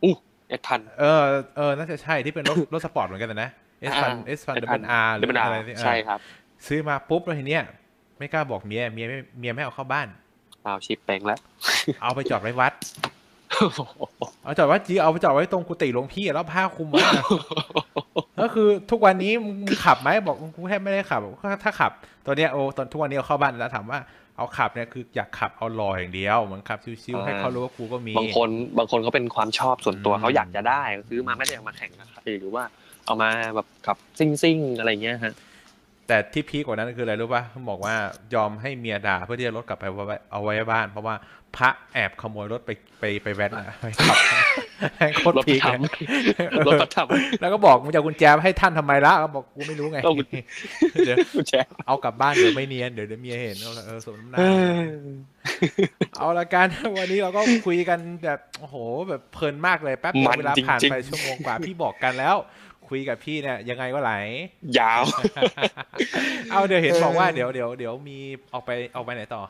อู้ S พันเออเออน่าจะใช่ที่เป็นรถรถสปอร์ตเหมือนกันนะเอสพันอ่าเอสพัน S เดพับินอาร์หรือเดบิลอาร์อะไรนี่ใช่ครับ ซื้อมาปุ๊บแล้วทีเนี้ยไม่กล้าบอกเมียเมียไม่เมียไม่เอาเข้าบ้านเอาชิปแปลงแล้วเอาไปจอดไว้วัดเอาจอดไว้จริงเอาไปจอดไว้ตรงกุฏิหลวงพี่แล้วผ้าคลุมไว้อะ ก็คือทุกวันนี้มึงขับไหมบอกกูแทบไม่ได้ขับ ถ้าขับตอนเนี้ยโอ้ตอนทุกวันนี้เอาเข้าบ้านแล้วถามว่าเอาขับเนี่ยคืออยากขับเอาลอยอย่างเดียวเหมือนขับชิวๆให้เขารู้ว่ากูก็มีบางคนบางคนเขาเป็นความชอบส่วนตัวอืมเขาอยากจะได้ซื้อมาไม่ได้เอามาแข่งนะครับหรือว่าเอามาแบบขับซิ่งซิ่งๆอะไรเงี้ยฮะแต่ที่พีคกว่านั้นคืออะไรรู้ป่ะเขาบอกว่ายอมให้เมียด่าเพื่อที่จะลดกลับไปเอาไว้เอาไว้บ้าน เพราะว่าพระแอบขโมยรถไปไปไปแว้นอะไปขับแม่ง โคตรรถพีคทเลยำรถประทับแล้วก็บอกมึงจะเอากุญแจให้ท่านทำไมละก็บอกกูไม่รู้ไงเอากุญเดี๋ยวกุญแจเอากลับบ้านเดี๋ยวไม่เนียนเดี๋ยวเดี๋ยวเมียเห็นเอาละเออสมน้ำหน้าเอาละกันวันนี้เราก็คุยกันแบบโอ้โห แบบเพลินมากเลยแป๊บเดียวมันเวลาผ่านจริงๆไปชั่วโมงกว่าพี่บอกกันแล้วคุยกับพี่เนี่ยยังไงก็ไหล ยาว เอาเดี๋ยวเห็นเออบอกว่าเดี๋ยวเดี๋ยวเดี๋ยวมีออกไปออกไปไหนต่อ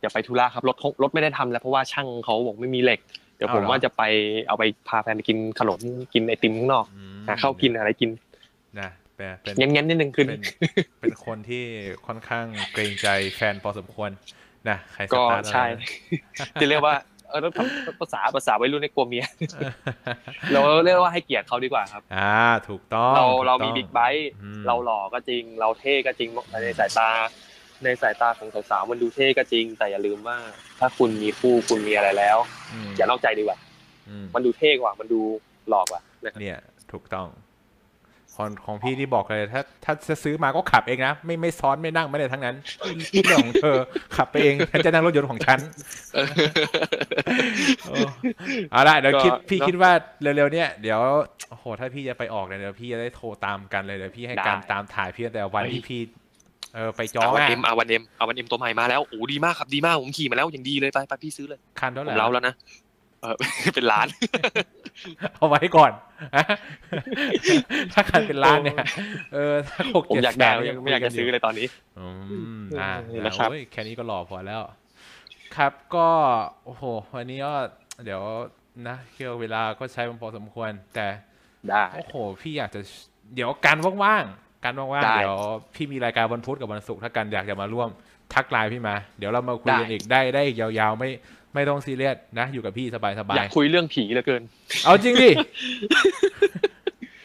อย่าไปธุระครับรถรถไม่ได้ทำแล้วเพราะว่าช่างเขาบอกไม่มีเหล็ก เดี๋ยวผมเอาเหรอว่าจะไปเอาไปพาแฟนไปกินขนมกินไอติมข้างนอกอืมหาข้าวกินอะไรกินนะเป็นเป็นเงี้ยๆนิดนึงคืนเป็นเป็นคนที่ค่อนข้างเกรงใจแฟนพอสมควรนะใครสก็ตาร์ทอะไรใช่จะเรียกว่าเออต้องทำภาษาภาษาวัยรุ่นในกลัวเมียเราเรียกว่าให้เกียรติเขาดีกว่าครับ อ่า ถูกต้อง เราถูกเราต้องมีบิ๊กไบค์อืมเราหล่อก็จริง เราเท่ก็จริงในสายตา ในสายตาของสาวๆมันดูเท่ก็จริง แต่อย่าลืมว่า ถ้าคุณมีคู่คุณมีอะไรแล้วมอย่านอกใจดีกว่าอืมมันดูเท่กว่า มันดูหล่อกว่านะครับเนี่ย ถูกต้องของของพี่ที่บอกเลยถ้า ถ้าจะซื้อมาก็ขับเองนะไม่ไม่ซ้อนไม่นั่งไม่ได้ทั้งนั้นเรื่องของเธอขับไปเองฉันจะนั่งรถยนต์ของฉันเออเอาละเดี๋ยวคิดก็พี่เนอะคิดว่าเร็วๆเนี่ยเดี๋ยวโอ้โหถ้าพี่จะไปออกเนี่ยเดี๋ยวพี่จะได้โทรตามกันเลยเดี๋ยวพี่ให้ได้การตามถ่ายพี่ตั้งแต่วันเฮ้ยที่พี่ เออไปจอง R one อะ M R one M R one เอ็มตัวใหม่มาแล้วโอ้ดีมากครับดีมากผมขี่มาแล้วอย่างดีเลยไปไปพี่ซื้อเลยคันเท่าผไหร่มเล่าแล้วนะเออเป็นล้าน เอาไว้ก่อนถ้าคันเป็นล้านเนี่ยเออถ้าหกผมเจ็ดอยากแสได้นไม่อยากจะซื้อเลยตอนนี้อืมอ่าเออนะครับโอ้ยแค่นี้ก็หล่อพอแล้ว ครับก็โอ้โหวันนี้ก็เดี๋ยวนะเกี่ยวเวลาก็ใช้มันพอสมควร แต่ได้โอ้โห พี่อยากจะ เดี๋ยวการว่างๆ การว่างได้ๆเดี๋ยวพี่มีรายการวันพุธกับวันศุกร์ถ้ากันอยากจะมาร่วมทักไลน์พี่มา เดี๋ยวเรามาคุยกันได้อีกได้ได้ยาวๆ ไม่ไม่ต้องซีเรียสนะ อยู่กับพี่สบายอยากคุยเรื่องผีเหลือเกินๆเอาจริงดิ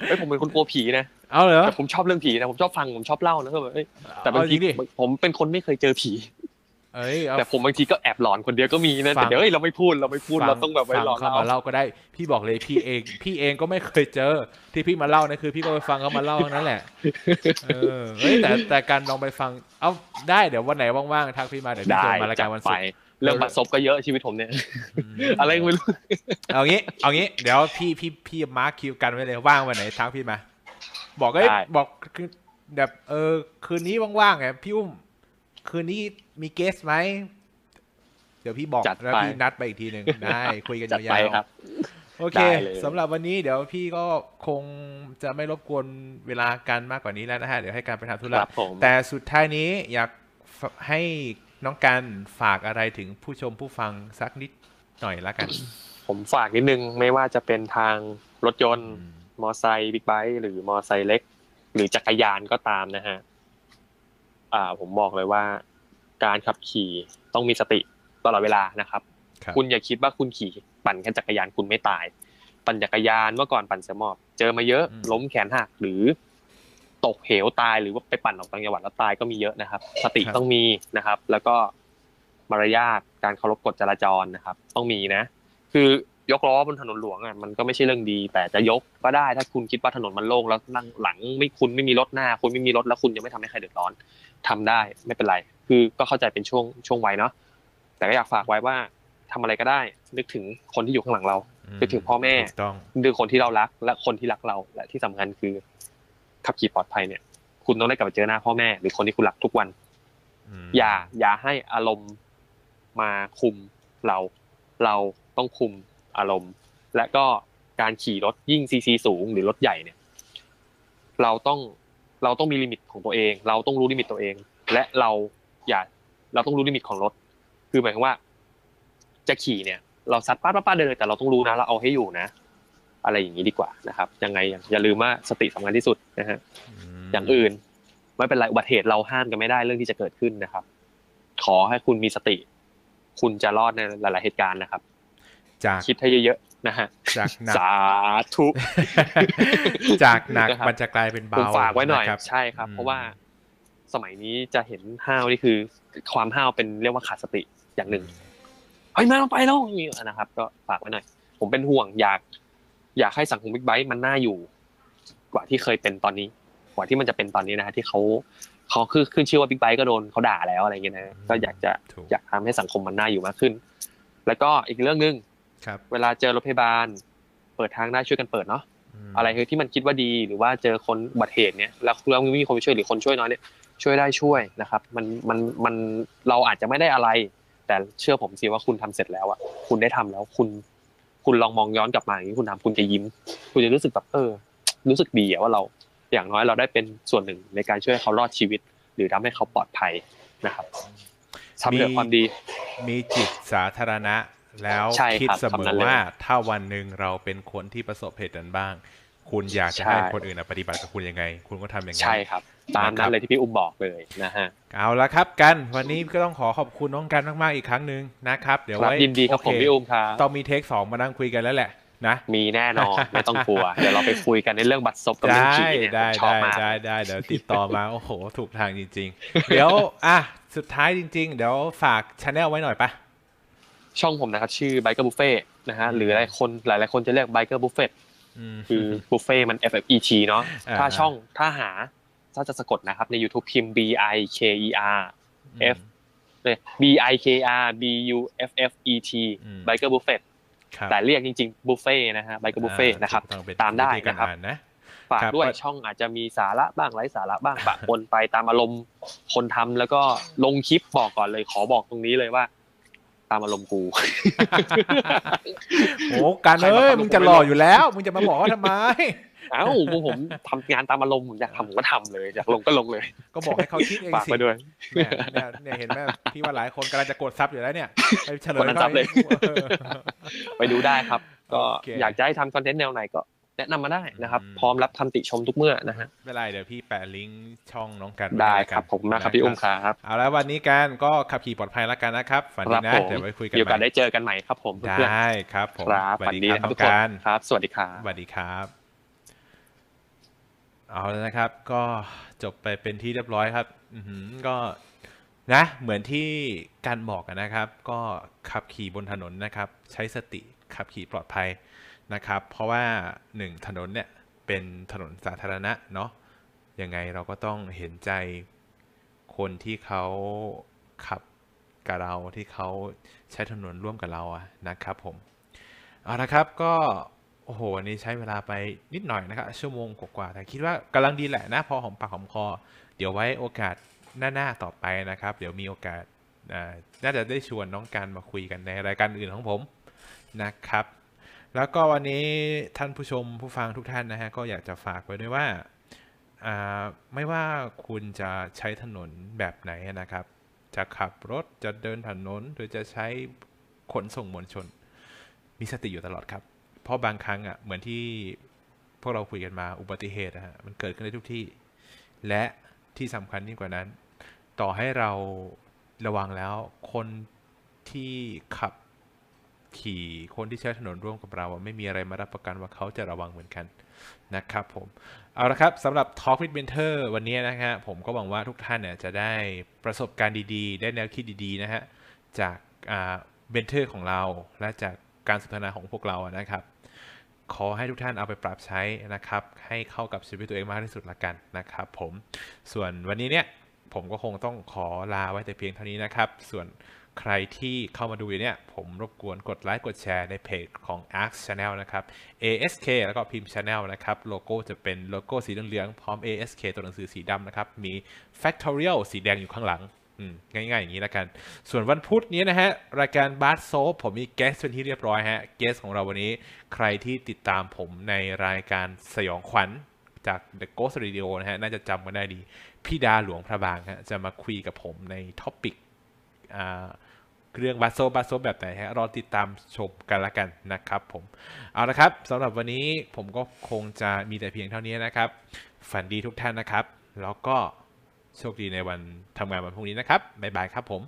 เอ้ยผมเป็นคนกลัวผีนะเอาเหรอแต่ผมชอบเรื่องผีนะผมชอบฟังผมชอบเล่านะก็แบบเอ้ยแต่บางเอาจทีริงดิผมเป็นคนไม่เคยเจอผีเอ้ยเอา แต่ผมบางทีก็แอบหลอนคนเดียวก็มีนะฟัแต่งเดี๋ยวเอ้ยเราไม่พูดเราไม่พูดฟัเราต้องแบบไว้ฟังหลอนเข้าเรามาเล่าก็ได้พี่บอกเลยพี่เอง พี่เองก็ไม่เคยเจอ ที่พี่มาเล่านะคือพี่ก็ไปฟังเขามาเล่าทั้งนั้นแหละเออเฮ้ยแต่แต่การลองไปฟัง เอาได้เดี๋ยววันไหนว่างๆทักพี่มาเดี๋ยวพี่ได้ชวนมารายจัการดวันไปศุกร์เรื่องบัตรซบก็เยอะชีวิตผมเนี่ยอืมอะไรก็ไม่รู้เอางี้ เอางี้ เดี๋ยวพี่พี่พี่มาร์คคิวกันไว้เลยว่างวันไหนทักพี่มา บอกเอ้ยได้บอกคือแบบเออคืนนี้ว่างๆไงพี่อุ้ม คืนนี้มีเกสไหม เดี๋ยวพี่บอกจัดแล้วไปพี่นัดไปอีกทีหนึ่งได้ คุยกันจัดยาไปวๆครับโอเคได้เลยสำหรับวันนี้เดี๋ยวพี่ก็คงจะไม่รบกวนเวลากันมากกว่านี้แล้วนะฮะ เดี๋ยวให้การไปทำธุคระรับผมแต่สุดท้ายนี้อยากฝให้น้องกันฝากอะไรถึงผู้ชมผู้ฟังสักนิดหน่อยละกัน ผมฝากนิดนึงไม่ว่าจะเป็นทางรถยนต์ มอไซค์บิ๊กไบค์หรือมอไซค์เล็ก หรือจักรยานก็ตามนะฮะ อ่าผมบอกเลยว่า การขับขี่ต้องมีสติตลอดเวลานะครับครับ คุณอย่าคิดว่าคุณขี่ปั่นแค่จักรยานคุณไม่ตาย ปั่นจักรยานเมื่อก่อนปั่นเสยหมอบ เจอมาเยอะอืมล้มแขนหักหรือตกเหวตายหรือว่าไปปั่นออกต่างจังหวัดแล้วตายก็มีเยอะนะครับ สติต้องมีนะครับ แล้วก็มารยาทการเคารพกฎจราจรนะครับ ต้องมีนะ คือ ยกล้อบนถนนหลวงอะมันก็ไม่ใช่เรื่องดี แต่จะยกก็ได้ถ้าคุณคิดว่าถนนมันโล่งแล้วนั่งหลังไม่คุณไม่มีรถหน้า คุณไม่มีรถแล้วคุณยังไม่ทำให้ใครเดือดร้อนทำได้ไม่เป็นไร คือก็เข้าใจเป็นช่วงช่วงวัยเนาะแต่ก็อยากฝากไว้ว่าทำอะไรก็ได้ นึกถึงคนที่อยู่ข้างหลังเรานึกถึงพ่อแม่ถูกต้องนึกถึงคนที่เรารัก และคนที่รักเราและที่สำคัญคือขับขี่ปลอดภัยเนี่ย คุณต้องได้กลับไปเจอหน้าพ่อแม่ หรือคนที่คุณรักทุกวันมอย่าอย่าให้อารมณ์มาคุมเรา เราต้องคุม อารมณ์ และก็การขี่รถยิ่งซีซีสูงหรือรถใหญ่เนี่ย เราต้องเราต้องมี limit ของตัวเอง เราต้องรู้ limit ตัวเอง และเราอย่าเราต้องรู้ limit ของรถ คือหมายความว่า จะขี่เนี่ย เราซัดป้าดป้าดป้าดเลยแต่เราต้องรู้นะเราเอาให้อยู่นะอะไรอย่างนี้ดีกว่านะครับ ยังไงอย่าลืมว่าสติสำคัญที่สุดนะฮะมอย่างอื่นไม่เป็นไรอุบัติเหตุเราห้ามกันไม่ได้เรื่องที่จะเกิดขึ้นนะครับ ขอให้คุณมีสติ คุณจะรอดในหลาย ๆ เหตุการณ์นะครับ จากคิดให้เยอะๆนะฮะจากหนักสาธุจากหนักนะครับมันจะกลายเป็นผมเบาฝากไว้หน่อยะครับใช่ครับอืมเพราะว่าสมัยนี้จะเห็นห้าวนี่คือ ความห้าวเป็นเรียกว่าขาดสติอย่างหนึ่งเฮ้ยมาลงไปแล้วอย่างนี้นะครับ ก็ฝากไว้หน่อยผมเป็นห่วงอยาก อยากให้สังคมบิ๊กไบค์มันน่าอยู่ กว่าที่เคยเป็นตอนนี้ กว่าที่มันจะเป็นตอนนี้นะฮะที่เขาเขาคือขึ้นชื่อว่าบิ๊กไบค์ก็โดนเขาด่าแล้วอะไรเงี้ยนะก็อยากจะถูกอยากทำให้สังคมมันน่าอยู่มากขึ้น แล้วก็อีกเรื่องหนึ่งครับ เวลาเจอรถพยาบาล เปิดทางได้ช่วยกันเปิดเนาะมอะไรคือที่มันคิดว่าดีหรือว่าเจอคนอุบัติเหตุเนี่ยแล้วแล้วไม่มีคนไปช่วยหรือคนช่วยน้อยเนี่ยช่วยได้ช่วยนะครับ มันมันมันเราอาจจะไม่ได้อะไร แต่เชื่อผมสิว่าคุณทำเสร็จแล้วอะคุณได้ทำแล้วคุณ คุณลองมองย้อนกลับมาอย่างนี้คุณทำคุณจะยิ้ม คุณจะรู้สึกแบบเออ รู้สึกดีอะว่าเรา อย่างน้อยเราได้เป็นส่วนหนึ่งในการช่วยให้เขารอดชีวิต หรือทำให้เขาปลอดภัยนะครับทำเรื่องความดี มีจิตสาธารณะ แล้วใช่คิดครับเสมคำนั้อนเลยว่าถ้าวันหนึ่งเราเป็นคนที่ประสบเหตุนั้นบ้าง คุณอยากจะใช่ให้คนอื่นอะปฏิบัติกับคุณยังไง คุณก็ทำอย่างนั้นใช่ครับ ตามนะครันั้นบเลยที่พี่อุ้มบอกเลยนะฮะเอาละครับกันวันนี้ก็ต้องขอขอบคุณน้องกันมากๆอีกครั้งหนึ่งนะครับ เดี๋ยวครับไว้ยินดีครับโผมพี่อุ้มครับต้องมีเทคสองมานั่งคุยกันแล้วแหละนะมีแน่นอนไม่ต้องกลัว เดี๋ยวเราไปคุยกันในเรื่องบัตรซบกับเรื่องได้ผีเนี่ยได้ผมชอบได้มากได้ได้เดี๋ยวติดต่อมา โอ้โห ถูกทางจริง ๆ เดี๋ยวอะสุดท้ายจริง ๆ เดี๋ยวฝากช anel ไว้หน่อยปะ ช่องผมนะครับชื่อ Biker Buffet นะฮะหรือหลายคนหลายๆคนจะเรียก Biker Buffet อืมคือ Buffet มัน F F E T เนาะอ่าถ้าช่องถ้าหาถ้าจะสะกดนะครับใน YouTube พิมพ์ B I K E R F เนี่ย B I K R B U F F E T อืม Biker Buffet ครับแต่เรียกจริงๆ Buffet นะฮะ Biker Buffet อ่านะครับถูกต้องเป็นตามได้วิธีกนะครับอ่านนะฝากครับด้วยก็ช่องอาจจะมีสาระบ้างไร้สาระบ้างปะปนไปตามอารมณ์คนทำแล้วก็ลงคลิปบอกก่อนเลยขอบอกตรงนี้เลยว่า ตามอารมณ์กูโอ้กันใครมาเอ้ยฟังมึงจะหล่ออยู่แล้ว มึงจะมาบอกว่าทำไม เอ้าพวกผมทำงานตามอารมณ์ผมอยากทำผมก็ทำเลยอยากลงก็ลงเลย ก็บอกให้เขาคิดเองฝากสิไปด้วยเนี่ยเนี่ยเนี่ยเห็นไหมพี่ว่าหลายคนกำลังจะกด sub อยู่แล้วเนี่ยไปเฉลยกด unsub เลยออไปดูได้ครับ ก็โอเคอยากจะให้ทำคอนเทนต์แนวไหนก็ แนะนำมาได้นะครับอืมพร้อมรับคำติชมทุกเมื่อนะฮะไม่เป็นไรเดี๋ยวพี่แปะลิงก์ช่องน้องกันว้ได้ให้แล้วคกันรับผมมากครับพี่อุ้มครับเอาแล้ววันนี้กันก็ขับขี่ปลอดภัยแล้วกันนะครับฝันดีครับนะผมเดี๋ยวไว้คุยกันมีโอกาสใหม่ได้เจอกันใหม่ครับผมเพื่อนได้ครับผมๆครับสวัฝัสนดีดีครับนะครับน้ทุอกงคนการครับ สวัสดีครับสวัสดีครับเอาแล้วนะครับ ก็จบไปเป็นที่เรียบร้อยครับอือหือก็นะเหมือนที่การบอกอะนะครับ ก็ขับขี่บนถนนนะครับ ใช้สติขับขี่ปลอดภัย นะครับ เพราะว่าหนึ่งถนนเนี่ยเป็นถนนสาธารณะเนาะยังไงเราก็ต้องเห็นใจคนที่เขาขับกับเราที่เขาใช้ถนนร่วมกับเราอะนะครับผมเอาละครับก็โอ้โหวันนี้ใช้เวลาไปนิดหน่อยนะครับชั่วโมงกว่าแต่คิดว่ากำลังดีแหละนะพอหอมปากหอมคอ เดี๋ยวไว้โอกาสหน้าๆต่อไปนะครับ เดี๋ยวมีโอกาสน่าจะได้ชวนน้องการมาคุยกันในรายการอื่นของผมนะครับ แล้วก็วันนี้ท่านผู้ชมผู้ฟังทุกท่านนะฮะก็อยากจะฝากไว้ด้วยว่าไม่ว่าคุณจะใช้ถนนแบบไหนนะครับ จะขับรถจะเดินถนนหรือจะใช้ขนส่งมวลชน มีสติอยู่ตลอดครับ เพราะบางครั้งอะเหมือนที่พวกเราคุยกันมาอุบัติเหตุอะฮะมันเกิดขึ้นได้ทุกที่ และที่สำคัญยิ่งกว่านั้น ต่อให้เราระวังแล้วคนที่ขับ ขี่คนที่ใช้ถนนร่วมกับเราไม่มีอะไรมารับประกันว่าเขาจะระวังเหมือนกันนะครับผมเอาละครับสำหรับ Talk with Mentor วันนี้นะฮะผมก็หวังว่าทุกท่านเนี่ยจะได้ประสบการณ์ดีๆ ได้แนวคิดดีๆนะฮะจากเบนเทอร์ของเราและจากการสนทนาของพวกเรานะครับขอให้ทุกท่านเอาไปปรับใช้นะครับ ให้เข้ากับชีวิตตัวเองมากที่สุดละกันนะครับ ผมส่วนวันนี้เนี่ยผมก็คงต้องขอลาไว้แต่เพียงเท่านี้นะครับ ส่วน ใครที่เข้ามาดูอยู่เนี่ย ผมรบกวนกดไลค์กดแชร์ในเพจของ Arc Channel นะครับ ASK แล้วก็พิมพ์ Channel นะครับ โลโก้จะเป็นโลโก้สีเหลืองๆพร้อม ASK ตัวหนังสือสีดำนะครับ มี Factorial สีแดงอยู่ข้างหลังง่ายๆ อย่างนี้แล้วกัน ส่วนวันพุธนี้นะฮะ รายการบาร์โซผมมี guest เป็นที่เรียบร้อยฮะ guest ของเราวันนี้ใครที่ติดตามผมในรายการสยองขวัญจาก The Ghost Radio นะฮะ น่าจะจำกันได้ดี พี่ดาหลวงพระบางฮะ จะมาคุยกับผมใน topic เรื่องบาโซบาโซแบบไหนฮะรอติดตามชมกันละกันนะครับผม เอาละครับสำหรับวันนี้ผมก็คงจะมีแต่เพียงเท่านี้นะครับ ฝันดีทุกท่านนะครับ แล้วก็โชคดีในวันทำงานวันพรุ่งนี้นะครับ บ๊ายบายครับผม